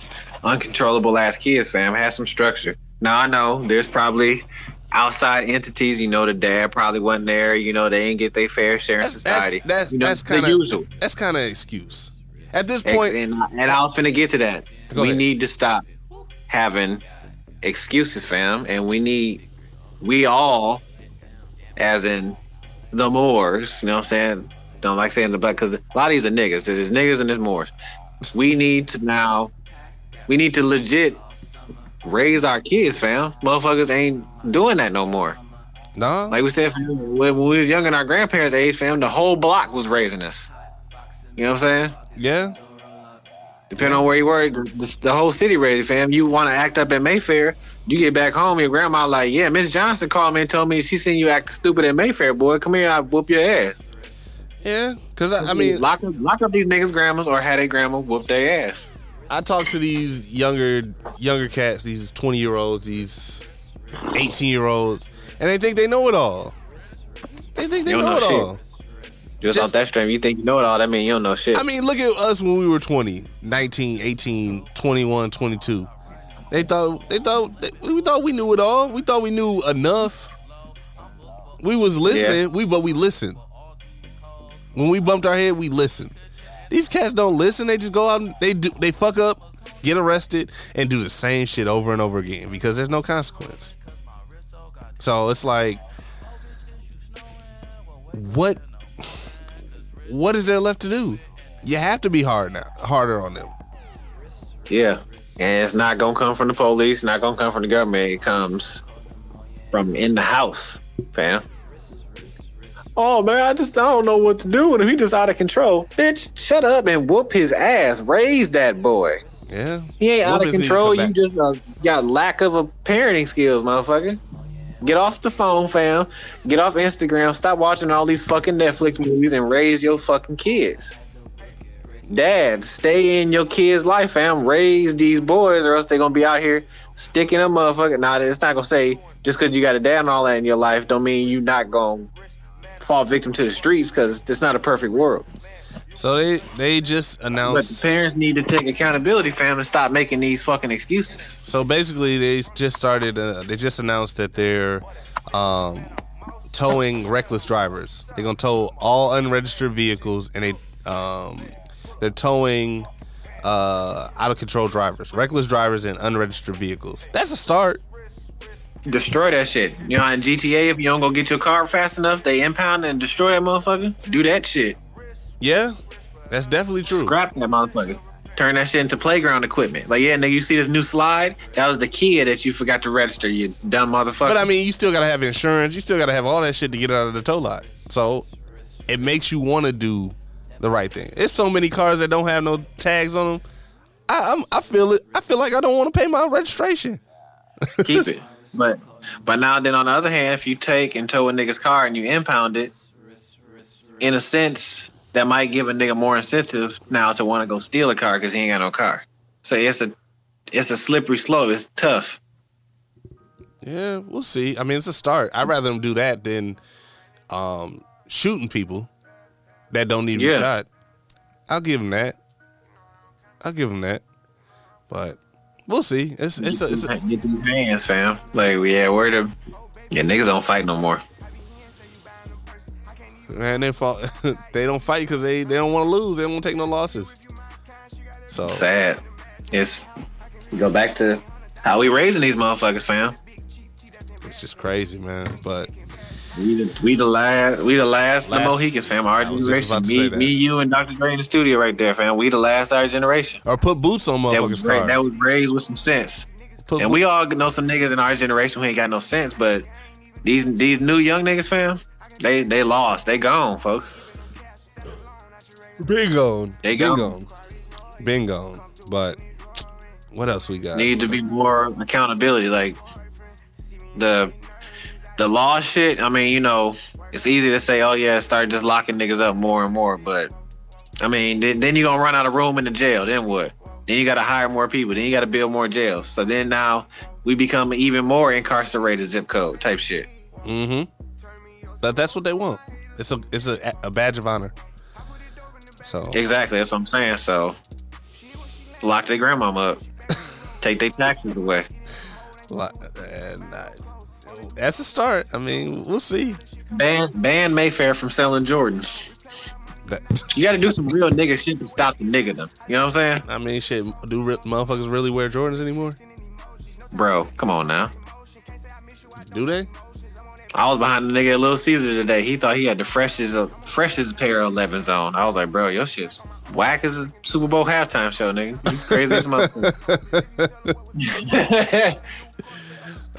uncontrollable ass kids, fam. Have some structure. Now I know there's probably outside entities. You know, the dad probably wasn't there. You know, they ain't get their fair share in That's society. that's that's, you know, that's kind of usual. that's kind of excuse. At this point, and, uh, and I was going to get to that. We ahead. need to stop having excuses, fam, and we need we all, as in the Moors, you know what I'm saying? Don't like saying the black because a lot of these are niggas. There's niggas and there's Moors. We need to now, we need to legit raise our kids, fam. Motherfuckers ain't doing that no more. nah. Like we said, when, we was young in our grandparents' age, fam, the whole block was raising us. You know what I'm saying? yeah, Depending on where you were, the, the, the whole city raised fam. You want to act up at Mayfair, you get back home, your grandma like, yeah, Miss Johnson called me and told me she seen you acting stupid at Mayfair, boy. Come here, I whoop your ass. yeah. Because I, I mean, lock up, lock up these niggas' grandmas or had a grandma whoop their ass. I talk to these younger younger cats, these twenty year olds, these eighteen year olds, and they think they know it all. They think they know, know it shit. all. Just, Just- off that stream, you think you know it all. That mean you don't know shit. I mean, look at us when we were 20, 19, 18, 21, 22. They thought they thought we thought we knew it all. We thought we knew enough. We was listening, we but we listened. When we bumped our head, we listened. These cats don't listen. They just go out and they do they fuck up, get arrested, and do the same shit over and over again because there's no consequence. So it's like, what? What is there left to do? You have to be hard now, harder on them. Yeah. And it's not gonna come from the police, not gonna come from the government. It comes from in the house, fam. Oh man, I just I don't know what to do. And if he just out of control, bitch, shut up and whoop his ass. Raise that boy. Yeah, He ain't out of Whoop his need to control. You just uh, got lack of a parenting skills, motherfucker. Get off the phone, fam. Get off Instagram. Stop watching all these fucking Netflix movies and raise your fucking kids. Dad, stay in your kids' life, fam. Raise these boys, or else they're gonna be out here sticking a motherfucker. Now, it's not gonna say just because you got a dad and all that in your life, don't mean you not gonna fall victim to the streets because it's not a perfect world. So they they just announced. But the parents need to take accountability, fam, and stop making these fucking excuses. So basically, they just started. Uh, they just announced that they're um, towing reckless drivers. They're gonna tow all unregistered vehicles, and they um, they're towing uh, out of control drivers, reckless drivers, and unregistered vehicles. That's a start. destroy that shit. You know, in GTA, if you don't go get your car fast enough, they impound and destroy that motherfucker. Do that shit. Yeah, that's definitely true. Scrap that motherfucker. Turn that shit into playground equipment. Like, yeah, nigga, you see this new slide? That was the Kia that you forgot to register, you dumb motherfucker. But I mean, you still gotta have insurance. You still gotta have all that shit to get out of the tow lot. So it makes you want to do the right thing. There's so many cars that don't have no tags on them. I, I'm, I feel it. I feel like I don't want to pay my registration. <laughs> keep it. But but now then on the other hand, if you take and tow a nigga's car and you impound it, in a sense, that might give a nigga more incentive now to want to go steal a car because he ain't got no car. So it's a it's a slippery slope. It's tough. Yeah, we'll see. I mean, it's a start. I'd rather them do that than um, shooting people that don't need to be shot. I'll give them that. I'll give them that. But we'll see. It's it's a, it's a, Get these hands, fam. Like, yeah, where the yeah niggas don't fight no more. Man. They fall, <laughs> they don't fight because they they don't want to lose. They don't want to take no losses. So Sad. It's go back to how we raising these motherfuckers, fam. it's just crazy, man. But We the, we the last we the last, Last- the Mohicans, fam. Our I was just generation. about to say Me, me, you, and Dr. Dre in the studio right there, fam. We the last our generation. or put boots on That was motherfuckers' ra- that was raised with some sense. Put And bo- we all know some niggas in our generation who ain't got no sense, but these these new young niggas, fam, they they lost. They gone, folks. been gone. They been gone. gone. Been gone. But what else we got? Need to be more accountability. Like the the law shit. I mean, you know, it's easy to say, oh yeah, start just locking niggas up more and more, but I mean, then, then you gonna run out of room in the jail. Then what? Then you gotta hire more people. Then you gotta build more jails. So then now we become even more incarcerated zip code type shit. Mm-hmm. But that's what they want. It's a it's a, a badge of honor. So Exactly. That's what I'm saying. So lock their grandmama up. <laughs> Take their taxes away. and, uh, that's a start. I mean, we'll see. Ban ban Mayfair from selling Jordans. That <laughs> You got to do some real nigga shit to stop the nigga them. You know what I'm saying, I mean, shit. Do re- motherfuckers really wear Jordans anymore? bro? Come on now. Do they? I was behind the nigga at Little Caesar today. He thought he had the freshest uh, freshest pair of 11s on. I was like, bro, your shit's whack as a Super Bowl halftime show, nigga. You crazy as motherfucker.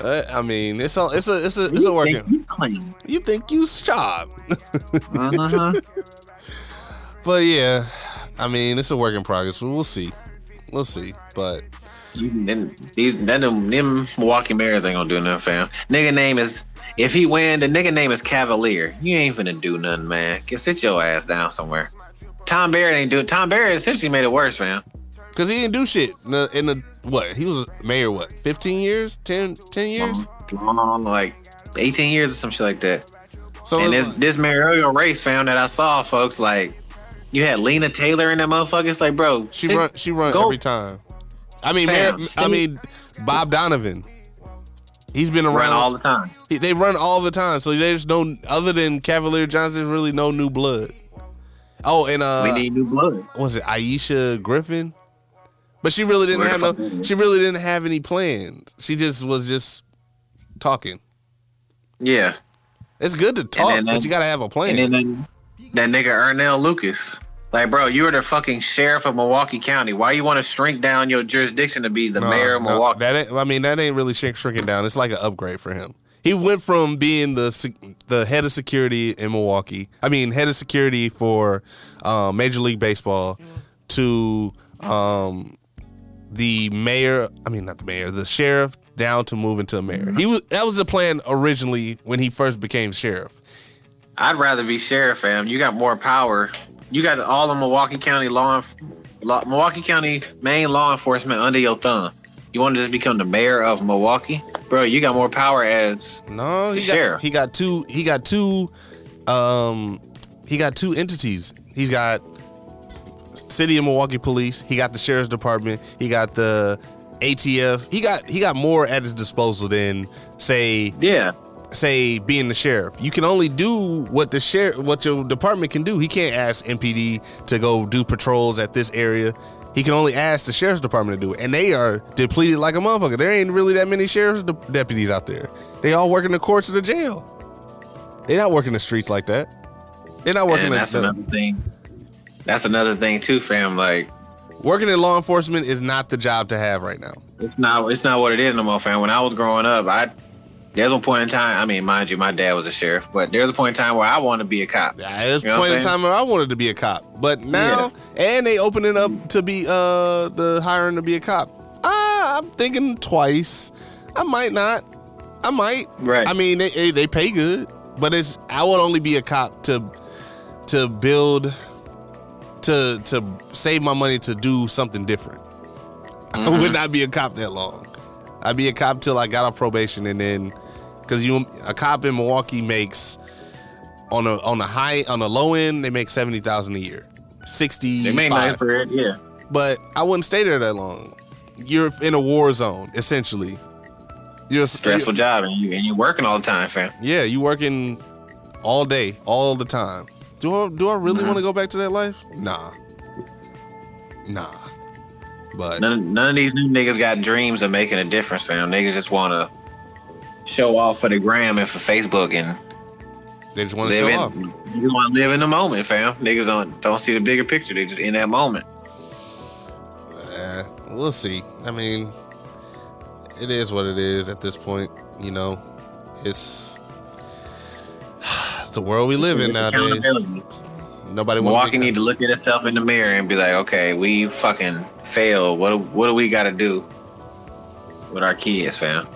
Uh, <laughs> I mean, it's a it's a it's a it's a working. You clean. You think you sharp? Uh-huh. <laughs> But yeah, I mean, it's a work in progress. We'll see. We'll see. But You, then these then them, them Milwaukee Bears ain't gonna do nothing, fam. Nigga name is if he win, the nigga name is Cavalier. You ain't finna do nothing, man. Get sit your ass down somewhere. Tom Barrett ain't doing. Tom Barrett essentially made it worse, man. because he didn't do shit in the, in the what he was mayor what 15 years 10 10 years Long, like 18 years or some shit like that. so and this this mayoral race, fam, that I saw, folks, like you had Lena Taylor in that motherfucker. It's like, bro, she sit- run she run go- every time i mean Fam, Mar- i mean bob donovan he's been run around all the time. He- they run all the time so there's no other than cavalier johnson there's really no new blood Oh, and uh, we need new blood. was it Ieshuh Griffin? But she really didn't Where have no. fuck is it? She really didn't have any plans. She just was just talking. Yeah. It's good to talk, then but you gotta have a plan. And then that, that nigga Earnell Lucas. Like, bro, you were the fucking sheriff of Milwaukee County. Why you want to shrink down your jurisdiction to be the No, mayor of no, Milwaukee? that ain't, I mean, that ain't really shrink, shrinking down. It's like an upgrade for him. He went from being the the head of security in Milwaukee. I mean, head of security for um, Major League Baseball to um, the mayor. I mean, not the mayor, the sheriff down to moving to a mayor. He was that was the plan originally when he first became sheriff. I'd rather be sheriff, fam. You got more power. You got all the Milwaukee County law, law Milwaukee County main law enforcement under your thumb. You want to just become the mayor of Milwaukee, bro? You got more power as No, he The got sheriff. he got two he got two um he got two entities. He's got City of Milwaukee Police, he got the Sheriff's Department, he got the ATF. He got he got more at his disposal than say yeah. Say being the sheriff. You can only do what the sheriff what your department can do. He can't ask MPD to go do patrols at this area. He can only ask the sheriff's department to do it, and they are depleted like a motherfucker. There ain't really that many sheriff's de- deputies out there. They all work in the courts of the jail. They're not working the streets like that. They're not working. And that's the- another thing. That's another thing too, fam. Like working in law enforcement is not the job to have right now. it's not it's not what it is no more, fam. When I was growing up, I there's a point in time. I mean, mind you, my dad was a sheriff, but there's a point in time where I want to be a cop. Yeah, There's You a know point in time where I wanted to be a cop, but now and they opening up to be uh the hiring to be a cop. Ah, I'm thinking twice. I might not. I might. Right. I mean, they they, pay good, but it's I would only be a cop to to build to to save my money to do something different. I Mm-hmm. would not be a cop that long. I'd be a cop till I got off probation, and then because you a cop in Milwaukee makes on a on a high on a low end they make seventy thousand a year, sixty. They made nice for it, yeah. but I wouldn't stay there that long. You're in a war zone essentially. You're a Stressful job, and you and you're working all the time, fam. Yeah, you working all day, all the time. Do I do I really Mm-hmm. want to go back to that life? Nah, nah. But None, none of these new niggas got dreams of making a difference, fam. Niggas just want to show off for the gram and for Facebook and they just want to live show off. in. You want to live in the moment, fam. Niggas don't don't see the bigger picture. They just in that moment. Eh, we'll see. I mean, it is what it is at this point. You know, it's <sighs> the world we live in nowadays. Nobody wants Milwaukee need to look at itself in the mirror and be like, okay, we fucking failed. What do- what do we got to do with our kids, fam?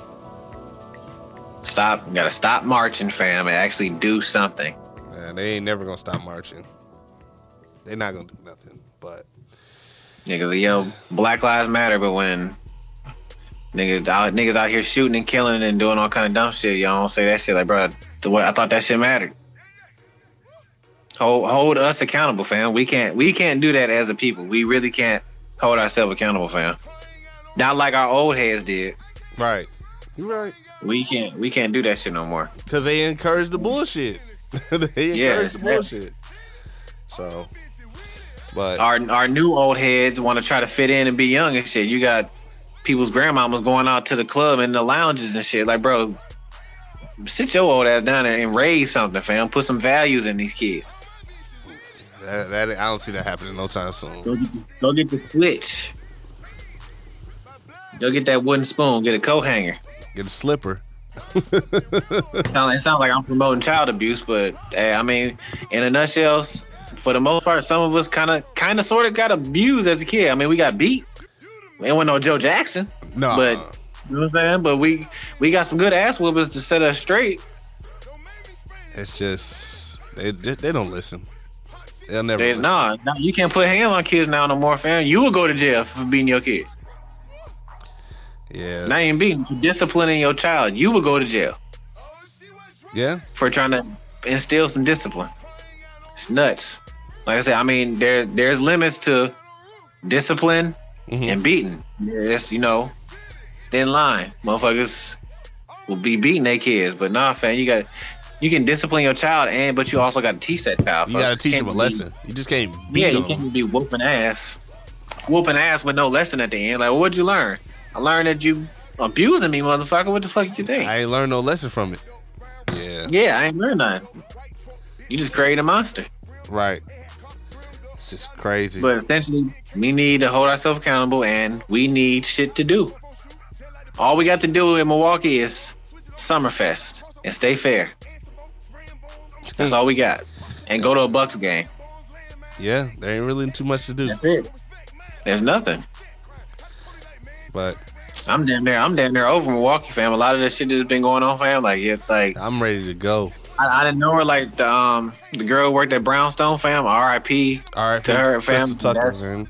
Stop. Got to stop marching, fam, and actually do something. Man, they ain't never gonna stop marching. They're not gonna do nothing. But Niggas, yo, Black Lives Matter, but when niggas out, niggas out here shooting and killing and doing all kind of dumb shit, y'all don't say that shit. Like, bro, the way I thought that shit mattered. Hold, hold us accountable, fam. We can't, we can't do that as a people. We really can't hold ourselves accountable, fam. Not like our old heads did. right, you're right. We can't, we can't do that shit no more. Because they encourage the bullshit. <laughs> they Yeah, encourage the bullshit. So, but Our, our new old heads want to try to fit in and be young and shit. You got people's grandmamas going out to the club and the lounges and shit. Like, bro, sit your old ass down there and raise something, fam. Put some values in these kids. That, that I don't see that happening no time soon. Go get the, go get the switch. Go get that wooden spoon. Get a coat hanger. Get a slipper. It sounds it like I'm promoting child abuse, but eh, I mean, in a nutshell, for the most part, some of us kind of, kind of, sort of got abused as a kid. I mean, we got beat. We ain't no Joe Jackson, No, but you know what I'm saying. But we we got some good ass whoopers to set us straight. it's just they they don't listen. They'll never. They, nah, nah, you can't put hands on kids now no more, fam. You will go to jail for beating your kid. Yeah, Not even beating, for disciplining your child. You will go to jail. yeah. for trying to instill some discipline. It's nuts. Like I said, I mean, there there's limits to discipline Mhm. and beating. There's you know, thin line. Motherfuckers will be beating their kids, but nah, fam, you got you can discipline your child, and but you also got to teach that child. You gotta teach Can't them a be- lesson. You just can't beat Yeah, you can't be whooping ass, whooping ass with no lesson at the end. Like, what'd you learn? I learned that you abusing me, motherfucker. What the fuck did you think? I ain't learned no lesson from it. Yeah, yeah, I ain't learned nothing. You just created a monster. right. It's just crazy. But essentially, we need to hold ourselves accountable, and we need shit to do. All we got to do in Milwaukee is Summerfest and stay fair. That's all we got, and go to a Bucks game. yeah, there ain't really too much to do. That's it. There's nothing. But I'm damn near. I'm damn near over Milwaukee, fam. A lot of this shit that's been going on, fam. Like it's like I'm ready to go. I, I didn't know her. Like the um the girl worked at Brownstone, fam. R.I.P. All right, To her, fam, Tucker, man.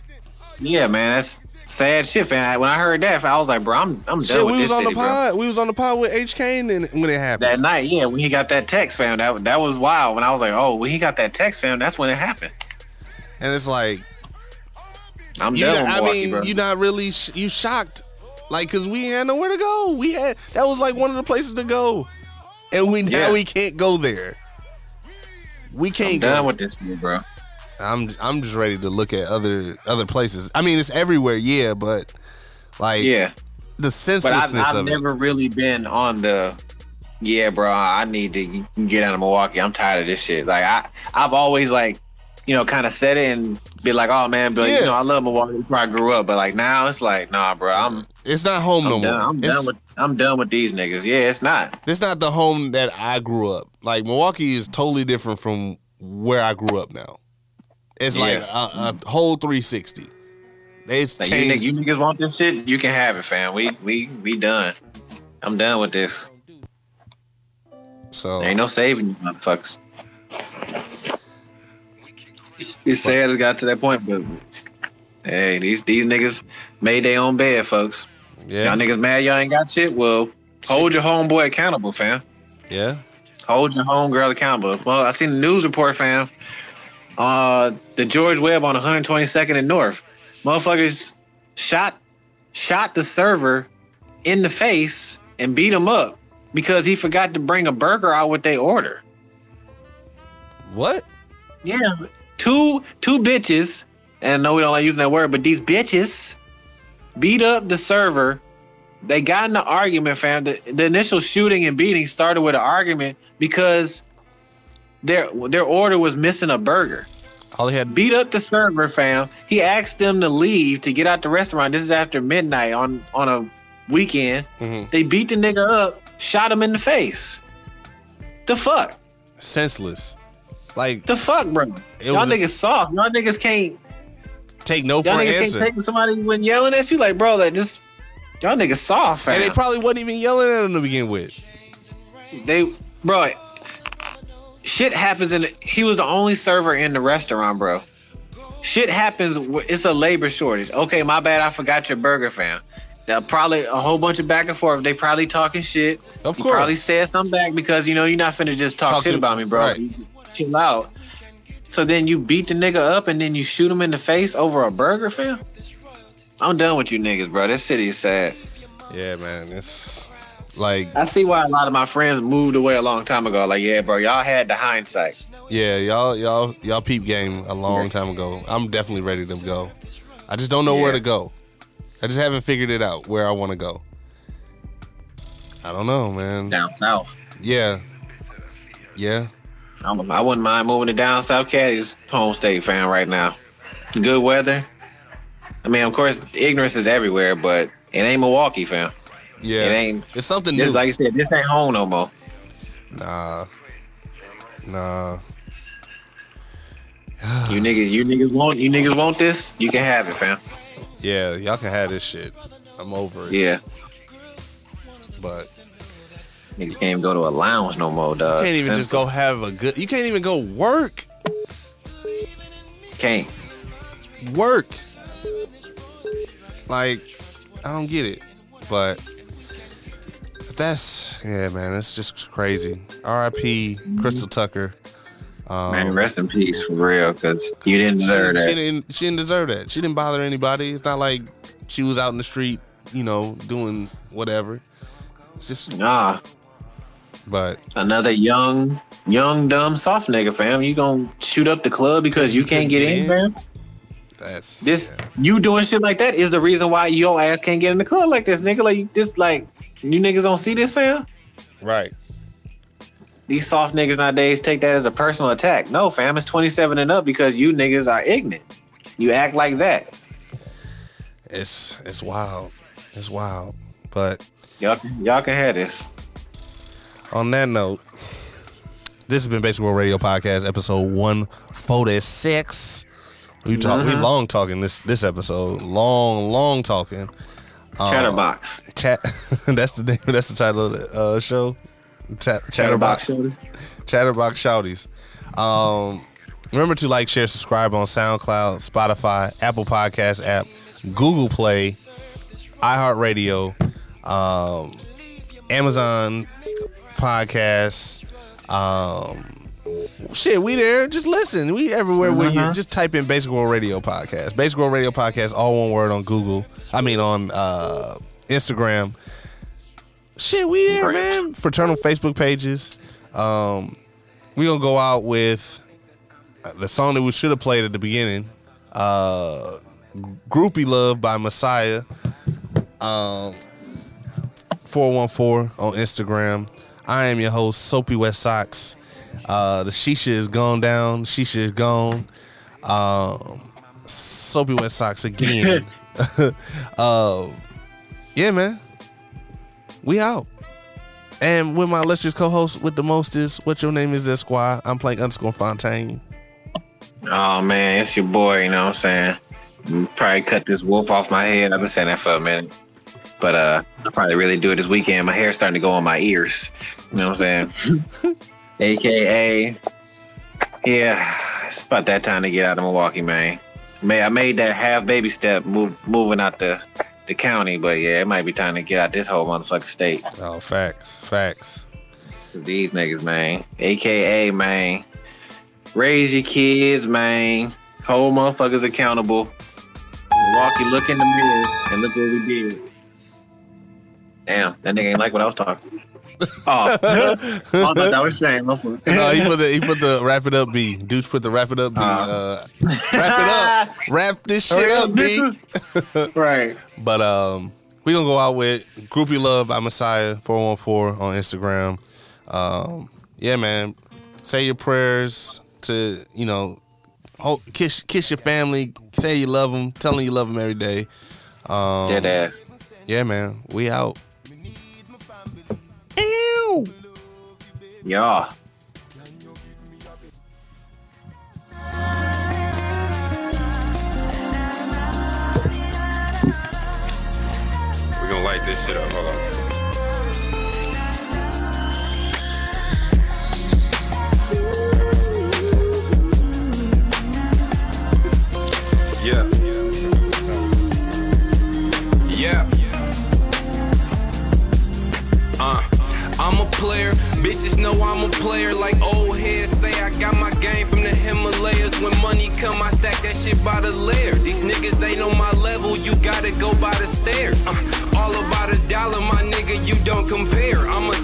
Yeah, man. That's sad shit, fam. When I heard that, I was like, bro, I'm I'm done Shit, with we this was on the city, bro. pod. We was on the pod with H Kane and when it happened. That night, yeah, when he got that text, fam, that that was wild. When I was like, oh, when he got that text, fam, that's when it happened. and it's like, I'm done not, I mean, bro. you not really sh- you shocked, like, cause we had nowhere to go. We had that was like one of the places to go, and we now Yeah. we can't go there. We I'm can't done go. with this bro. I'm I'm just ready to look at other other places. I mean, it's everywhere, yeah, but like Yeah, the but senselessness I've, I've of never really been on the. Yeah, bro, I need to get out of Milwaukee. I'm tired of this shit. Like I, I've always like, you know, kind of said it and be like, oh man, but Yeah. you know, I love Milwaukee. It's where I grew up. But like now, it's like, nah, bro, I'm. It's not home I'm no done. more. I'm it's, done with, I'm done with these niggas. Yeah, it's not. it's not the home that I grew up. Like Milwaukee is totally different from where I grew up now. It's like Yeah. a, a whole 360. They like you, changed. you niggas want this shit? You can have it, fam. We we we done. I'm done with this. so There ain't no saving you motherfuckers. It's sad it got to that point, but hey, these these niggas made their own bed, folks. yeah, Y'all niggas mad y'all ain't got shit? Well, hold your homeboy accountable, fam. yeah. Hold your homegirl accountable. Well, I seen the news report, fam. Uh, the George Webb on 122nd and North, motherfuckers shot shot the server in the face and beat him up because he forgot to bring a burger out with their order. What? Yeah, two two bitches, and I know we don't like using that word, but these bitches beat up the server. They got in an argument, fam. The, the initial shooting and beating started with an argument because their their order was missing a burger. All he had. Beat up the server, fam. He asked them to leave to get out the restaurant. This is after midnight on on a weekend. Mhm. They beat the nigga up, shot him in the face. The fuck? senseless. Like The fuck, bro? Y'all was a niggas soft. Y'all niggas can't take no Y'all an niggas answer. can't take somebody when yelling at you like, bro, like just y'all niggas soft, fam. and they probably wasn't even yelling at him to begin with. they, bro, shit happens in. He was the only server in the restaurant, bro. Shit happens. It's a labor shortage. Okay, my bad. I forgot your burger, fam. Now, probably a whole bunch of back and forth. They probably talking shit. Of You course. probably said something back because you know you're not finna just talk, Talk shit to- about me, bro. right. Chill out. So then you beat the nigga up and then you shoot him in the face over a burger, fam. I'm done with you niggas, bro. This city is sad. Yeah, man. It's like, I see why a lot of my friends moved away a long time ago. Like, yeah, bro, y'all had the hindsight. yeah, y'all, y'all, y'all peep game a long time ago. I'm definitely ready to go. I just don't know where to go. I just haven't figured it out where I want to go. I don't know, man. Down south. Yeah, yeah. I'm, I wouldn't mind moving to down south Caddy's home state, fan right now. Good weather. I mean, of course, ignorance is everywhere, but it ain't Milwaukee, fam. Yeah, It ain't. it's something new. like you said, this ain't home no more. nah, nah. You niggas, you niggas want, you niggas want this? You can have it, fam. Yeah, y'all can have this shit. I'm over it. Yeah, But niggas can't even go to a lounge no more, dog. can't even just go have a good. You can't even go work. Can't. Work. Like, I don't get it. But that's yeah, man. It's just crazy. R.I.P. Crystal Tucker. Um, Man, rest in peace for real, because you didn't deserve she, that. she didn't. She didn't deserve that. She didn't bother anybody. It's not like she was out in the street, you know, doing whatever. It's just Nah, But Another young, young, dumb, soft nigga, fam. You gonna shoot up the club because you can't get in, fam? that's This yeah. you doing shit like that is the reason why your ass can't get in the club like this, nigga. Like this, like you niggas don't see this, fam. right. These soft niggas nowadays take that as a personal attack. No, fam, it's 27 and up because you niggas are ignorant. You act like that. It's it's wild. It's wild. But Y'all, y'all can have this. on that note, this has been Basic World Radio Podcast, episode one forty six. We talk. We mm-hmm. long talking this this episode. Long, long talking. Um, Chatterbox. Chat. <laughs> that's the name. That's the title of the uh, show. Chat, Chatterbox. Chatterbox Shouties. Um, remember to like, share, subscribe on SoundCloud, Spotify, Apple Podcast app, Google Play, iHeartRadio, um, Amazon Podcasts. Um, shit, we there. Just listen. We everywhere. Where you just type in Basic World Radio Podcast. Basic World Radio Podcast, all one word on Google. I mean on uh, Instagram. Shit, we there, Great. man. Fraternal Facebook pages. Um, we gonna go out with the song that we should have played at the beginning. Uh, "Groupie Love" by Messiah. Um, four one four on Instagram. I am your host, Soapy West Sox. Uh, the shisha is gone down. Shisha is gone. Um, Soapy wet socks again. <laughs> <laughs> uh, yeah, man. We out. And with my illustrious co-host with the mostest, what your name is, Esquire. I'm playing underscore Fontaine. Oh man, it's your boy. You know what I'm saying? I'm Probably cut this wolf off my head. I've been saying that for a minute, but uh, I'll probably really do it this weekend. My hair's starting to go on my ears. You know what I'm saying? <laughs> AKA, yeah, it's about that time to get out of Milwaukee, man. May I made that half baby step, move, moving out the the county, but yeah, it might be time to get out this whole motherfucking state. Oh, facts, facts. These niggas, man. AKA, man. Raise your kids, man. Hold motherfuckers accountable. Milwaukee, look in the mirror and look what we did. Damn, that nigga ain't like what I was talking. Oh, <laughs> oh no, that was Shane. my. No, he put the he put the wrap it up B. Dude put the wrap it up B. Uh, wrap it up. <laughs> Wrap this shit up B. <laughs> right. But um, we gonna go out with Groupie Love by Messiah four one four on Instagram. Um, yeah, man. Say your prayers to you know, hold, kiss kiss your family. Say you love them. Tell them you love them every day. Um, Dead ass. yeah, man. We out. Ew. Yeah. We're gonna light this shit up. Hold on. Yeah. Yeah. Player. Bitches know I'm a player. Like old heads say, I got my game from the Himalayas. When money come, I stack that shit by the layer. These niggas ain't on my level. You gotta go by the stairs. Uh, all about a dollar, my nigga. You don't compare. I'm a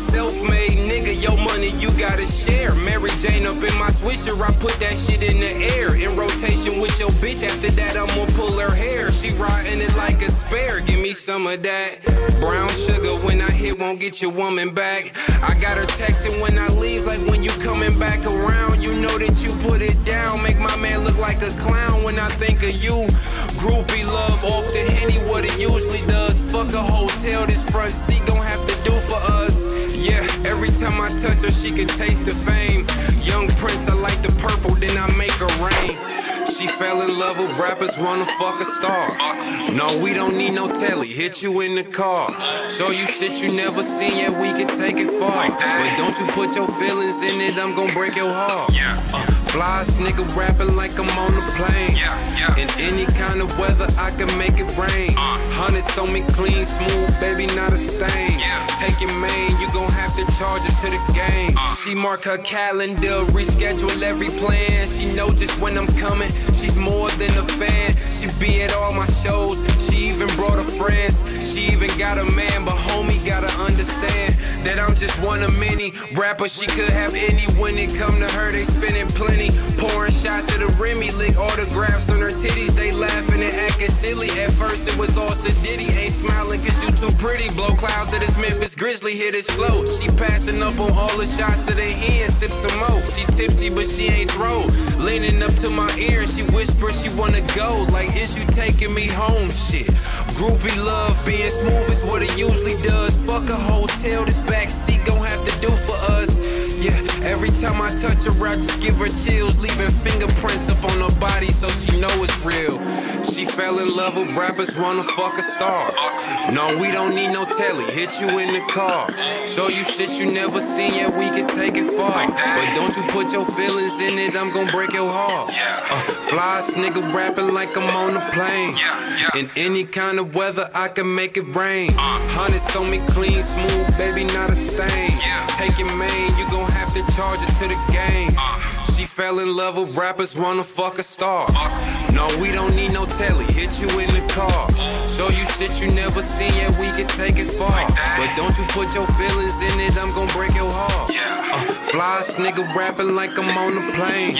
I put that shit in the air. In rotation with your bitch. After that, I'ma pull her hair. She riding it like a spare. Give me some of that brown sugar. When I hit, won't get your woman back. I got her texting when I leave, like when you coming back around. You know that you put it down. Make my man look like a clown when I think of you. Groupie love off the henny, what it usually does. Fuck a hotel, this front seat gon' have to do for us. Yeah, every time I touch her, she can taste the fame. Young Prince, I like the purple, then I make her rain. She fell in love with rappers, wanna fuck a star. No, we don't need no telly, hit you in the car. Show you shit you never seen, yeah, we can take it far. But don't you put your feelings in it, I'm gon' break your heart. Uh, Flies nigga rapping like I'm on a plane. Yeah, yeah. In any kind of weather, I can make it rain. Uh. Hundreds on me clean, smooth, baby, not a stain. Yeah. Take your main, you gon' have to charge it to the game. Uh. She mark her calendar, reschedule every plan. She know just when I'm coming. She's more than a fan. She be at all my shows. She even brought her friends. She even got a man, but homie gotta understand. that I'm just one of many rappers she could have any. When it come to her, they spending plenty. Pouring shots to the Remy, lick autographs on her titties. They laughing and acting silly. At first it was all sedity. Ain't smiling cause you too pretty. Blow clouds at this Memphis Grizzly, hit it slow. She passing up on all the shots to the hand, sip some more. She tipsy, but she ain't throw. Leaning up to my ear, she whisper she wanna go. Like, is you taking me home? Shit. Groupie love being smooth is what it usually does. Fuck a hotel, this backseat gon' have to do for us. Every time I touch her, I just give her chills, leaving fingerprints up on her body so she know it's real. She fell in love with rappers, wanna fuck a star. No, we don't need no telly, hit you in the car. Show you shit you never seen, yeah, we can take it far. But don't you put your feelings in it, I'm gon' break your heart. Uh, flyest nigga rapping like I'm on a plane. In any kind of weather, I can make it rain. Hundreds on me clean, smooth, baby, not a stain. Take your main, you gon' have to charge it to the game. She fell in love with rappers, wanna fuck a star. No, we don't need no telly, hit you in the car. Show you shit you never seen, yeah, we can take it far. But don't you put your feelings in it, I'm gon' break your heart. Uh, flyest nigga rapping like I'm on a plane.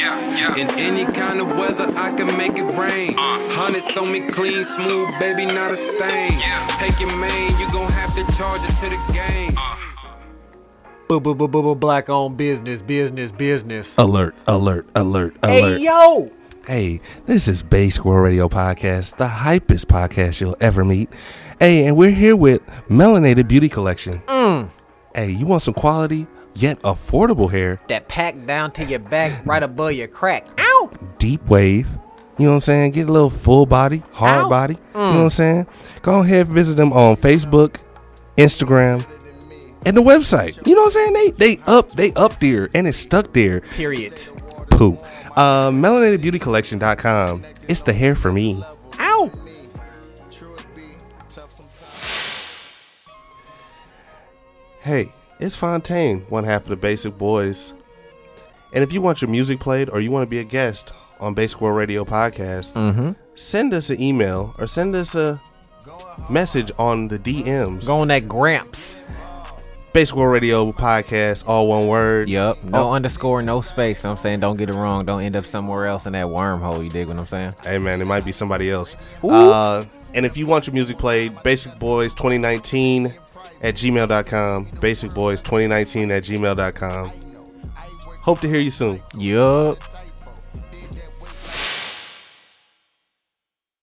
In any kind of weather, I can make it rain. Hundreds on me clean, smooth, baby, not a stain. Take your main, you gon' have to charge it to the game. Boo boo boo boo boo black on business, business, business. Alert, alert, alert, alert. Hey yo! Hey, this is Basic World Radio Podcast, the hypest podcast you'll ever meet. Hey, and we're here with Melanated Beauty Collection. Mm. Hey, you want some quality yet affordable hair? That pack down to your back, right above your crack. Ow! Deep wave. You know what I'm saying? Get a little full body, hard Ow. body. You know mm. what I'm saying? Go ahead and visit them on Facebook, Instagram, and the website. You know what I'm saying? They they up they up there and it's stuck there. Period. Poo. Uh melanatedbeautycollection.com. It's the hair for me. Ow! Hey, it's Fontaine, one half of the Basic Boys. And if you want your music played or you want to be a guest on Basic World Radio Podcast, Mm-hmm. send us an email or send us a message on the DMs. Go on that Gramps. Basic World Radio Podcast, all one word. Yep. No Oh. underscore, no space. Know what I'm saying? Don't get it wrong. Don't end up somewhere else in that wormhole. You dig what I'm saying? Hey man, it might be somebody else. Uh, and if you want your music played, Basic Boys 2019 at gmail.com. Basic Boys 2019 at gmail.com. Hope to hear you soon. Yup.